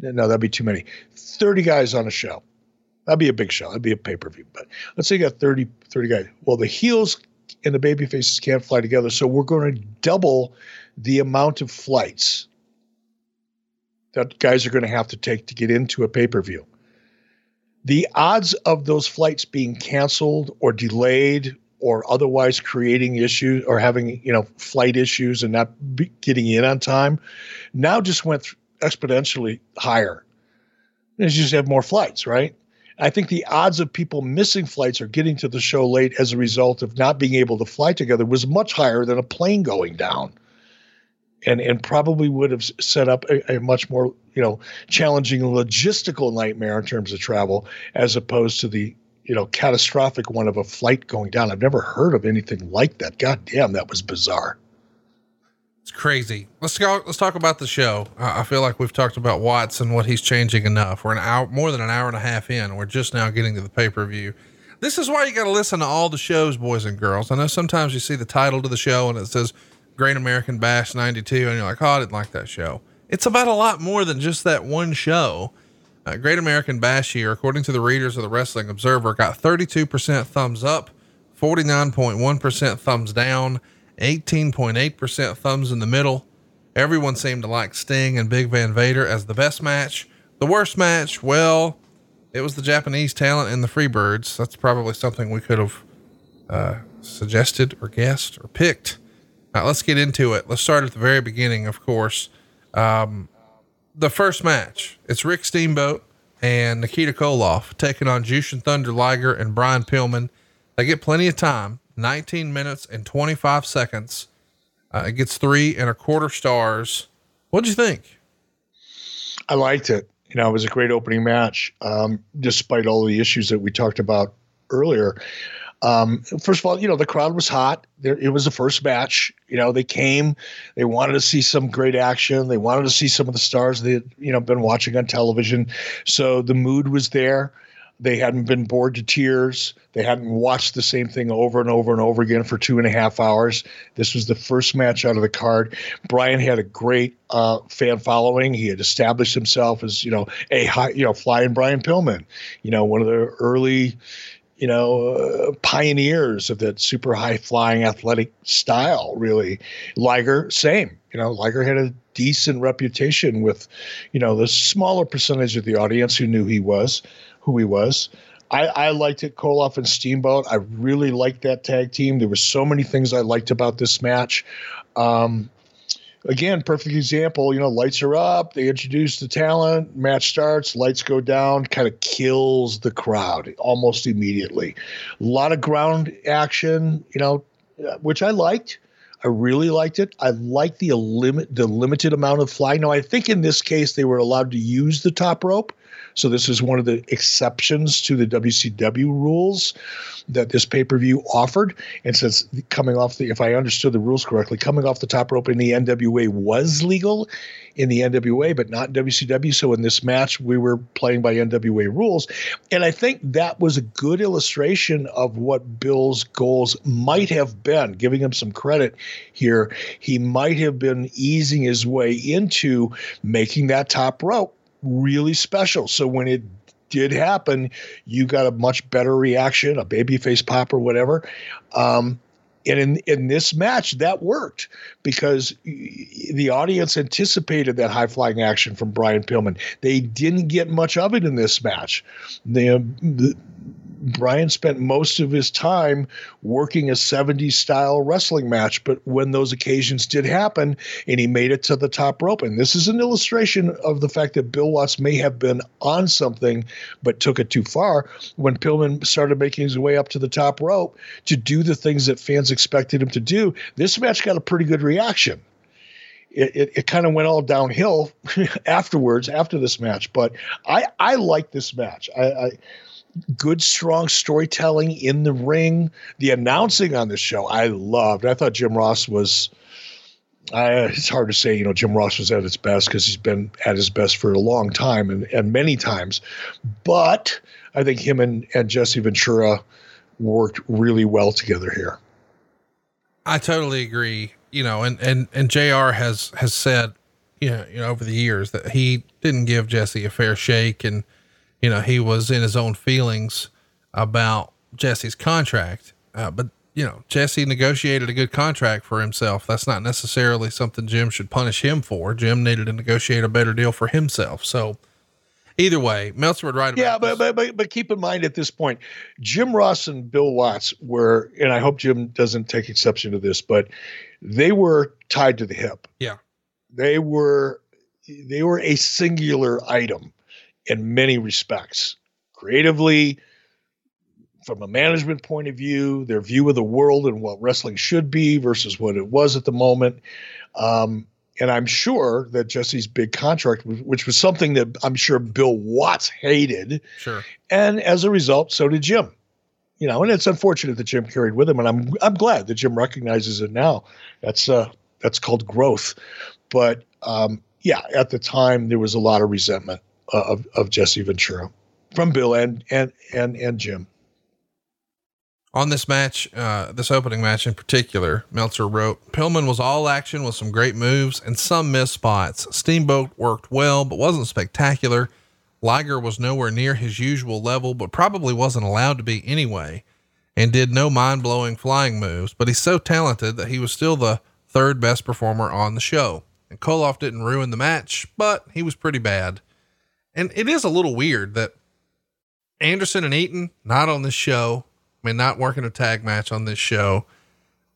no that'd be too many. 30 guys on a show. That'd be a big show. That'd be a pay-per-view. But let's say you got 30 30 guys. Well the heels and the baby faces can't fly together. So we're going to double the amount of flights that guys are going to have to take to get into a pay-per-view the odds of those flights being canceled or delayed or otherwise creating issues or having you know flight issues and not getting in on time now just went exponentially higher. As you just have more flights, right? I think the odds of people missing flights or getting to the show late as a result of not being able to fly together was much higher than a plane going down. And, and probably would have set up a, a much more you know challenging logistical nightmare in terms of travel as opposed to the you know catastrophic one of a flight going down. I've never heard of anything like that. God damn, that was bizarre. It's crazy. Let's go. Let's talk about the show. I feel like we've talked about Watts and what he's changing enough. We're an hour, more than an hour and a half in. We're just now getting to the pay per view. This is why you got to listen to all the shows, boys and girls. I know sometimes you see the title to the show and it says Great American Bash 92, and you're like, oh, I didn't like that show. It's about a lot more than just that one show. Uh, Great American Bash here, according to the readers of the Wrestling Observer, got 32% thumbs up, 49.1% thumbs down 18.8% thumbs in the middle. Everyone seemed to like Sting and Big Van Vader as the best match. The worst match, well, it was the Japanese talent and the Freebirds. That's probably something we could have uh, suggested or guessed or picked. Let's get into it. Let's start at the very beginning, of course. Um, the first match it's Rick Steamboat and Nikita Koloff taking on Jushin Thunder Liger and Brian Pillman. They get plenty of time. 19 minutes and 25 seconds. Uh, it gets three and a quarter stars. What'd you think? I liked it. You know, it was a great opening match, um, despite all the issues that we talked about earlier. Um, first of all, you know, the crowd was hot. There, it was the first match. You know, they came, they wanted to see some great action. They wanted to see some of the stars they had, you know, been watching on television. So the mood was there. They hadn't been bored to tears. They hadn't watched the same thing over and over and over again for two and a half hours. This was the first match out of the card. Brian had a great uh, fan following. He had established himself as you know a high, you know, flying Brian Pillman, you know, one of the early, you know, uh, pioneers of that super high flying athletic style. Really, Liger, same. You know, Liger had a decent reputation with, you know, the smaller percentage of the audience who knew he was who he was. I, I liked it, Koloff and Steamboat. I really liked that tag team. There were so many things I liked about this match. Um, again, perfect example. You know, lights are up. They introduce the talent. Match starts. Lights go down. Kind of kills the crowd almost immediately. A lot of ground action. You know, uh, which I liked. I really liked it. I liked the limit the limited amount of fly. Now I think in this case they were allowed to use the top rope. So this is one of the exceptions to the WCW rules that this pay per view offered. And since coming off the, if I understood the rules correctly, coming off the top rope in the NWA was legal in the NWA, but not WCW. So in this match, we were playing by NWA rules. And I think that was a good illustration of what Bill's goals might have been, giving him some credit here. He might have been easing his way into making that top rope really special. So when it did happen, you got a much better reaction, a babyface pop or whatever. Um, and in, in this match, that worked because the audience anticipated that high flying action from Brian Pillman. They didn't get much of it in this match. The, the, Brian spent most of his time working a 70s style wrestling match, but when those occasions did happen and he made it to the top rope, and this is an illustration of the fact that Bill Watts may have been on something but took it too far when Pillman started making his way up to the top rope to do the things that fans expected him to do. This match got a pretty good reaction. It, it, it, kind of went all downhill afterwards after this match. But I I like this match. I, I good, strong storytelling in the ring. The announcing on the show, I loved. I thought Jim Ross was. Uh, it's hard to say, you know, Jim Ross was at his best because he's been at his best for a long time and, and many times. But I think him and, and Jesse Ventura worked really well together here. I totally agree. You know, and, and, and JR has, has said, you know, you know, over the years that he didn't give Jesse a fair shake and, you know, he was in his own feelings about Jesse's contract. Uh, but, you know, Jesse negotiated a good contract for himself. That's not necessarily something Jim should punish him for. Jim needed to negotiate a better deal for himself. So, either way, Meltzer would write Yeah, but, but, but but keep in mind at this point, Jim Ross and Bill Watts were, and I hope Jim doesn't take exception to this, but they were tied to the hip. Yeah, they were they were a singular item in many respects. Creatively, from a management point of view, their view of the world and what wrestling should be versus what it was at the moment. Um, and I'm sure that Jesse's big contract, which was something that I'm sure Bill Watts hated, sure, and as a result, so did Jim. You know, and it's unfortunate that Jim carried with him, and I'm I'm glad that Jim recognizes it now. That's uh that's called growth. But um, yeah, at the time there was a lot of resentment of of Jesse Ventura from Bill and and and and Jim. On this match, uh, this opening match in particular, Meltzer wrote, Pillman was all action with some great moves and some missed spots. Steamboat worked well, but wasn't spectacular. Liger was nowhere near his usual level, but probably wasn't allowed to be anyway, and did no mind blowing flying moves, but he's so talented that he was still the third best performer on the show. And Koloff didn't ruin the match, but he was pretty bad. And it is a little weird that Anderson and Eaton, not on this show, I mean, not working a tag match on this show.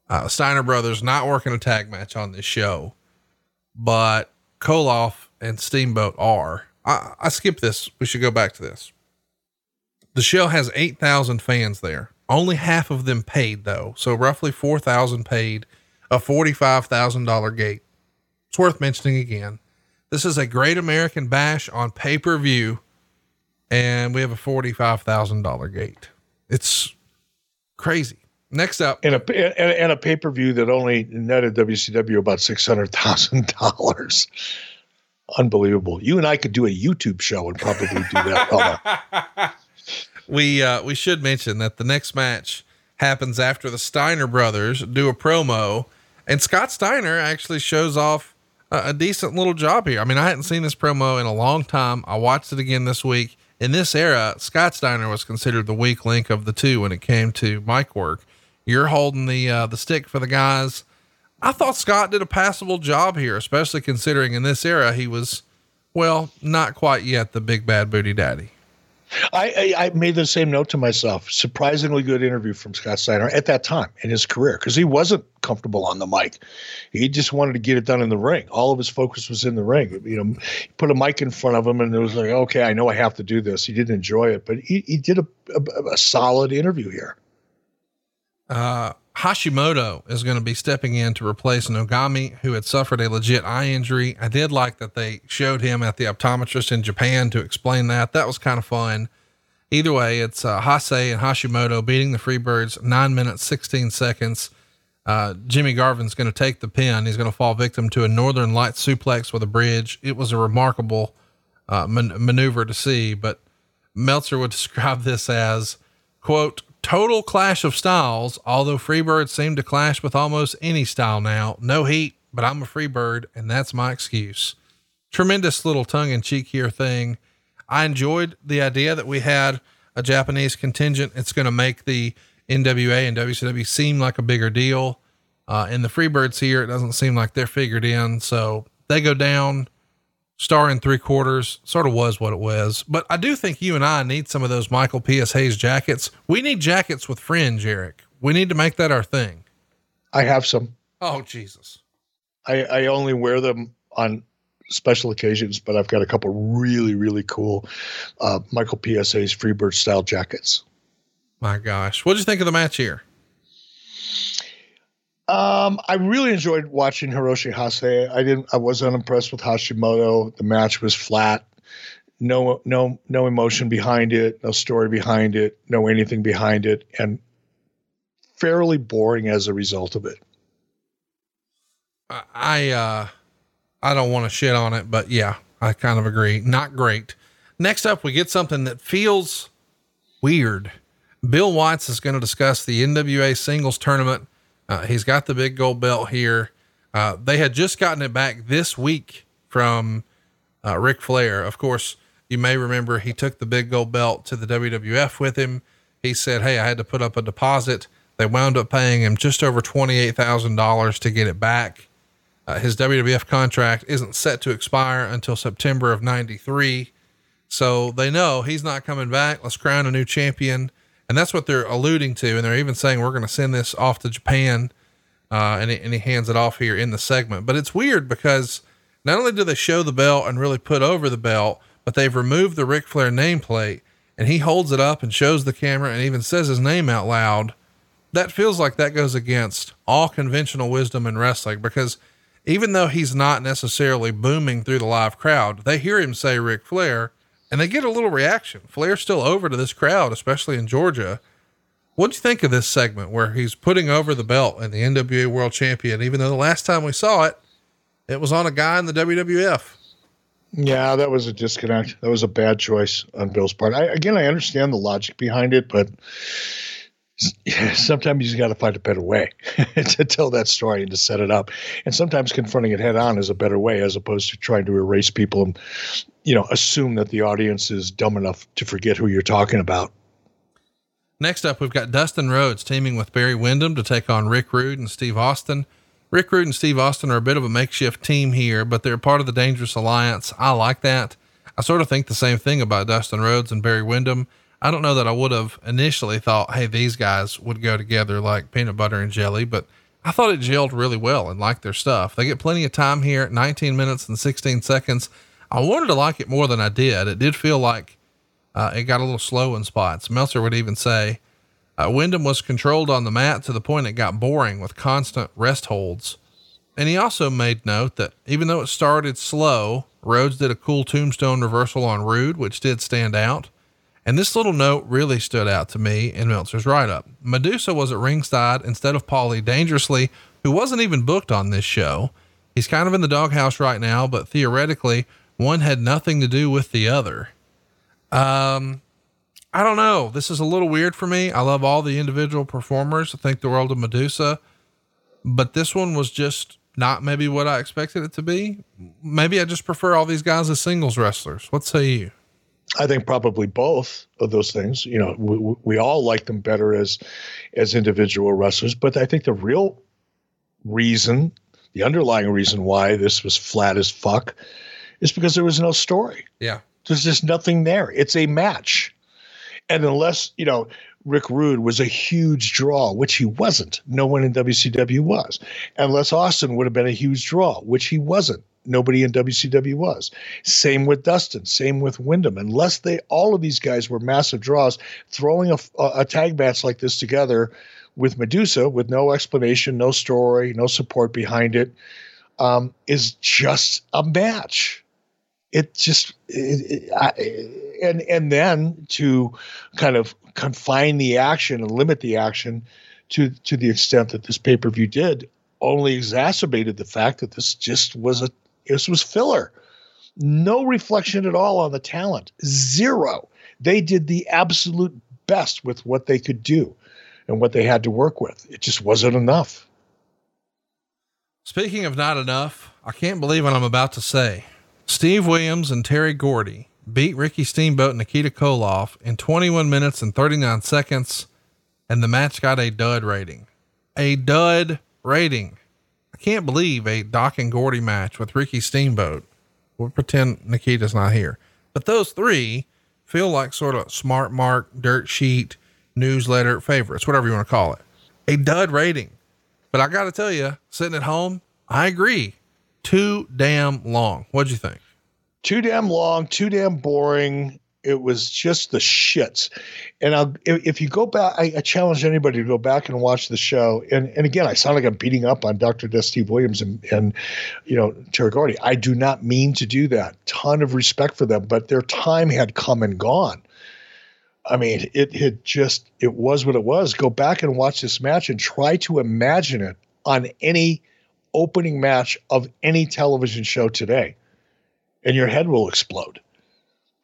Uh, Steiner Brothers not working a tag match on this show, but Koloff and Steamboat are. I, I skipped this. We should go back to this. The show has 8,000 fans there. Only half of them paid though. So roughly 4,000 paid a $45,000 gate. It's worth mentioning again. This is a great American bash on pay per view, and we have a $45,000 gate. It's Crazy. Next up, and a and a pay per view that only netted WCW about six hundred thousand dollars. Unbelievable. You and I could do a YouTube show and probably do that. we uh, we should mention that the next match happens after the Steiner brothers do a promo, and Scott Steiner actually shows off a, decent little job here. I mean, I hadn't seen this promo in a long time. I watched it again this week in this era, Scott Steiner was considered the weak link of the two when it came to mic work. You're holding the uh, the stick for the guys. I thought Scott did a passable job here, especially considering in this era he was, well, not quite yet the big bad booty daddy. I, I, I, made the same note to myself. Surprisingly good interview from Scott Steiner at that time in his career because he wasn't comfortable on the mic. He just wanted to get it done in the ring. All of his focus was in the ring. You know, put a mic in front of him and it was like, okay, I know I have to do this. He didn't enjoy it, but he, he did a, a, a solid interview here. Uh, Hashimoto is going to be stepping in to replace Nogami, who had suffered a legit eye injury. I did like that they showed him at the optometrist in Japan to explain that. That was kind of fun. Either way, it's uh, Hase and Hashimoto beating the Freebirds nine minutes, 16 seconds. Uh, Jimmy Garvin's going to take the pin. He's going to fall victim to a Northern Light suplex with a bridge. It was a remarkable uh, man- maneuver to see, but Meltzer would describe this as, quote, total clash of styles, although Freebirds seem to clash with almost any style now. No heat, but I'm a Freebird, and that's my excuse. Tremendous little tongue in cheek here thing. I enjoyed the idea that we had a Japanese contingent. It's going to make the NWA and WCW seem like a bigger deal. Uh, in the Freebirds here, it doesn't seem like they're figured in. So they go down star in three quarters sort of was what it was. But I do think you and I need some of those Michael P.S. Hayes jackets. We need jackets with fringe, Eric. We need to make that our thing. I have some. Oh, Jesus. I, I only wear them on special occasions, but I've got a couple really, really cool uh, Michael P.S. Hayes Freebird style jackets. My gosh. What did you think of the match here? Um, I really enjoyed watching Hiroshi Hase. I didn't. I was unimpressed with Hashimoto. The match was flat. No, no, no emotion behind it. No story behind it. No anything behind it, and fairly boring as a result of it. I uh, I don't want to shit on it, but yeah, I kind of agree. Not great. Next up, we get something that feels weird. Bill Watts is going to discuss the NWA singles tournament uh, he's got the big gold belt here. Uh, they had just gotten it back this week from uh, Ric Flair. Of course, you may remember he took the big gold belt to the WWF with him. He said, Hey, I had to put up a deposit. They wound up paying him just over $28,000 to get it back. Uh, his WWF contract isn't set to expire until September of 93. So they know he's not coming back. Let's crown a new champion. And that's what they're alluding to. And they're even saying, we're going to send this off to Japan. Uh, and, and he hands it off here in the segment. But it's weird because Not only do they show the belt and really put over the belt, but they've removed the Ric Flair nameplate and he holds it up and shows the camera and even says his name out loud. That feels like that goes against all conventional wisdom in wrestling because even though he's not necessarily booming through the live crowd, they hear him say Ric Flair and they get a little reaction. Flair's still over to this crowd, especially in Georgia. What'd you think of this segment where he's putting over the belt and the NWA World Champion, even though the last time we saw it, it was on a guy in the WWF? Yeah, that was a disconnect. That was a bad choice on Bill's part. I, again, I understand the logic behind it, but sometimes you got to find a better way to tell that story and to set it up. And sometimes confronting it head on is a better way as opposed to trying to erase people and, you know, assume that the audience is dumb enough to forget who you're talking about. Next up, we've got Dustin Rhodes teaming with Barry Windham to take on Rick Rude and Steve Austin. Rick Rude and Steve Austin are a bit of a makeshift team here, but they're part of the Dangerous Alliance. I like that. I sort of think the same thing about Dustin Rhodes and Barry Windham. I don't know that I would have initially thought, hey, these guys would go together like peanut butter and jelly, but I thought it gelled really well and liked their stuff. They get plenty of time here, 19 minutes and 16 seconds. I wanted to like it more than I did. It did feel like uh, it got a little slow in spots. Meltzer would even say uh, Windham was controlled on the mat to the point it got boring with constant rest holds. And he also made note that even though it started slow, Rhodes did a cool tombstone reversal on Rude, which did stand out. And this little note really stood out to me in Meltzer's write up. Medusa was at ringside instead of Paulie Dangerously, who wasn't even booked on this show. He's kind of in the doghouse right now, but theoretically, one had nothing to do with the other. Um, I don't know. This is a little weird for me. I love all the individual performers. I think the world of Medusa, but this one was just not maybe what I expected it to be. Maybe I just prefer all these guys as singles wrestlers. What say you? I think probably both of those things. You know, we, we all like them better as as individual wrestlers, but I think the real reason, the underlying reason why this was flat as fuck, is because there was no story. Yeah, there's just nothing there. It's a match, and unless you know. Rick Rude was a huge draw, which he wasn't. No one in WCW was. Unless Austin would have been a huge draw, which he wasn't nobody in WCW was. Same with Dustin, same with Windham. Unless they, all of these guys were massive draws, throwing a, a tag match like this together with Medusa, with no explanation, no story, no support behind it, um, is just a match. It just, it, it, I, and and then to kind of confine the action and limit the action to to the extent that this pay per view did, only exacerbated the fact that this just was a this was filler. No reflection at all on the talent. Zero. They did the absolute best with what they could do and what they had to work with. It just wasn't enough. Speaking of not enough, I can't believe what I'm about to say. Steve Williams and Terry Gordy beat Ricky Steamboat and Nikita Koloff in 21 minutes and 39 seconds, and the match got a dud rating. A dud rating can't believe a Doc and Gordy match with Ricky Steamboat. We'll pretend Nikita's not here, but those three feel like sort of smart mark, dirt sheet, newsletter favorites, whatever you want to call it. A dud rating. But I got to tell you, sitting at home, I agree. Too damn long. What'd you think? Too damn long, too damn boring it was just the shits. And I'll, if you go back, I, I, challenge anybody to go back and watch the show. And and again, I sound like I'm beating up on Dr. Death Steve Williams and and you know Terry Gordy. I do not mean to do that. Ton of respect for them, but their time had come and gone. I mean, it had just it was what it was. Go back and watch this match and try to imagine it on any opening match of any television show today, and your head will explode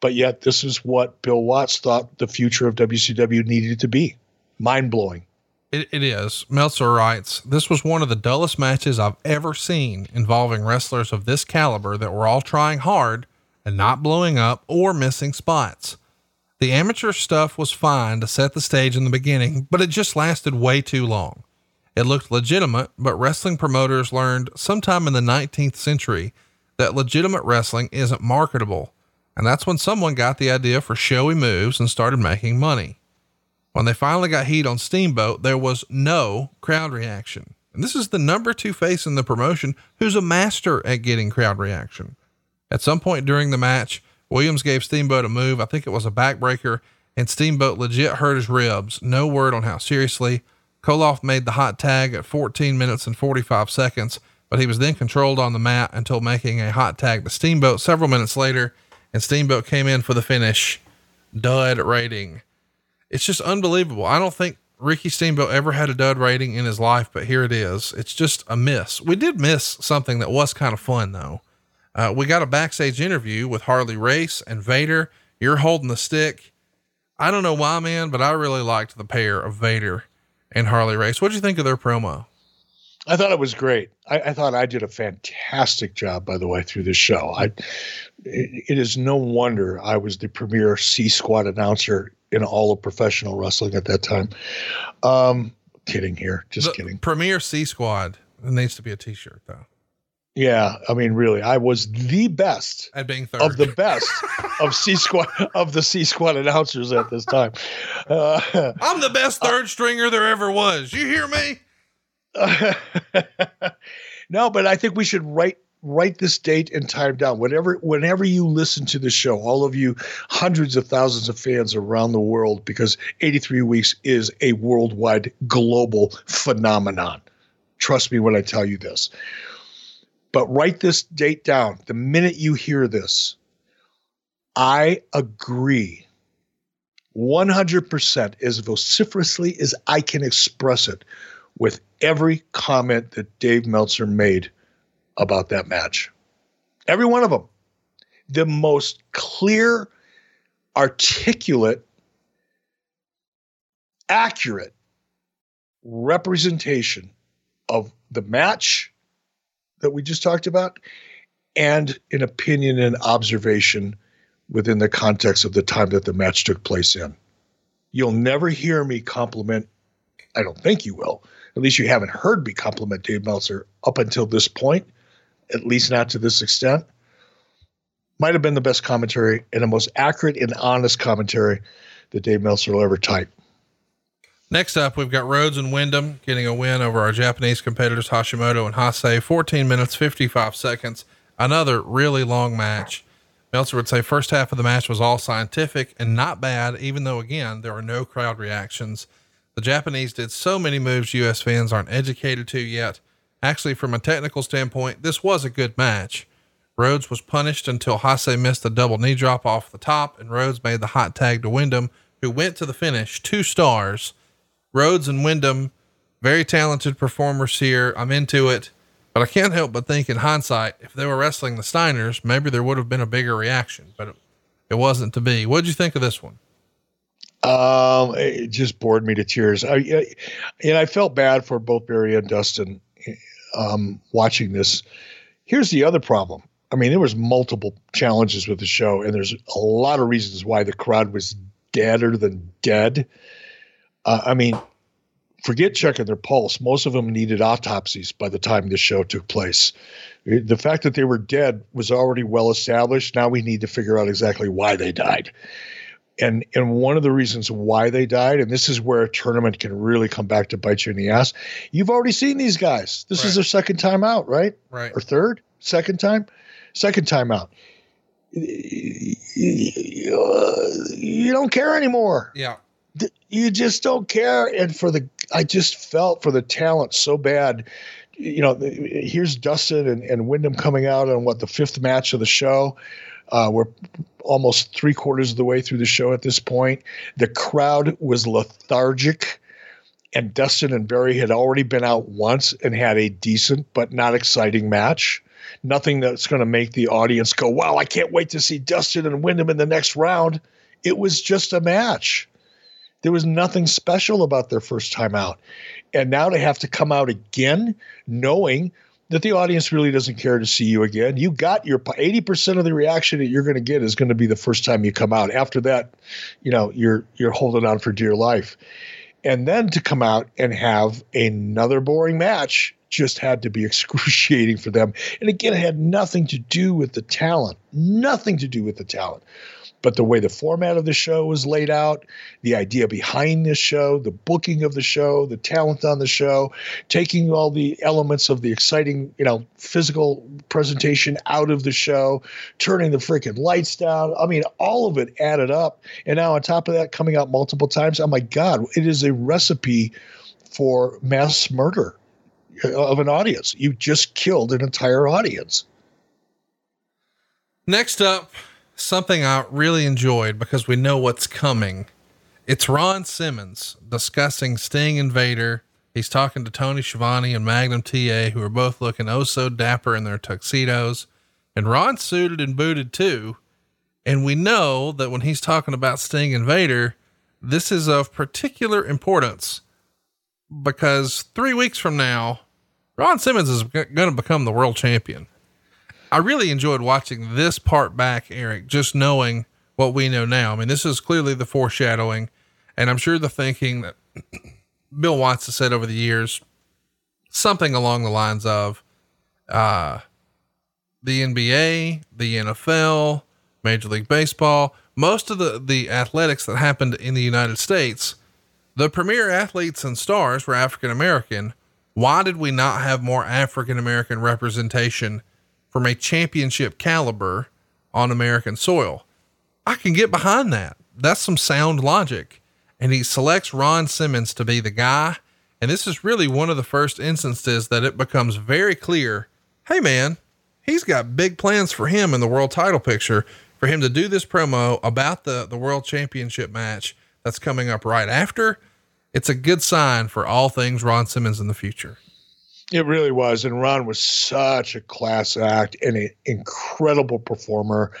but yet, this is what Bill Watts thought the future of WCW needed to be. Mind blowing. It, it is. Meltzer writes, This was one of the dullest matches I've ever seen involving wrestlers of this caliber that were all trying hard and not blowing up or missing spots. The amateur stuff was fine to set the stage in the beginning, but it just lasted way too long. It looked legitimate, but wrestling promoters learned sometime in the 19th century that legitimate wrestling isn't marketable and that's when someone got the idea for showy moves and started making money. When they finally got heat on Steamboat, there was no crowd reaction. And this is the number two face in the promotion who's a master at getting crowd reaction. At some point during the match, Williams gave Steamboat a move. I think it was a backbreaker, and Steamboat legit hurt his ribs. No word on how seriously. Koloff made the hot tag at 14 minutes and 45 seconds, but he was then controlled on the mat until making a hot tag to Steamboat several minutes later, and Steamboat came in for the finish. Dud rating. It's just unbelievable. I don't think Ricky Steamboat ever had a dud rating in his life, but here it is. It's just a miss. We did miss something that was kind of fun though. Uh, we got a backstage interview with Harley Race and Vader. You're holding the stick. I don't know why, man, but I really liked the pair of Vader and Harley Race. What'd you think of their promo? I thought it was great. I, I, thought I did a fantastic job, by the way, through this show. I, it, it is no wonder I was the premier C Squad announcer in all of professional wrestling at that time. Um, kidding here, just the kidding. Premier C Squad. It needs to be a T-shirt though. Yeah, I mean, really, I was the best at being third of the best of C squad of the C squad announcers at this time. Uh, I'm the best third uh, stringer there ever was. You hear me? no, but I think we should write write this date and time down. Whatever, whenever you listen to the show, all of you hundreds of thousands of fans around the world, because 83 weeks is a worldwide global phenomenon. Trust me when I tell you this. But write this date down. The minute you hear this, I agree 100% as vociferously as I can express it with every comment that Dave Meltzer made about that match. Every one of them. The most clear, articulate, accurate representation of the match that we just talked about and an opinion and observation within the context of the time that the match took place in. You'll never hear me compliment, I don't think you will. At least you haven't heard me compliment Dave Meltzer up until this point at least not to this extent. Might have been the best commentary and the most accurate and honest commentary that Dave Meltzer will ever type. Next up, we've got Rhodes and Windham getting a win over our Japanese competitors Hashimoto and Hase. 14 minutes, 55 seconds. Another really long match. Meltzer would say first half of the match was all scientific and not bad, even though again, there are no crowd reactions. The Japanese did so many moves US fans aren't educated to yet. Actually, from a technical standpoint, this was a good match. Rhodes was punished until Hase missed a double knee drop off the top, and Rhodes made the hot tag to Windham, who went to the finish, two stars. Rhodes and Windham, very talented performers here. I'm into it, but I can't help but think in hindsight, if they were wrestling the Steiners, maybe there would have been a bigger reaction, but it, it wasn't to be. What did you think of this one? Um, it just bored me to tears. I, I, and I felt bad for both Barry and Dustin um, watching this. Here's the other problem. I mean, there was multiple challenges with the show, and there's a lot of reasons why the crowd was deader than dead. Uh, I mean, forget checking their pulse. Most of them needed autopsies by the time the show took place. The fact that they were dead was already well established. Now we need to figure out exactly why they died and and one of the reasons why they died, and this is where a tournament can really come back to bite you in the ass. You've already seen these guys. This right. is their second time out, right? Right. Or third, second time, second time out. You don't care anymore. Yeah. You just don't care. And for the, I just felt for the talent so bad. You know, here's Dustin and, and Windham coming out on what the fifth match of the show. Uh, we're almost three quarters of the way through the show at this point. The crowd was lethargic, and Dustin and Barry had already been out once and had a decent but not exciting match. Nothing that's going to make the audience go, wow, I can't wait to see Dustin and Windham in the next round. It was just a match. There was nothing special about their first time out. And now to have to come out again, knowing that the audience really doesn't care to see you again. You got your 80% of the reaction that you're going to get is going to be the first time you come out. After that, you know, you're you're holding on for dear life. And then to come out and have another boring match just had to be excruciating for them. And again, it had nothing to do with the talent. Nothing to do with the talent. But the way the format of the show was laid out, the idea behind this show, the booking of the show, the talent on the show, taking all the elements of the exciting, you know, physical presentation out of the show, turning the freaking lights down. I mean, all of it added up. And now on top of that, coming out multiple times, oh my God, it is a recipe for mass murder uh, of an audience. You just killed an entire audience. Next up, something I really enjoyed because we know what's coming. It's Ron Simmons discussing Sting and Vader. He's talking to Tony Schiavone and Magnum TA, who are both looking oh so dapper in their tuxedos. And Ron's suited and booted too. And we know that when he's talking about Sting and Vader, this is of particular importance because three weeks from now, Ron Simmons is going to become the world champion. I really enjoyed watching this part back, Eric, just knowing what we know now. I mean, this is clearly the foreshadowing, and I'm sure the thinking that Bill Watts has said over the years, something along the lines of uh, the NBA, the NFL, Major League Baseball, most of the, the athletics that happened in the United States, the premier athletes and stars were African American. Why did we not have more African American representation from a championship caliber on American soil. I can get behind that. That's some sound logic. And he selects Ron Simmons to be the guy. And this is really one of the first instances that it becomes very clear hey, man, he's got big plans for him in the world title picture for him to do this promo about the, the world championship match that's coming up right after. It's a good sign for all things Ron Simmons in the future. It really was. And Ron was such a class act and an incredible performer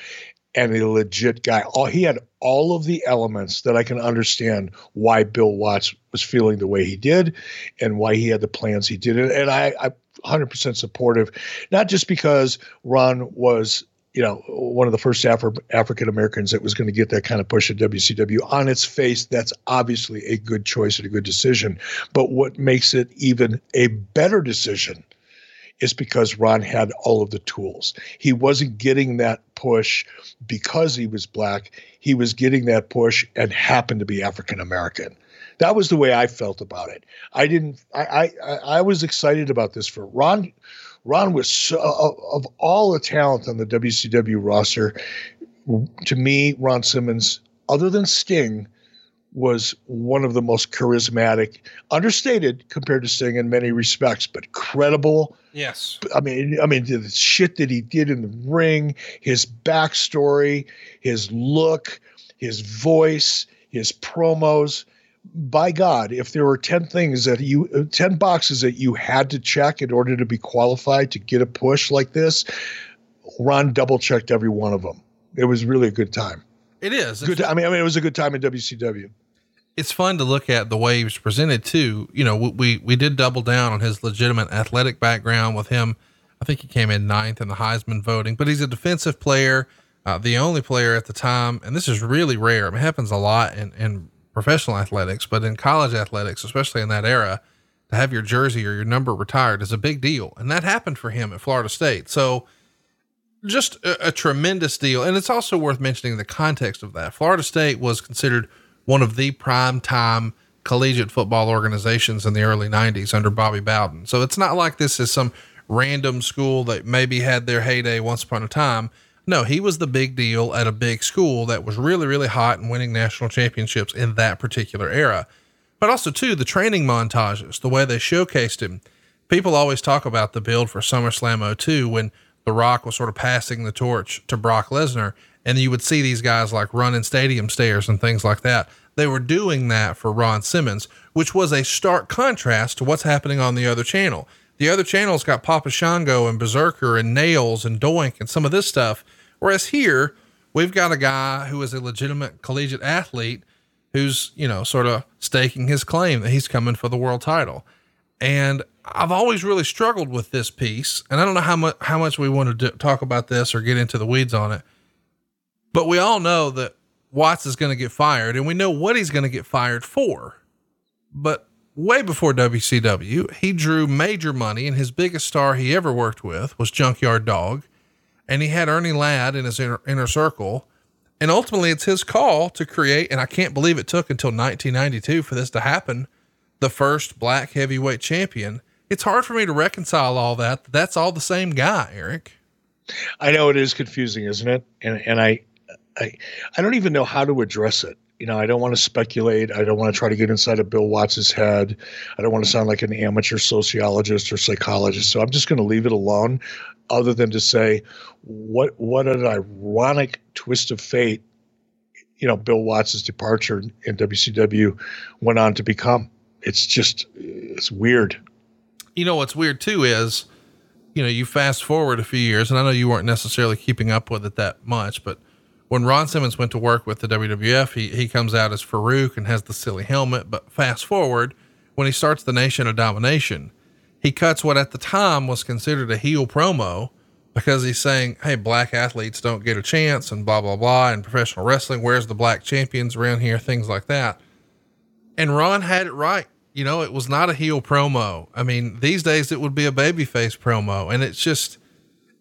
and a legit guy. All he had all of the elements that I can understand why Bill Watts was feeling the way he did and why he had the plans he did. And I, I 100% supportive, not just because Ron was you know, one of the first Afri- African Americans that was going to get that kind of push at WCW. On its face, that's obviously a good choice and a good decision. But what makes it even a better decision is because Ron had all of the tools. He wasn't getting that push because he was black. He was getting that push and happened to be African American. That was the way I felt about it. I didn't. I I, I was excited about this for Ron. Ron was so, of all the talent on the WCW roster. To me, Ron Simmons, other than Sting, was one of the most charismatic, understated compared to Sting in many respects, but credible. Yes. I mean, I mean, the shit that he did in the ring, his backstory, his look, his voice, his promos by God, if there were 10 things that you, uh, 10 boxes that you had to check in order to be qualified to get a push like this, Ron double checked every one of them. It was really a good time. It is. Good. I mean, I mean, it was a good time in WCW. It's fun to look at the way he was presented too. You know, we, we did double down on his legitimate athletic background with him. I think he came in ninth in the Heisman voting, but he's a defensive player, uh, the only player at the time. And this is really rare. I mean, it happens a lot in, in professional athletics, but in college athletics, especially in that era, to have your jersey or your number retired is a big deal. And that happened for him at Florida State. So just a, a, tremendous deal. And it's also worth mentioning the context of that. Florida State was considered one of the prime time collegiate football organizations in the early 90s under Bobby Bowden. So it's not like this is some random school that maybe had their heyday once upon a time. No, he was the big deal at a big school that was really, really hot and winning national championships in that particular era. But also, too, the training montages, the way they showcased him. People always talk about the build for SummerSlam 02 when The Rock was sort of passing the torch to Brock Lesnar. And you would see these guys like running stadium stairs and things like that. They were doing that for Ron Simmons, which was a stark contrast to what's happening on the other channel. The other channel's got Papa Shango and Berserker and Nails and Doink and some of this stuff Whereas here, we've got a guy who is a legitimate collegiate athlete who's, you know, sort of staking his claim that he's coming for the world title. And I've always really struggled with this piece, and I don't know how much how much we want to do, talk about this or get into the weeds on it. But we all know that Watts is going to get fired, and we know what he's going to get fired for. But way before WCW, he drew major money, and his biggest star he ever worked with was Junkyard Dog and he had Ernie Ladd in his inner, inner circle. And ultimately, it's his call to create, and I can't believe it took until 1992 for this to happen, the first black heavyweight champion. It's hard for me to reconcile all that. That's all the same guy, Eric. I know it is confusing, isn't it? And and I, I, I don't even know how to address it. You know, I don't want to speculate. I don't want to try to get inside of Bill Watts's head. I don't want to sound like an amateur sociologist or psychologist. So I'm just going to leave it alone, other than to say, what what an ironic twist of fate. You know, Bill Watts' departure in WCW went on to become. It's just, it's weird. You know what's weird too is, you know, you fast forward a few years, and I know you weren't necessarily keeping up with it that much, but when Ron Simmons went to work with the WWF, he, he comes out as Farouk and has the silly helmet. But fast forward, when he starts the Nation of Domination, he cuts what at the time was considered a heel promo because he's saying, Hey, black athletes don't get a chance and blah, blah, blah. And professional wrestling, where's the black champions around here? Things like that. And Ron had it right. You know, it was not a heel promo. I mean, these days it would be a babyface promo. And it's just,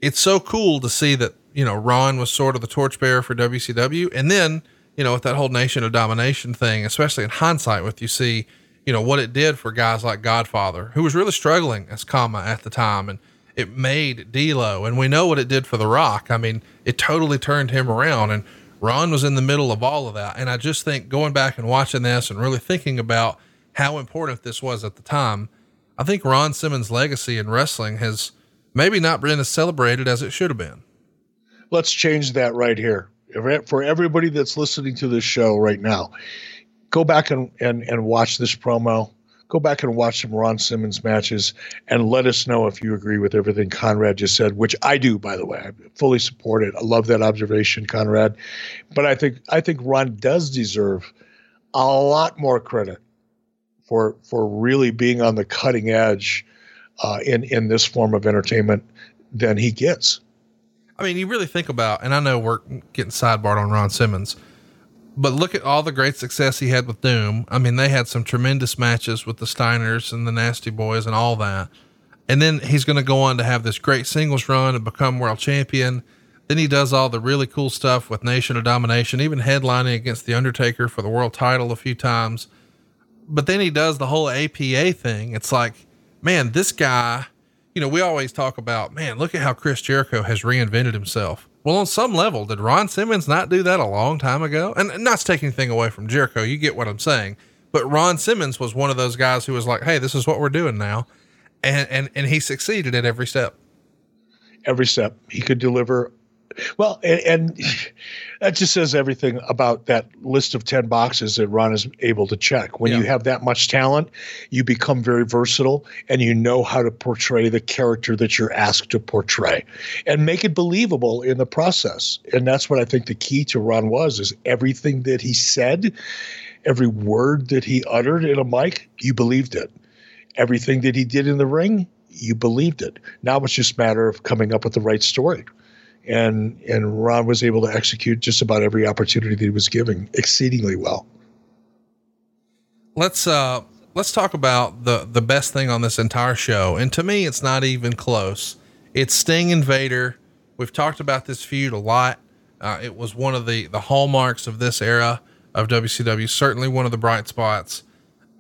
it's so cool to see that you know, Ron was sort of the torchbearer for WCW. And then, you know, with that whole nation of domination thing, especially in hindsight, with you see, you know, what it did for guys like Godfather, who was really struggling as Kama at the time. And it made D'Lo, and we know what it did for The Rock. I mean, it totally turned him around. And Ron was in the middle of all of that. And I just think going back and watching this and really thinking about how important this was at the time, I think Ron Simmons' legacy in wrestling has maybe not been as celebrated as it should have been let's change that right here. For everybody that's listening to this show right now, go back and, and, and watch this promo. Go back and watch some Ron Simmons matches and let us know if you agree with everything Conrad just said, which I do, by the way. I fully support it. I love that observation, Conrad. But I think I think Ron does deserve a lot more credit for for really being on the cutting edge uh, in in this form of entertainment than he gets. I mean, you really think about, and I know we're getting sidebarred on Ron Simmons, but look at all the great success he had with Doom. I mean, they had some tremendous matches with the Steiners and the Nasty Boys and all that. And then he's going to go on to have this great singles run and become world champion. Then he does all the really cool stuff with Nation of Domination, even headlining against The Undertaker for the world title a few times. But then he does the whole APA thing. It's like, man, this guy you know, we always talk about, man, look at how Chris Jericho has reinvented himself. Well, on some level, did Ron Simmons not do that a long time ago? And not taking anything away from Jericho, you get what I'm saying. But Ron Simmons was one of those guys who was like, hey, this is what we're doing now. And, and, and he succeeded at every step. Every step. He could deliver well, and, and, that just says everything about that list of 10 boxes that Ron is able to check. When yeah. you have that much talent, you become very versatile and you know how to portray the character that you're asked to portray and make it believable in the process. And that's what I think the key to Ron was is everything that he said, every word that he uttered in a mic, you believed it. Everything that he did in the ring, you believed it. Now it's just a matter of coming up with the right story and and Ron was able to execute just about every opportunity that he was given exceedingly well. Let's uh let's talk about the the best thing on this entire show, and to me, it's not even close. It's Sting and Vader. We've talked about this feud a lot. Uh, it was one of the the hallmarks of this era of WCW. Certainly one of the bright spots.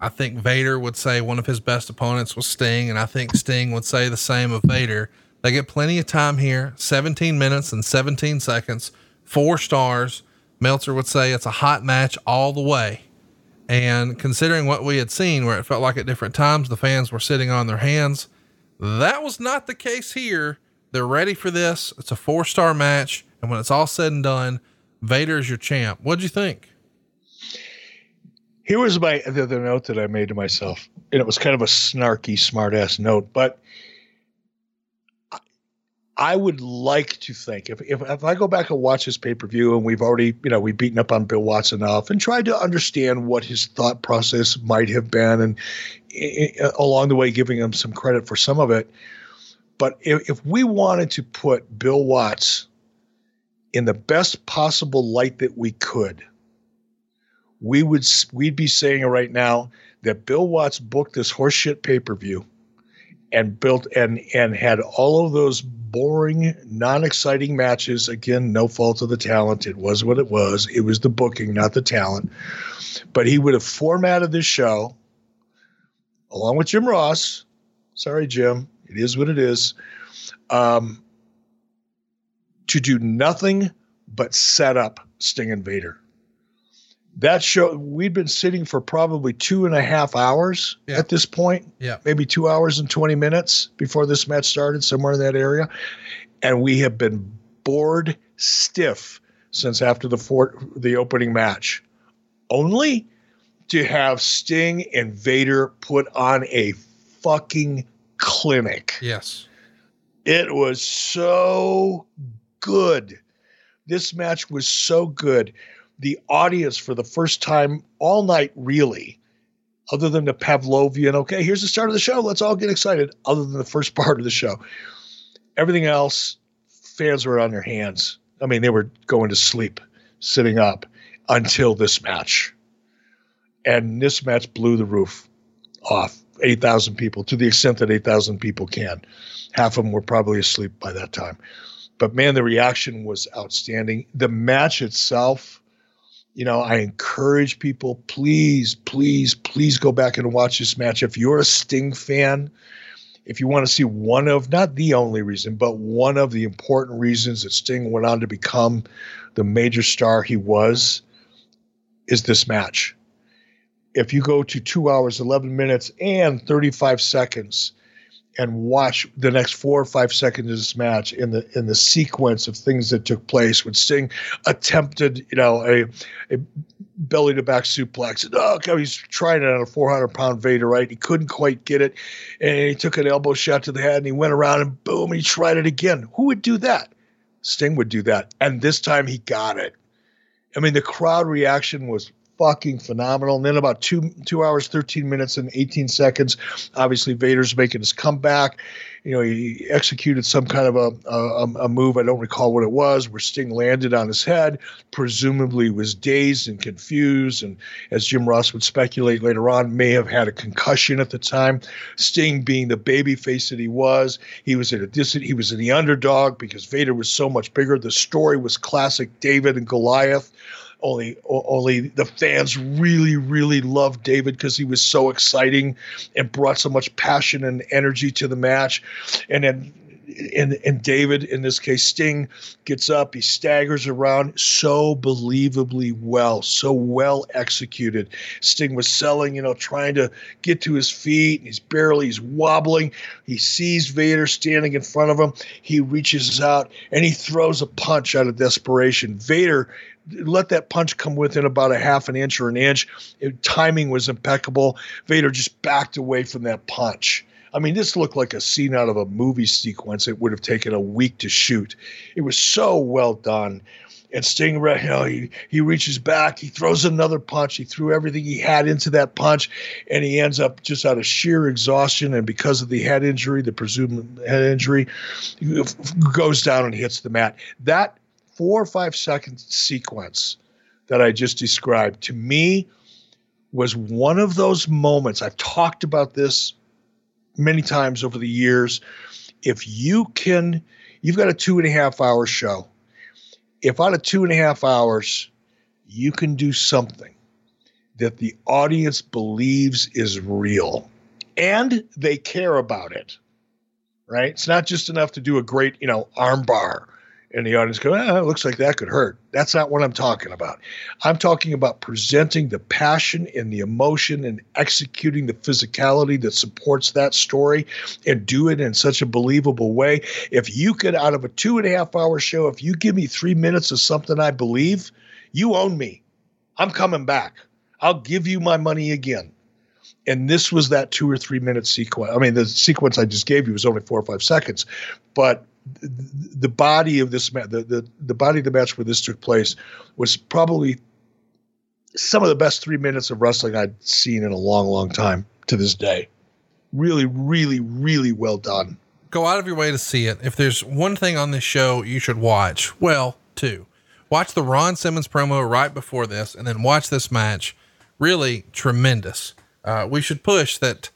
I think Vader would say one of his best opponents was Sting, and I think Sting would say the same of Vader. They get plenty of time here 17 minutes and 17 seconds, four stars. Meltzer would say it's a hot match all the way. And considering what we had seen, where it felt like at different times the fans were sitting on their hands, that was not the case here. They're ready for this. It's a four star match. And when it's all said and done, Vader's your champ. What'd you think? Here was my the, note that I made to myself, and it was kind of a snarky, smartass note, but I would like to think if, if, if I go back and watch this pay per view and we've already, you know, we've beaten up on Bill Watts enough and tried to understand what his thought process might have been and uh, along the way giving him some credit for some of it. But if, if we wanted to put Bill Watts in the best possible light that we could, we would we'd be saying right now that Bill Watts booked this horseshit pay per view and built and and had all of those boring, non exciting matches. Again, no fault of the talent. It was what it was. It was the booking, not the talent. But he would have formatted this show along with Jim Ross. Sorry, Jim. It is what it is. Um, to do nothing but set up Sting and Vader. That show, we'd been sitting for probably two and a half hours Yeah. at this point Yeah. maybe two hours and 20 minutes before this match started, somewhere in that area. And we have been bored stiff since after the fort, the opening match, only to have Sting and Vader put on a fucking clinic. Yes. It was so good. This match was so good. The audience, for the first time all night, really, other than the Pavlovian, okay, here's the start of the show. Let's all get excited, other than the first part of the show. Everything else, fans were on their hands. I mean, they were going to sleep, sitting up until this match. And this match blew the roof off 8,000 people to the extent that 8,000 people can half of them were probably asleep by that time. But man, the reaction was outstanding. The match itself, you know, I encourage people, please, please, please go back and watch this match. If you're a Sting fan, if you want to see one of, not the only reason, but one of the important reasons that Sting went on to become the major star he was, is this match. If you go to two hours, 11 minutes, and 35 seconds, and watch the next four or five seconds of this match in the in the sequence of things that took place when Sting attempted, you know, a, a belly to back suplex. Oh, God, he's trying it on a 400 pound Vader, right? He couldn't quite get it, and he took an elbow shot to the head, and he went around and boom, and he tried it again. Who would do that? Sting would do that, and this time he got it. I mean, the crowd reaction was fucking phenomenal. And then about two two hours, thirteen minutes, and eighteen seconds, obviously Vader's making his comeback. You know, he executed some kind of a, a a move. I don't recall what it was. Where Sting landed on his head, presumably was dazed and confused, and as Jim Ross would speculate later on, may have had a concussion at the time. Sting, being the baby face that he was, he was at a distant. He was in the underdog because Vader was so much bigger. The story was classic David and Goliath only only the fans really really loved David because he was so exciting and brought so much passion and energy to the match. And then and and David in this case Sting gets up he staggers around so believably well so well executed. Sting was selling you know trying to get to his feet. He's barely he's wobbling. He sees Vader standing in front of him. He reaches out and he throws a punch out of desperation. Vader let that punch come within about a half an inch or an inch. It, timing was impeccable. Vader just backed away from that punch. I mean, this looked like a scene out of a movie sequence. It would have taken a week to shoot. It was so well done. And Sting, you know, he, he reaches back, he throws another punch. He threw everything he had into that punch, and he ends up just out of sheer exhaustion. And because of the head injury, the presumed head injury, goes down and hits the mat. That four or five second sequence that I just described to me was one of those moments. I've talked about this many times over the years. If you can, you've got a two and a half hour show. If out of two and a half hours, you can do something that the audience believes is real and they care about it, right? It's not just enough to do a great, you know, armbar and the audience go, ah, it looks like that could hurt. That's not what I'm talking about. I'm talking about presenting the passion and the emotion and executing the physicality that supports that story and do it in such a believable way. If you could, out of a two and a half hour show, if you give me three minutes of something I believe, you own me. I'm coming back. I'll give you my money again. And this was that two or three minute sequence. I mean, the sequence I just gave you was only four or five seconds, but the body of this match, the, the, the body of the match where this took place was probably some of the best three minutes of wrestling I'd seen in a long, long time to this day. Really, really, really well done. Go out of your way to see it. If there's one thing on this show you should watch, well, two. Watch the Ron Simmons promo right before this and then watch this match. Really tremendous. Uh, we should push that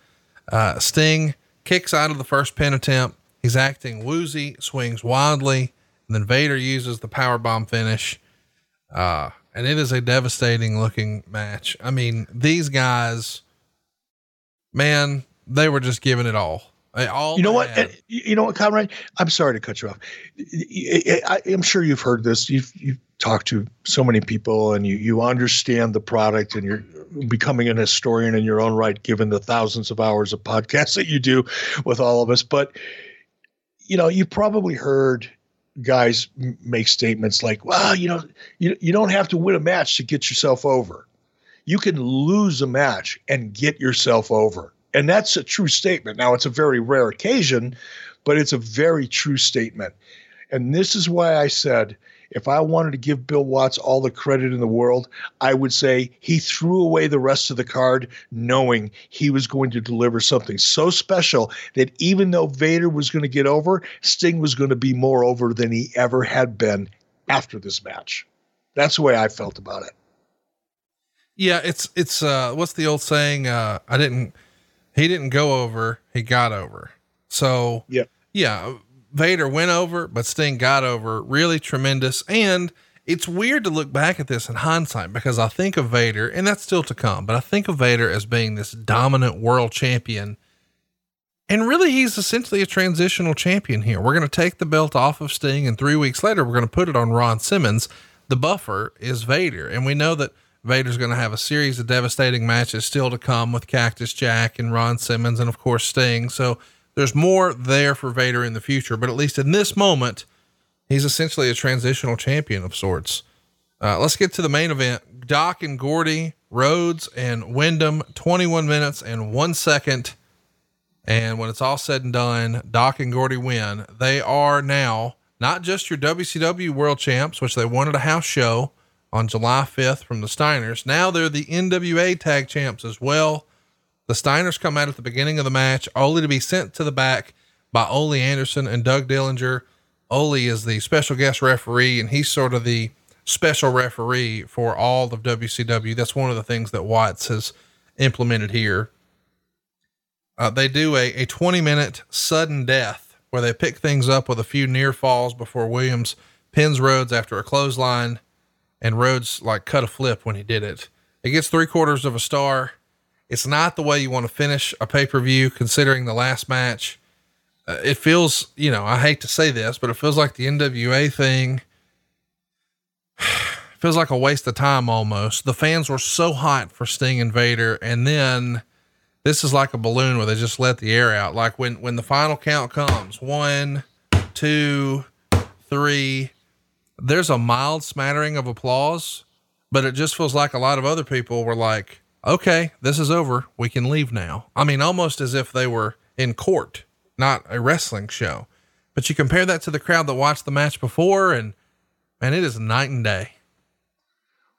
uh, Sting kicks out of the first pin attempt He's acting woozy, swings wildly, and then Vader uses the power bomb finish. Uh, and it is a devastating looking match. I mean, these guys, man, they were just giving it all. all you know what? Had. You know what, Conrad? I'm sorry to cut you off. I, am sure you've heard this. You've you've talked to so many people, and you you understand the product, and you're becoming an historian in your own right, given the thousands of hours of podcasts that you do with all of us. But you know, you probably heard guys make statements like, well, you know, you, you don't have to win a match to get yourself over. You can lose a match and get yourself over. And that's a true statement. Now, it's a very rare occasion, but it's a very true statement. And this is why I said if I wanted to give Bill Watts all the credit in the world, I would say he threw away the rest of the card knowing he was going to deliver something so special that even though Vader was going to get over, Sting was going to be more over than he ever had been after this match. That's the way I felt about it. Yeah, it's it's uh what's the old saying? Uh I didn't he didn't go over, he got over. So yeah. Yeah, Vader went over, but Sting got over. Really tremendous. And it's weird to look back at this in hindsight because I think of Vader, and that's still to come, but I think of Vader as being this dominant world champion. And really, he's essentially a transitional champion here. We're going to take the belt off of Sting, and three weeks later, we're going to put it on Ron Simmons. The buffer is Vader. And we know that Vader's going to have a series of devastating matches still to come with Cactus Jack and Ron Simmons, and of course, Sting. So, there's more there for Vader in the future, but at least in this moment, he's essentially a transitional champion of sorts. Uh, let's get to the main event. Doc and Gordy, Rhodes and Windham, 21 minutes and one second. And when it's all said and done, Doc and Gordy win. They are now not just your WCW world champs, which they won at a house show on July 5th from the Steiners. Now they're the NWA tag champs as well. The Steiners come out at the beginning of the match, only to be sent to the back by Ole Anderson and Doug Dillinger. Ole is the special guest referee, and he's sort of the special referee for all of WCW. That's one of the things that Watts has implemented here. Uh, they do a, a 20 minute sudden death where they pick things up with a few near falls before Williams pins Rhodes after a clothesline, and Rhodes like cut a flip when he did it. It gets three quarters of a star. It's not the way you want to finish a pay per view, considering the last match. Uh, it feels, you know, I hate to say this, but it feels like the NWA thing feels like a waste of time almost. The fans were so hot for Sting and Vader, and then this is like a balloon where they just let the air out. Like when when the final count comes, one, two, three. There's a mild smattering of applause, but it just feels like a lot of other people were like, okay, this is over. We can leave now. I mean, almost as if they were in court, not a wrestling show. But you compare that to the crowd that watched the match before, and man, it is night and day.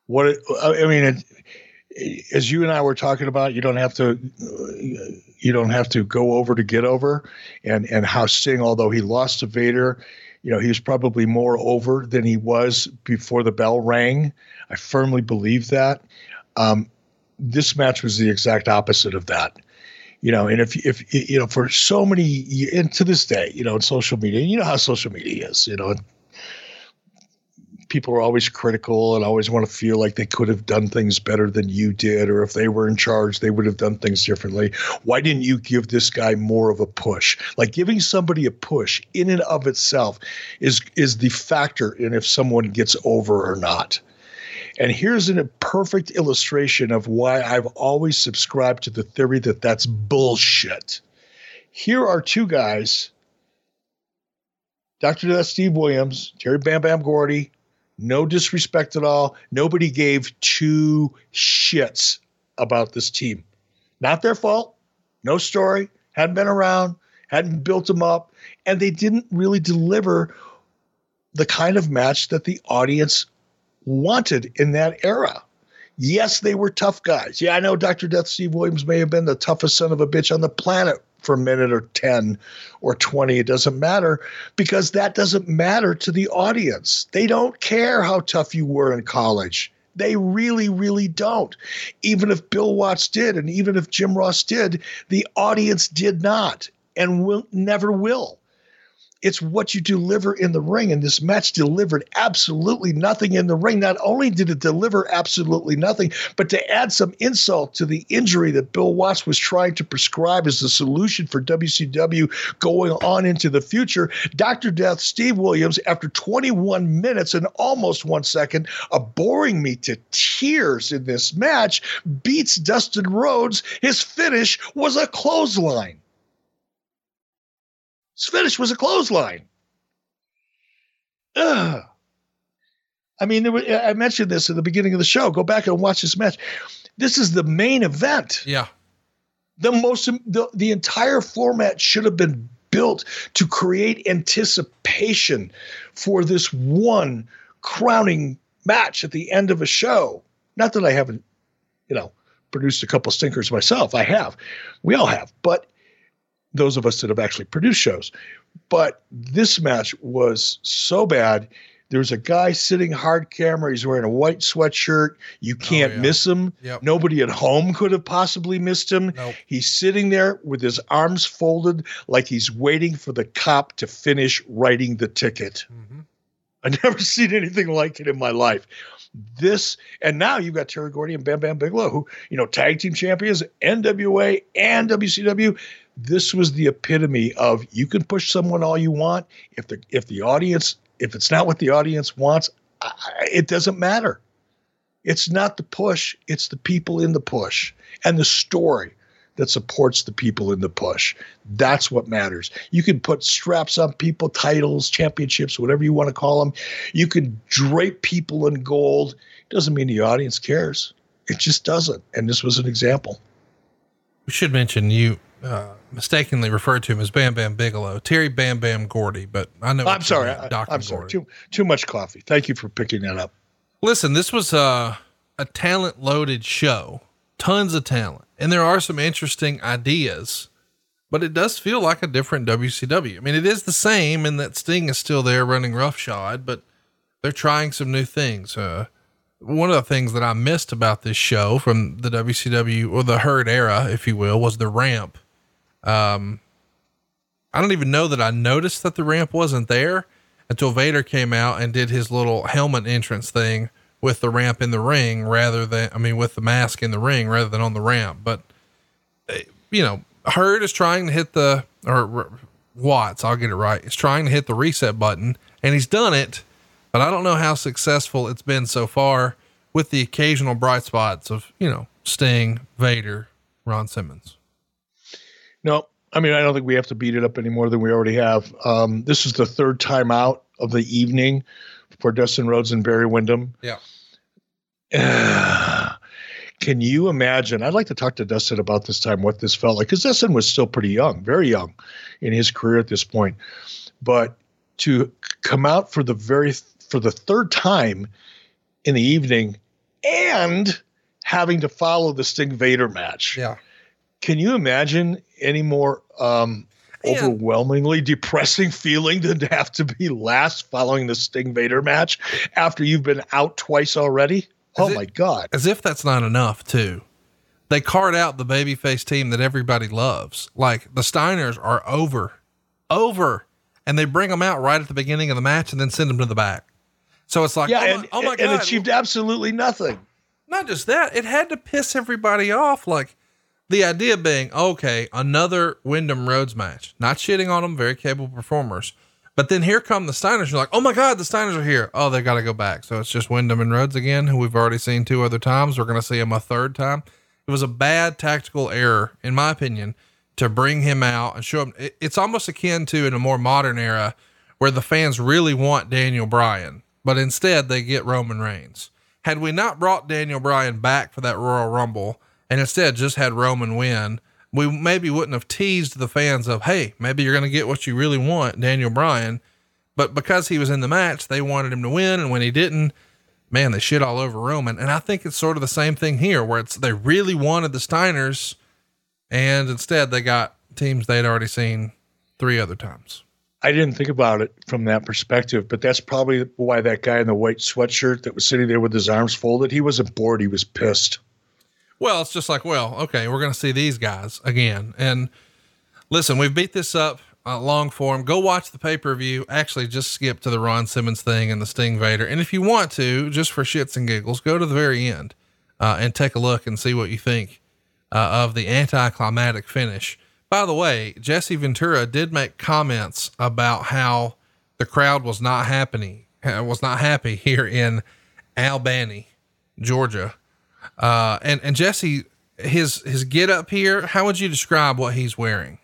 What it, I mean, it, as you and I were talking about, you don't have to, you don't have to go over to get over, and and how Sting, although he lost to Vader, you know, he was probably more over than he was before the bell rang. I firmly believe that. Um, this match was the exact opposite of that. You know and if if you know for so many and to this day you know in social media you know how social media is you know people are always critical and always want to feel like they could have done things better than you did or if they were in charge they would have done things differently. Why didn't you give this guy more of a push? Like giving somebody a push in and of itself is is the factor in if someone gets over or not and here's a perfect illustration of why I've always subscribed to the theory that that's bullshit. Here are two guys Dr. Steve Williams, Terry Bam Bam Gordy, no disrespect at all. Nobody gave two shits about this team. Not their fault. No story. Hadn't been around, hadn't built them up, and they didn't really deliver the kind of match that the audience wanted in that era. Yes, they were tough guys. Yeah, I know Dr. Death Steve Williams may have been the toughest son of a bitch on the planet for a minute or 10 or 20. It doesn't matter because that doesn't matter to the audience. They don't care how tough you were in college. They really, really don't. Even if Bill Watts did, and even if Jim Ross did, the audience did not and will never will. It's what you deliver in the ring. And this match delivered absolutely nothing in the ring. Not only did it deliver absolutely nothing, but to add some insult to the injury that Bill Watts was trying to prescribe as the solution for WCW going on into the future, Dr. Death Steve Williams, after 21 minutes and almost one second of boring me to tears in this match, beats Dustin Rhodes. His finish was a clothesline. His finish was a clothesline. Ugh. I mean, were, I mentioned this at the beginning of the show. Go back and watch this match. This is the main event. Yeah. The most, the, the entire format should have been built to create anticipation for this one crowning match at the end of a show. Not that I haven't, you know, produced a couple stinkers myself. I have. We all have. But those of us that have actually produced shows. But this match was so bad. There's a guy sitting hard camera. He's wearing a white sweatshirt. You can't oh, yeah. miss him. Yep. Nobody at home could have possibly missed him. Nope. He's sitting there with his arms folded like he's waiting for the cop to finish writing the ticket. Mm-hmm. I've never seen anything like it in my life. This and now you've got Terry Gordy and Bam Bam Bigelow, who you know tag team champions, NWA and WCW this was the epitome of you can push someone all you want. If the if the audience if it's not what the audience wants it doesn't matter. It's not the push it's the people in the push and the story that supports the people in the push. That's what matters. You can put straps on people titles championships whatever you want to call them. You can drape people in gold. It doesn't mean the audience cares. It just doesn't. And this was an example. We should mention you uh, mistakenly referred to him as Bam Bam Bigelow, Terry Bam Bam Gordy, but I know. I'm sorry. I, am sorry. Too, too much coffee. Thank you for picking that up. Listen, this was a, a talent loaded show, tons of talent, and there are some interesting ideas, but it does feel like a different WCW. I mean, it is the same in that Sting is still there running roughshod, but they're trying some new things. Uh, one of the things that I missed about this show from the WCW or the herd era, if you will, was the ramp um, I don't even know that I noticed that the ramp wasn't there until Vader came out and did his little helmet entrance thing with the ramp in the ring rather than, I mean, with the mask in the ring rather than on the ramp. But, eh, you know, Herd is trying to hit the, or Watts, I'll get it right, is trying to hit the reset button and he's done it, but I don't know how successful it's been so far with the occasional bright spots of, you know, Sting, Vader, Ron Simmons. No, I mean, I don't think we have to beat it up any more than we already have. Um, this is the third time out of the evening for Dustin Rhodes and Barry Windham. Yeah. can you imagine? I'd like to talk to Dustin about this time, what this felt like, because Dustin was still pretty young, very young in his career at this point. But to come out for the very for the third time in the evening and having to follow the Sting Vader match. Yeah. Can you imagine any more um, overwhelmingly depressing feeling than to have to be last following the Sting Vader match after you've been out twice already? As oh it, my God. As if that's not enough, too. They card out the babyface team that everybody loves. Like the Steiners are over, over, and they bring them out right at the beginning of the match and then send them to the back. So it's like, yeah, oh, and, my, oh my God. And achieved absolutely nothing. Not just that, it had to piss everybody off. Like, the idea being, okay, another Windham Rhodes match. Not shitting on them, very capable performers. But then here come the Steiners. You're like, oh my God, the Steiners are here. Oh, they got to go back. So it's just Windham and Rhodes again, who we've already seen two other times. We're going to see him a third time. It was a bad tactical error, in my opinion, to bring him out and show him. It's almost akin to in a more modern era where the fans really want Daniel Bryan, but instead they get Roman Reigns. Had we not brought Daniel Bryan back for that Royal Rumble, and instead just had Roman win, we maybe wouldn't have teased the fans of, hey, maybe you're going to get what you really want, Daniel Bryan. But because he was in the match, they wanted him to win. And when he didn't, man, they shit all over Roman. And I think it's sort of the same thing here where it's they really wanted the Steiners and instead they got teams they'd already seen three other times. I didn't think about it from that perspective, but that's probably why that guy in the white sweatshirt that was sitting there with his arms folded, he wasn't bored, he was pissed. Well, it's just like, well, okay, we're going to see these guys again. And listen, we've beat this up uh, long form, go watch the pay per view. Actually, just skip to the Ron Simmons thing and the Sting Vader. And if you want to, just for shits and giggles, go to the very end uh, and take a look and see what you think uh, of the anticlimactic finish. By the way, Jesse Ventura did make comments about how the crowd was not uh, was not happy here in Albany, Georgia. Uh, and, and Jesse, his, his get up here, how would you describe what he's wearing?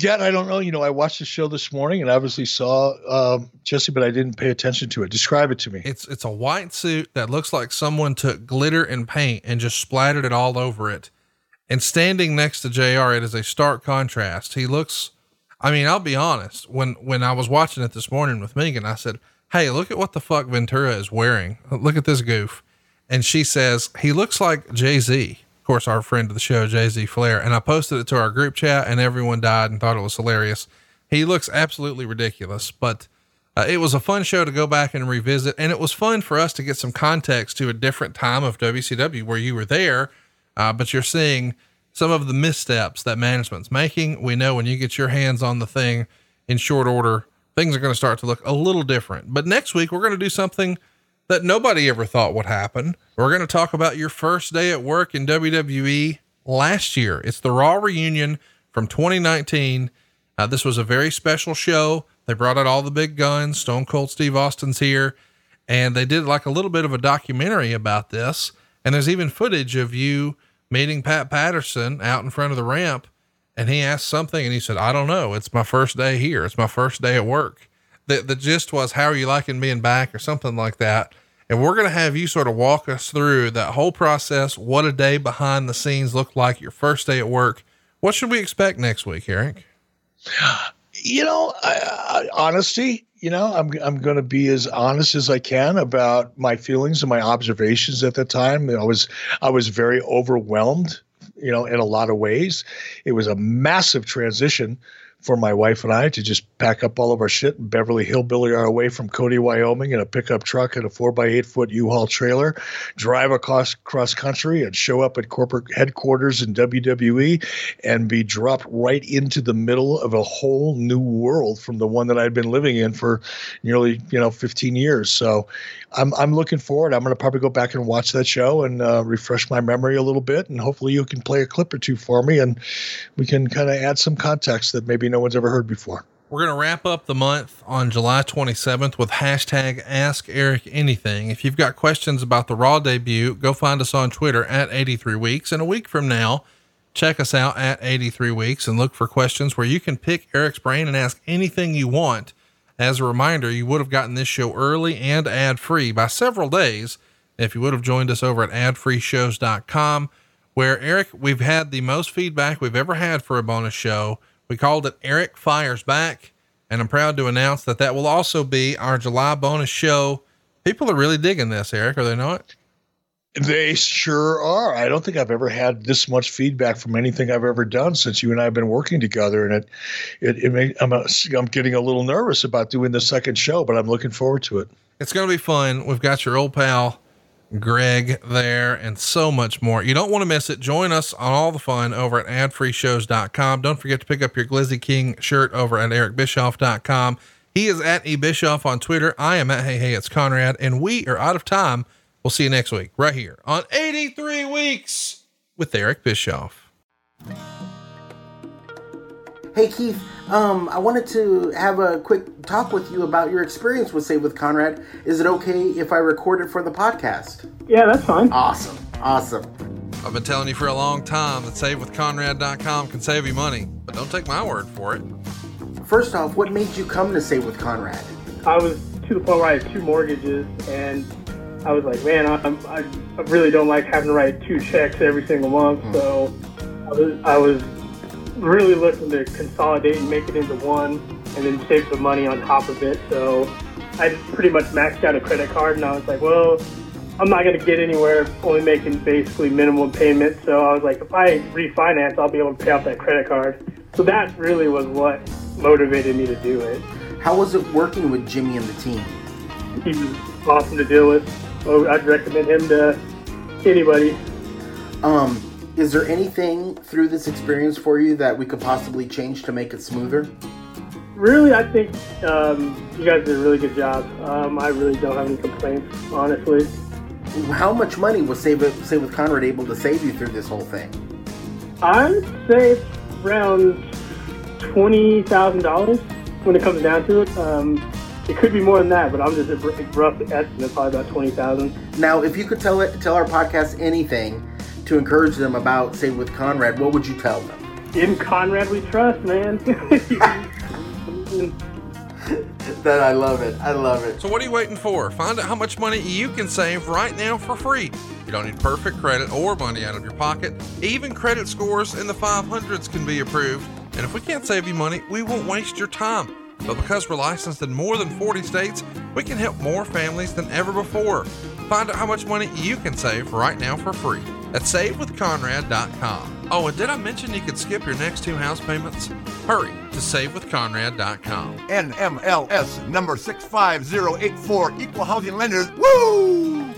Yeah, I don't know. You know, I watched the show this morning and obviously saw um, Jesse, but I didn't pay attention to it. Describe it to me. It's it's a white suit that looks like someone took glitter and paint and just splattered it all over it. And standing next to JR, it is a stark contrast. He looks I mean, I'll be honest. When when I was watching it this morning with Megan, I said, Hey, look at what the fuck Ventura is wearing. Look at this goof. And she says, he looks like Jay Z Of course, our friend of the show, Jay Z Flair, and I posted it to our group chat, and everyone died and thought it was hilarious. He looks absolutely ridiculous, but uh, it was a fun show to go back and revisit, and it was fun for us to get some context to a different time of WCW where you were there, uh, but you're seeing some of the missteps that management's making. We know when you get your hands on the thing in short order, things are going to start to look a little different. But next week, we're going to do something that nobody ever thought would happen. We're going to talk about your first day at work in WWE last year. It's the Raw reunion from 2019. Uh, this was a very special show. They brought out all the big guns. Stone Cold Steve Austin's here. And they did like a little bit of a documentary about this. And there's even footage of you meeting Pat Patterson out in front of the ramp. And he asked something and he said, I don't know. It's my first day here. It's my first day at work the, the gist was, how are you liking being back or something like that. And we're going to have you sort of walk us through that whole process. What a day behind the scenes looked like your first day at work. What should we expect next week, Eric? You know, I, I, honesty, you know, I'm, I'm going to be as honest as I can about my feelings and my observations at the time. I was, I was very overwhelmed, you know, in a lot of ways. It was a massive transition for my wife and I to just pack up all of our shit and Beverly Hillbilly our way from Cody, Wyoming in a pickup truck and a four by eight foot U-Haul trailer, drive across cross country and show up at corporate headquarters in WWE and be dropped right into the middle of a whole new world from the one that I'd been living in for nearly, you know, 15 years. So I'm, I'm looking forward. I'm going to probably go back and watch that show and uh, refresh my memory a little bit. And hopefully you can play a clip or two for me and we can kind of add some context that maybe no one's ever heard before. We're going to wrap up the month on July 27th with hashtag Ask Eric Anything. If you've got questions about the Raw debut, go find us on Twitter at 83 Weeks. And a week from now, check us out at 83 Weeks and look for questions where you can pick Eric's brain and ask anything you want. As a reminder, you would have gotten this show early and ad free by several days if you would have joined us over at adfreeshows.com, where Eric, we've had the most feedback we've ever had for a bonus show we called it Eric Fires Back, and I'm proud to announce that that will also be our July bonus show. People are really digging this, Eric, are they not? They sure are. I don't think I've ever had this much feedback from anything I've ever done since you and I have been working together. And it, it, it may, I'm, uh, a, I'm getting a little nervous about doing the second show, but I'm looking forward to it. It's going to be fun. We've got your old pal Greg there, and so much more. You don't want to miss it. Join us on all the fun over at adfreeshows.com. Don't forget to pick up your Glizzy King shirt over at ericbischoff.com. He is at eBischoff on Twitter. I am at Hey Hey It's Conrad, and we are out of time. We'll see you next week right here on 83 Weeks with Eric Bischoff. Hey Keith, um, I wanted to have a quick talk with you about your experience with Save with Conrad. Is it okay if I record it for the podcast? Yeah, that's fine. Awesome, awesome. I've been telling you for a long time that SaveWithConrad.com can save you money, but don't take my word for it. First off, what made you come to Save with Conrad? I was to the point where I had two mortgages, and I was like, man, I'm, I, I really don't like having to write two checks every single month. Mm. So I was, I was really looking to consolidate and make it into one and then save some money on top of it. So I pretty much maxed out a credit card and I was like, well, I'm not going to get anywhere only making basically minimum payments. So I was like, if I refinance, I'll be able to pay off that credit card. So that really was what motivated me to do it. How was it working with Jimmy and the team? He was awesome to deal with. I'd recommend him to anybody. Um, Is there anything through this experience for you that we could possibly change to make it smoother? Really, I think um, you guys did a really good job. Um, I really don't have any complaints, honestly. How much money was Save with, Save with Conrad able to save you through this whole thing? I'd say it's around twenty thousand dollars when it comes down to it. Um, it could be more than that, but I'm just a rough estimate, probably about twenty thousand. Now, if you could tell it, tell our podcast anything to encourage them about say, with Conrad, what would you tell them? In Conrad we trust, man. that I love it. I love it. So what are you waiting for? Find out how much money you can save right now for free. You don't need perfect credit or money out of your pocket. Even credit scores in the 500s can be approved. And if we can't save you money, we won't waste your time. But because we're licensed in more than 40 states, we can help more families than ever before. Find out how much money you can save right now for free at savewithconrad.com. Oh, and did I mention you could skip your next two house payments? Hurry to savewithconrad.com. NMLS number 65084, Equal Housing Lenders. Woo!